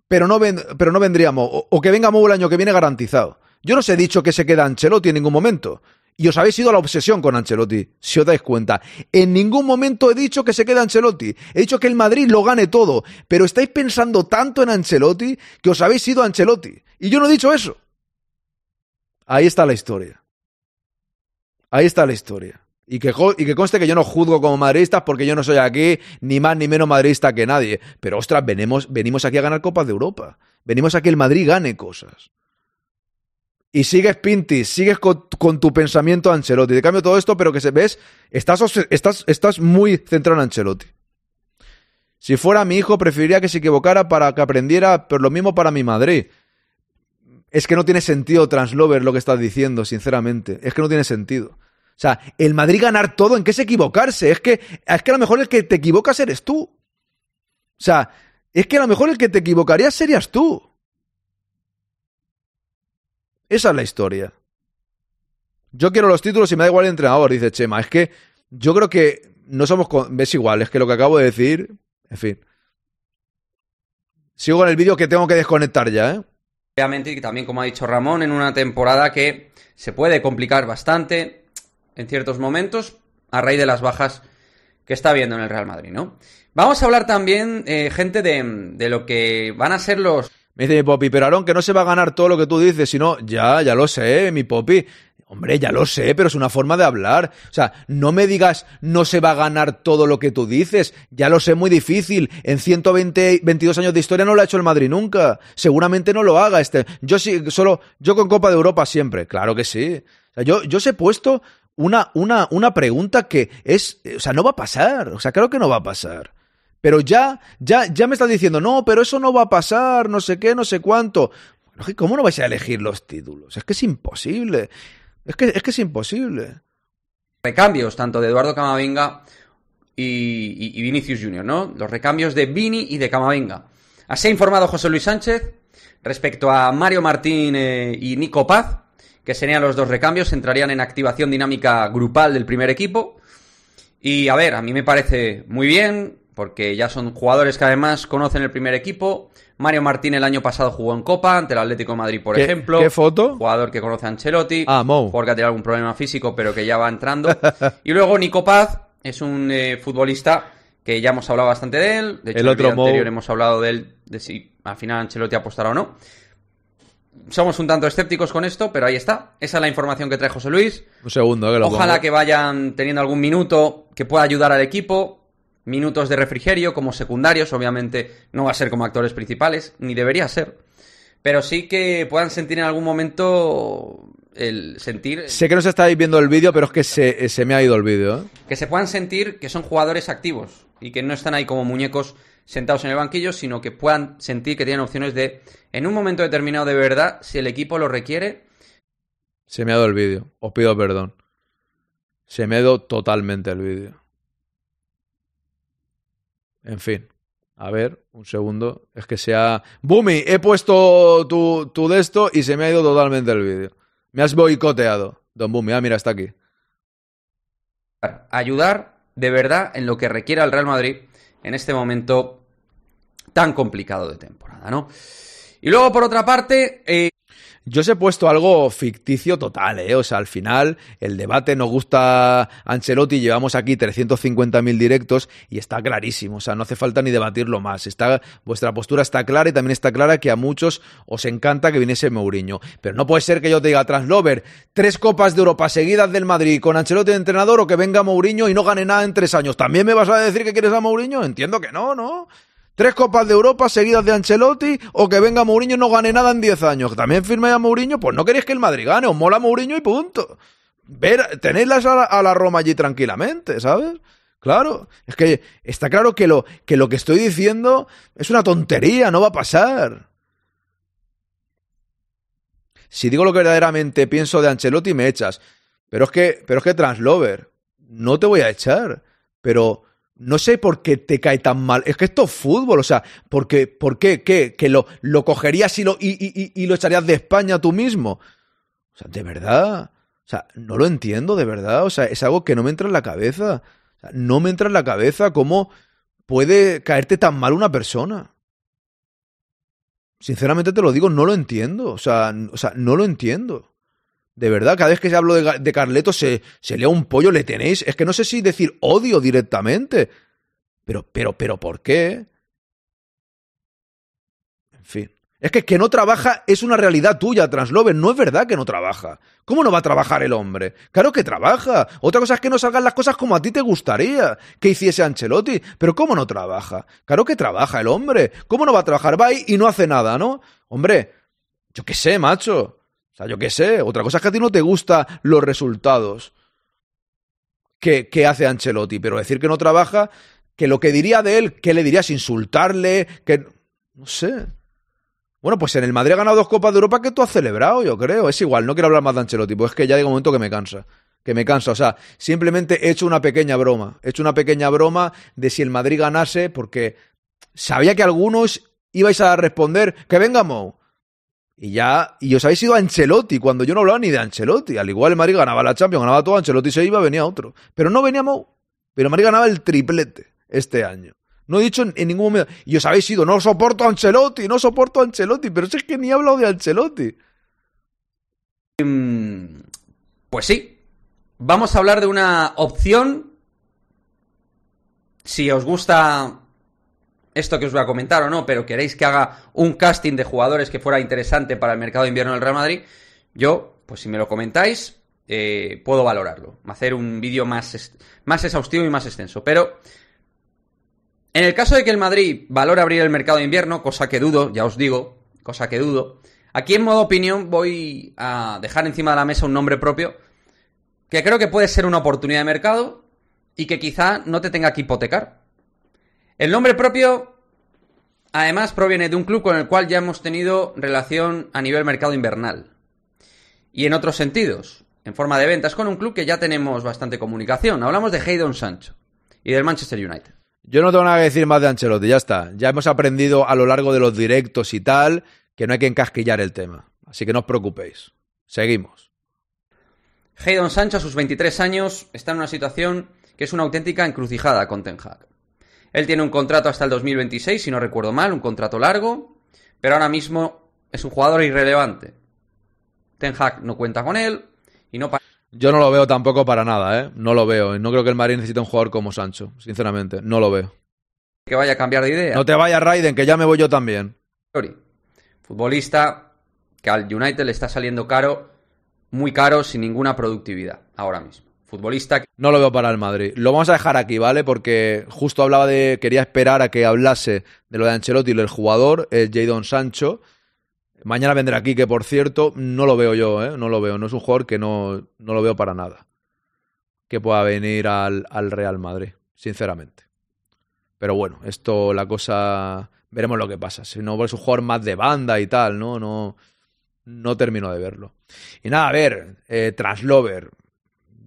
S2: Pero no, ven- pero no vendríamos. O, que venga Mou el año que viene garantizado. Yo no os he dicho que se queda Ancelotti en ningún momento. Y os habéis ido a la obsesión con Ancelotti, si os dais cuenta. En ningún momento he dicho que se quede Ancelotti. He dicho que el Madrid lo gane todo. Pero estáis pensando tanto en Ancelotti que os habéis ido a Ancelotti. Y yo no he dicho eso. Ahí está la historia. Ahí está la historia. Y que, y que conste que yo no juzgo como madridista porque yo no soy aquí ni más ni menos madridista que nadie. Pero ostras, venimos, venimos aquí a ganar Copas de Europa. Venimos a que el Madrid gane cosas. Y sigues Pintis, sigues con, tu pensamiento Ancelotti. Te cambio todo esto, pero que se ves, estás, estás, estás muy centrado en Ancelotti. Si fuera mi hijo, preferiría que se equivocara para que aprendiera, pero lo mismo para mi Madrid. Es que no tiene sentido, Translover, lo que estás diciendo, sinceramente. Es que no tiene sentido. O sea, el Madrid ganar todo, ¿en qué es equivocarse? Es que, es que a lo mejor el que te equivocas eres tú. O sea, es que a lo mejor el que te equivocarías serías tú. Esa es la historia. Yo quiero los títulos y me da igual el entrenador, dice Chema. Es que yo creo que no somos... Ves igual, es que lo que acabo de decir... En fin. Sigo con el vídeo que tengo que desconectar ya, ¿eh?
S21: Obviamente, y también como ha dicho Ramón, en una temporada que se puede complicar bastante en ciertos momentos a raíz de las bajas que está viendo en el Real Madrid, ¿no? Vamos a hablar también, eh, gente, de, de lo que van a ser los...
S2: Me dice mi Popi, pero Aarón, que no se va a ganar todo lo que tú dices, sino, ya, ya lo sé, mi Popi. Hombre, ya lo sé, pero es una forma de hablar. O sea, no me digas no se va a ganar todo lo que tú dices. Ya lo sé, muy difícil. En 120, 22 años de historia no lo ha hecho el Madrid nunca. Seguramente no lo haga este. Yo sí, solo, yo con Copa de Europa siempre. Claro que sí. Yo, yo os he puesto una, una, una pregunta que es, o sea, no va a pasar. O sea, creo que no va a pasar. Pero ya, ya, ya me estás diciendo, no, pero eso no va a pasar, no sé qué, no sé cuánto. ¿Cómo no vais a elegir los títulos? Es que es imposible. Es que es, que es imposible.
S21: Recambios, tanto de Eduardo Camavinga y, Vinicius Junior, ¿no? Los recambios de Vini y de Camavinga. Así ha informado José Luis Sánchez respecto a Mario Martín eh, y Nico Paz, que serían los dos recambios, entrarían en activación dinámica grupal del primer equipo. Y a ver, a mí me parece muy bien, porque ya son jugadores que además conocen el primer equipo. Mario Martín el año pasado jugó en Copa ante el Atlético de Madrid, por ejemplo.
S2: ¿Qué foto?
S21: Jugador que conoce a Ancelotti.
S2: Ah, Mo.
S21: Porque ha tenido algún problema físico, pero que ya va entrando. y luego Nico Paz es un eh, futbolista que ya hemos hablado bastante de él. De hecho,
S2: el otro
S21: en el anterior hemos hablado de él, de si al final Ancelotti apostará o no. Somos un tanto escépticos con esto, pero ahí está. Esa es la información que trae José Luis.
S2: Un segundo, que lo
S21: Ojalá
S2: pongo.
S21: que vayan teniendo algún minuto que pueda ayudar al equipo minutos de refrigerio como secundarios, obviamente no va a ser como actores principales, ni debería ser, pero sí que puedan sentir en algún momento el sentir...
S2: Sé que no se estáis viendo el vídeo, pero es que se, se me ha ido el vídeo. ¿eh?
S21: Que se puedan sentir que son jugadores activos y que no están ahí como muñecos sentados en el banquillo, sino que puedan sentir que tienen opciones de, en un momento determinado de verdad, si el equipo lo requiere...
S2: Se me ha ido el vídeo, os pido perdón. Se me ha ido totalmente el vídeo. En fin. A ver, un segundo. Es que se ha... Bumi, he puesto tu, tu de esto y se me ha ido totalmente el vídeo. Me has boicoteado. Don Bumi, ah, mira, está aquí.
S21: Ayudar de verdad en lo que requiera el Real Madrid en este momento tan complicado de temporada, ¿no? Y luego, por otra parte, eh...
S2: Yo os he puesto algo ficticio total, ¿eh? O sea, al final el debate nos gusta Ancelotti, llevamos aquí 350.000 directos y está clarísimo, o sea, no hace falta ni debatirlo más. Está, vuestra postura está clara y también está clara que a muchos os encanta que viniese Mourinho. Pero no puede ser que yo te diga, Translover, tres copas de Europa seguidas del Madrid con Ancelotti de entrenador o que venga Mourinho y no gane nada en tres años. ¿También me vas a decir que quieres a Mourinho? Entiendo que no, ¿no? Tres copas de Europa seguidas de Ancelotti o que venga Mourinho y no gane nada en 10 años. También firme a Mourinho, pues no queréis que el Madrid gane, os mola Mourinho y punto. Ver, tenéis a la, a la Roma allí tranquilamente, ¿sabes? Claro, es que está claro que lo, que lo que estoy diciendo es una tontería, no va a pasar. Si digo lo que verdaderamente pienso de Ancelotti, me echas. Pero es que, pero es que Translover, no te voy a echar. Pero no sé por qué te cae tan mal. Es que esto es fútbol, o sea, ¿por qué? ¿Por qué? ¿Qué? ¿Que lo, lo cogerías y lo, y, y, lo echarías de España tú mismo? O sea, de verdad. O sea, no lo entiendo, de verdad. O sea, es algo que no me entra en la cabeza. O sea, no me entra en la cabeza cómo puede caerte tan mal una persona. Sinceramente te lo digo, no lo entiendo. O sea, o sea no lo entiendo. De verdad, cada vez que se hablo de, de Carleto se, se lea un pollo, le tenéis. Es que no sé si decir odio directamente. Pero, pero, pero, ¿por qué? En fin. Es que que no trabaja es una realidad tuya, Translover. No es verdad que no trabaja. ¿Cómo no va a trabajar el hombre? Claro que trabaja. Otra cosa es que no salgan las cosas como a ti te gustaría que hiciese Ancelotti. Pero ¿cómo no trabaja? Claro que trabaja el hombre. ¿Cómo no va a trabajar? Va ahí y no hace nada, ¿no? Hombre, yo qué sé, macho. Sea, yo qué sé. Otra cosa es que a ti no te gustan los resultados que, que hace Ancelotti. Pero decir que no trabaja, que lo que diría de él, ¿qué le dirías? Insultarle, que... No sé. Bueno, pues en el Madrid ha ganado dos Copas de Europa que tú has celebrado, yo creo. Es igual, no quiero hablar más de Ancelotti, pues es que ya llega un momento que me cansa. Que me cansa. O sea, simplemente he hecho una pequeña broma. He hecho una pequeña broma de si el Madrid ganase, porque sabía que algunos ibais a responder que venga Mou. Y ya, y os habéis ido a Ancelotti cuando yo no hablaba ni de Ancelotti. Al igual el Madrid ganaba la Champions, ganaba todo, Ancelotti se iba, venía otro. Pero no venía Mou. Pero el Madrid ganaba el triplete este año. No he dicho en, ningún momento. Y os habéis ido, no soporto a Ancelotti, no soporto a Ancelotti. Pero es que ni he hablado de Ancelotti.
S21: Pues sí. Vamos a hablar de una opción. Si os gusta esto que os voy a comentar o no, pero queréis que haga un casting de jugadores que fuera interesante para el mercado de invierno del Real Madrid, yo, pues si me lo comentáis, eh, puedo valorarlo. Hacer un vídeo más, más exhaustivo y más extenso. Pero en el caso de que el Madrid valore abrir el mercado de invierno, cosa que dudo, ya os digo, cosa que dudo, aquí en modo opinión voy a dejar encima de la mesa un nombre propio que creo que puede ser una oportunidad de mercado y que quizá no te tenga que hipotecar. El nombre propio, además, proviene de un club con el cual ya hemos tenido relación a nivel mercado invernal. Y en otros sentidos, en forma de ventas, con un club que ya tenemos bastante comunicación. Hablamos de Haydon Sancho y del Manchester United.
S2: Yo no tengo nada que decir más de Ancelotti, ya está. Ya hemos aprendido a lo largo de los directos y tal que no hay que encasquillar el tema. Así que no os preocupéis. Seguimos.
S21: Haydon Sancho, a sus 23 años, está en una situación que es una auténtica encrucijada con Ten Hag. Él tiene un contrato hasta el 2026, si no recuerdo mal, un contrato largo, pero ahora mismo es un jugador irrelevante. Ten Hag no cuenta con él y no
S2: Yo no lo veo tampoco para nada, ¿eh? No lo veo. No creo que el Madrid necesite un jugador como Sancho, sinceramente. No lo veo.
S21: Que vaya a cambiar de idea.
S2: No te vayas, Raiden, que ya me voy yo también.
S21: Futbolista que al United le está saliendo caro, muy caro, sin ninguna productividad, ahora mismo. Futbolista.
S2: No lo veo para el Madrid. Lo vamos a dejar aquí, ¿vale? Porque justo hablaba de. Quería esperar a que hablase de lo de Ancelotti y del jugador, el Jadon Sancho. Mañana vendrá aquí, que por cierto, no lo veo yo, ¿eh? No lo veo. No es un jugador que no, no lo veo para nada. Que pueda venir al, al Real Madrid, sinceramente. Pero bueno, esto, la cosa. Veremos lo que pasa. Si no, es un jugador más de banda y tal, ¿no? No, no termino de verlo. Y nada, a ver, eh, Translover.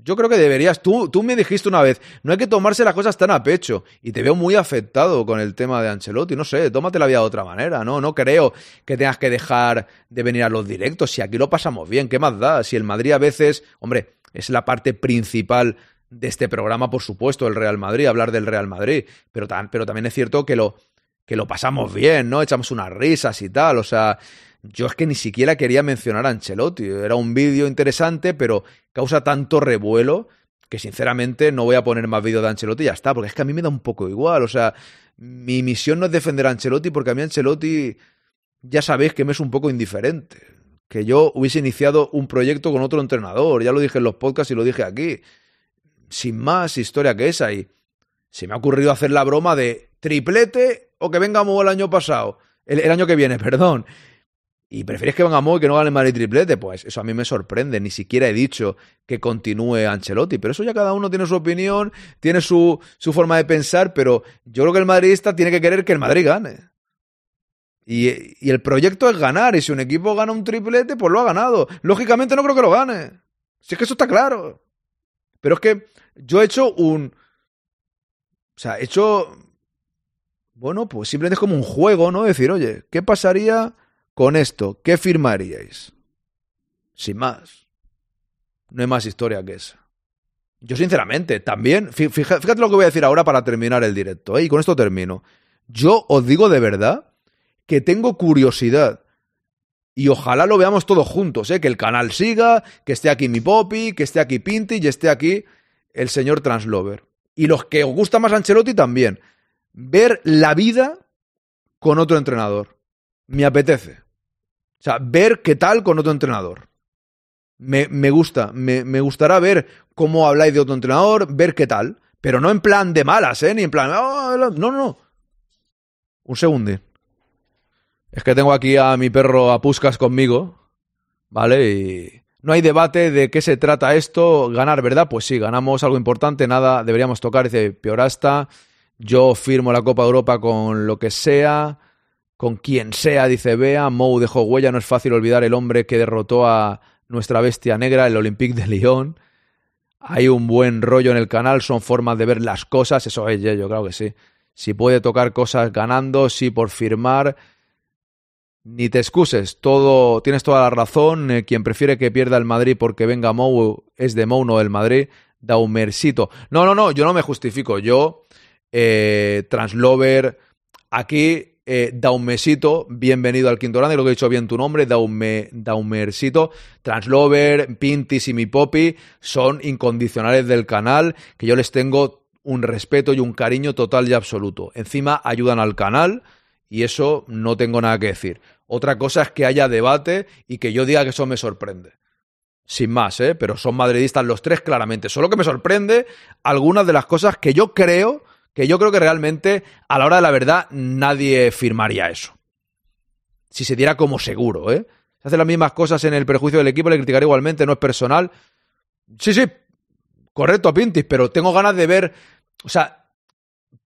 S2: Yo creo que deberías, tú, tú me dijiste una vez, no hay que tomarse las cosas tan a pecho. Y te veo muy afectado con el tema de Ancelotti. No sé, tómate la vida de otra manera, ¿no? No creo que tengas que dejar de venir a los directos. Si aquí lo pasamos bien, ¿qué más da? Si el Madrid a veces, hombre, es la parte principal de este programa, por supuesto, el Real Madrid, hablar del Real Madrid. Pero, pero también es cierto que lo, que lo pasamos bien, ¿no? Echamos unas risas y tal. O sea, yo es que ni siquiera quería mencionar a Ancelotti. Era un vídeo interesante, pero causa tanto revuelo que sinceramente no voy a poner más vídeos de Ancelotti y ya está, porque es que a mí me da un poco igual. O sea, mi misión no es defender a Ancelotti, porque a mí Ancelotti ya sabéis que me es un poco indiferente. Que yo hubiese iniciado un proyecto con otro entrenador. Ya lo dije en los podcasts y lo dije aquí. Sin más historia que esa. Y se me ha ocurrido hacer la broma de triplete o que venga el año pasado. El año que viene, perdón. ¿Y prefieres que venga Mo y que no gane Madrid triplete? Pues eso a mí me sorprende. Ni siquiera he dicho que continúe Ancelotti. Pero eso ya cada uno tiene su opinión, tiene su, su forma de pensar. Pero yo creo que el madridista tiene que querer que el Madrid gane. Y, y, el proyecto es ganar. Y si un equipo gana un triplete, pues lo ha ganado. Lógicamente no creo que lo gane. Si es que eso está claro. Pero es que yo he hecho un. O sea, he hecho. Bueno, pues simplemente es como un juego, ¿no? Decir, oye, ¿qué pasaría con esto, ¿qué firmaríais? Sin más. No hay más historia que esa. Yo, sinceramente, también, fíjate lo que voy a decir ahora para terminar el directo, ¿eh? y con esto termino. Yo os digo de verdad que tengo curiosidad. Y ojalá lo veamos todos juntos, ¿eh? que el canal siga, que esté aquí mi Poppy, que esté aquí Pinti y esté aquí el señor Translover. Y los que os gusta más Ancelotti también. Ver la vida con otro entrenador. Me apetece. O sea, ver qué tal con otro entrenador. Me, me gusta, me, me, gustará ver cómo habláis de otro entrenador, ver qué tal. Pero no en plan de malas, ¿eh? Ni en plan... Oh, no, no, no. Un segundo. Es que tengo aquí a mi perro a Puscas conmigo, ¿vale? Y no hay debate de qué se trata esto. Ganar, ¿verdad? Pues sí, ganamos algo importante, nada deberíamos tocar, dice Piorasta. Yo firmo la Copa Europa con lo que sea con quien sea, dice Bea. Mou dejó huella, no es fácil olvidar el hombre que derrotó a nuestra bestia negra, el Olympique de Lyon. Hay un buen rollo en el canal, son formas de ver las cosas, eso es, yo creo que sí. Si puede tocar cosas ganando, sí por firmar. Ni te excuses, todo, tienes toda la razón. Eh, quien prefiere que pierda el Madrid porque venga Mou es de Mou, no del Madrid. Daumersito. No, no, no, yo no me justifico. Yo, eh, Translover, aquí eh, Daumesito, bienvenido al Quinto Grande, lo que he dicho bien tu nombre, Daume, Daumersito, Translover, Pintis y mi Poppy son incondicionales del canal, que yo les tengo un respeto y un cariño total y absoluto. Encima ayudan al canal y eso no tengo nada que decir. Otra cosa es que haya debate y que yo diga que eso me sorprende. Sin más, ¿eh? Pero son madridistas los tres claramente. Solo que me sorprende algunas de las cosas que yo creo, que yo creo que realmente a la hora de la verdad nadie firmaría eso. Si se diera como seguro, ¿eh? Se hacen las mismas cosas en el perjuicio del equipo, le criticaré igualmente, no es personal. Sí, sí, correcto, Pintis, pero tengo ganas de ver, o sea,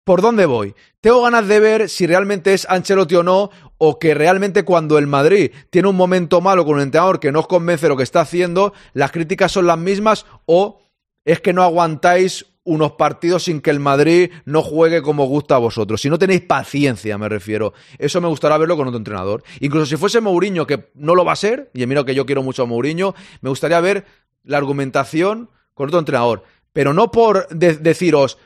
S2: ¿por dónde voy? Tengo ganas de ver si realmente es Ancelotti o no, o que realmente cuando el Madrid tiene un momento malo con un entrenador que no os convence lo que está haciendo, las críticas son las mismas, o es que no aguantáis unos partidos sin que el Madrid no juegue como gusta a vosotros. Si no tenéis paciencia, me refiero. Eso me gustará verlo con otro entrenador. Incluso si fuese Mourinho, que no lo va a ser, y mira que yo quiero mucho a Mourinho, me gustaría ver la argumentación con otro entrenador. Pero no por de- deciros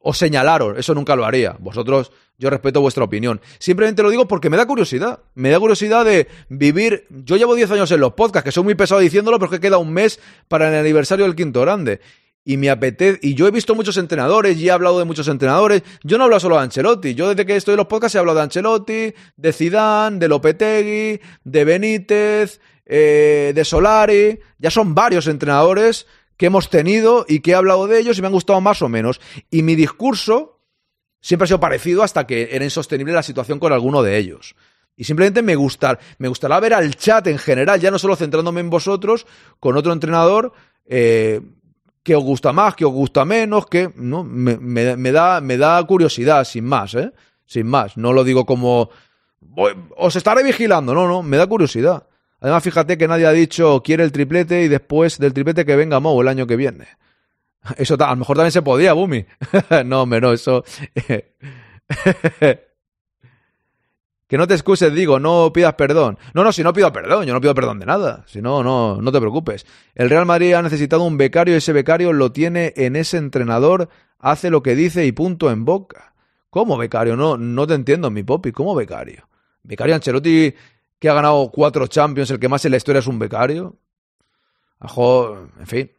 S2: o señalaros, eso nunca lo haría. Vosotros, yo respeto vuestra opinión. Simplemente lo digo porque me da curiosidad. Me da curiosidad de vivir. Yo llevo 10 años en los podcasts, que soy muy pesado diciéndolo, pero que queda un mes para el aniversario del quinto grande. Y me apetece. Y yo he visto muchos entrenadores y he hablado de muchos entrenadores. Yo no hablo solo de Ancelotti. Yo desde que estoy en los podcasts he hablado de Ancelotti, de Zidane, de Lopetegui, de Benítez, eh, de Solari. Ya son varios entrenadores que hemos tenido y que he hablado de ellos y me han gustado más o menos. Y mi discurso siempre ha sido parecido hasta que era insostenible la situación con alguno de ellos. Y simplemente me gustar, me gustará ver al chat en general, ya no solo centrándome en vosotros, con otro entrenador eh, que os gusta más, que os gusta menos, que no me, me- me da, me da curiosidad, sin más, ¿eh? Sin más. No lo digo como "Voy- os estaré vigilando, no, no, me da curiosidad. Además, fíjate que nadie ha dicho quiere el triplete y después del triplete que venga Mou el año que viene. Eso a lo mejor también se podía, Bumi. no, hombre, no, eso. Que no te excuses, digo, no pidas perdón. No, no, si no pido perdón, yo no pido perdón de nada. Si no, no, no te preocupes. El Real Madrid ha necesitado un becario y ese becario lo tiene en ese entrenador, hace lo que dice y punto en boca. ¿Cómo becario? No, no te entiendo, mi popi. ¿Cómo becario? Becario Ancelotti, que ha ganado cuatro Champions, el que más en la historia es un becario. Ajo, en fin.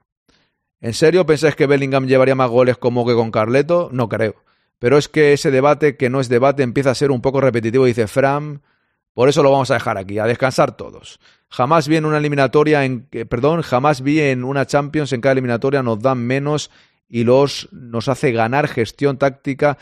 S2: ¿En serio pensáis que Bellingham llevaría más goles como que con Carleto? No creo. Pero es que ese debate, que no es debate, empieza a ser un poco repetitivo, dice Fram. Por eso lo vamos a dejar aquí, a descansar todos. Jamás vi en una eliminatoria, en, perdón, jamás vi en una Champions en cada eliminatoria nos dan menos y los nos hace ganar gestión táctica.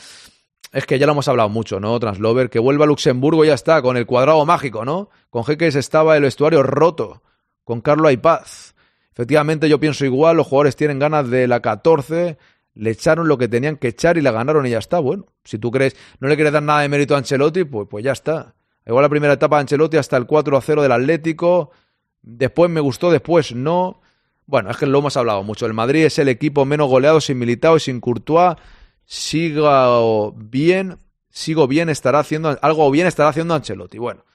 S2: Es que ya lo hemos hablado mucho, ¿no? Translover, que vuelva a Luxemburgo y ya está, con el cuadrado mágico, ¿no? Con Jeques estaba el vestuario roto, con Carlo hay paz. Efectivamente, yo pienso igual, los jugadores tienen ganas de la 14, le echaron lo que tenían que echar y la ganaron y ya está. Bueno, si tú crees, no le quieres dar nada de mérito a Ancelotti, pues, pues ya está. Igual la primera etapa de Ancelotti hasta el 4 a 0 del Atlético, después me gustó, después no. Bueno, es que lo hemos hablado mucho. El Madrid es el equipo menos goleado sin Militao y sin Courtois. Sigo bien, sigo bien, estará haciendo algo bien estará haciendo Ancelotti. Bueno,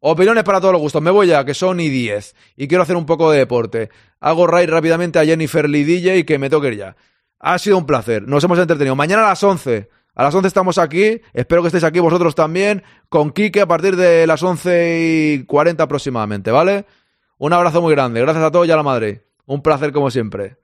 S2: opiniones para todos los gustos. Me voy ya, que son y 10 y quiero hacer un poco de deporte. Hago raid rápidamente a Jennifer DJ y que me toque ya. Ha sido un placer, nos hemos entretenido. Mañana a las 11. A las 11 estamos aquí, espero que estéis aquí vosotros también, con Quique a partir de las 11 y 40 aproximadamente, ¿vale? Un abrazo muy grande, gracias a todos y a la madre. Un placer como siempre.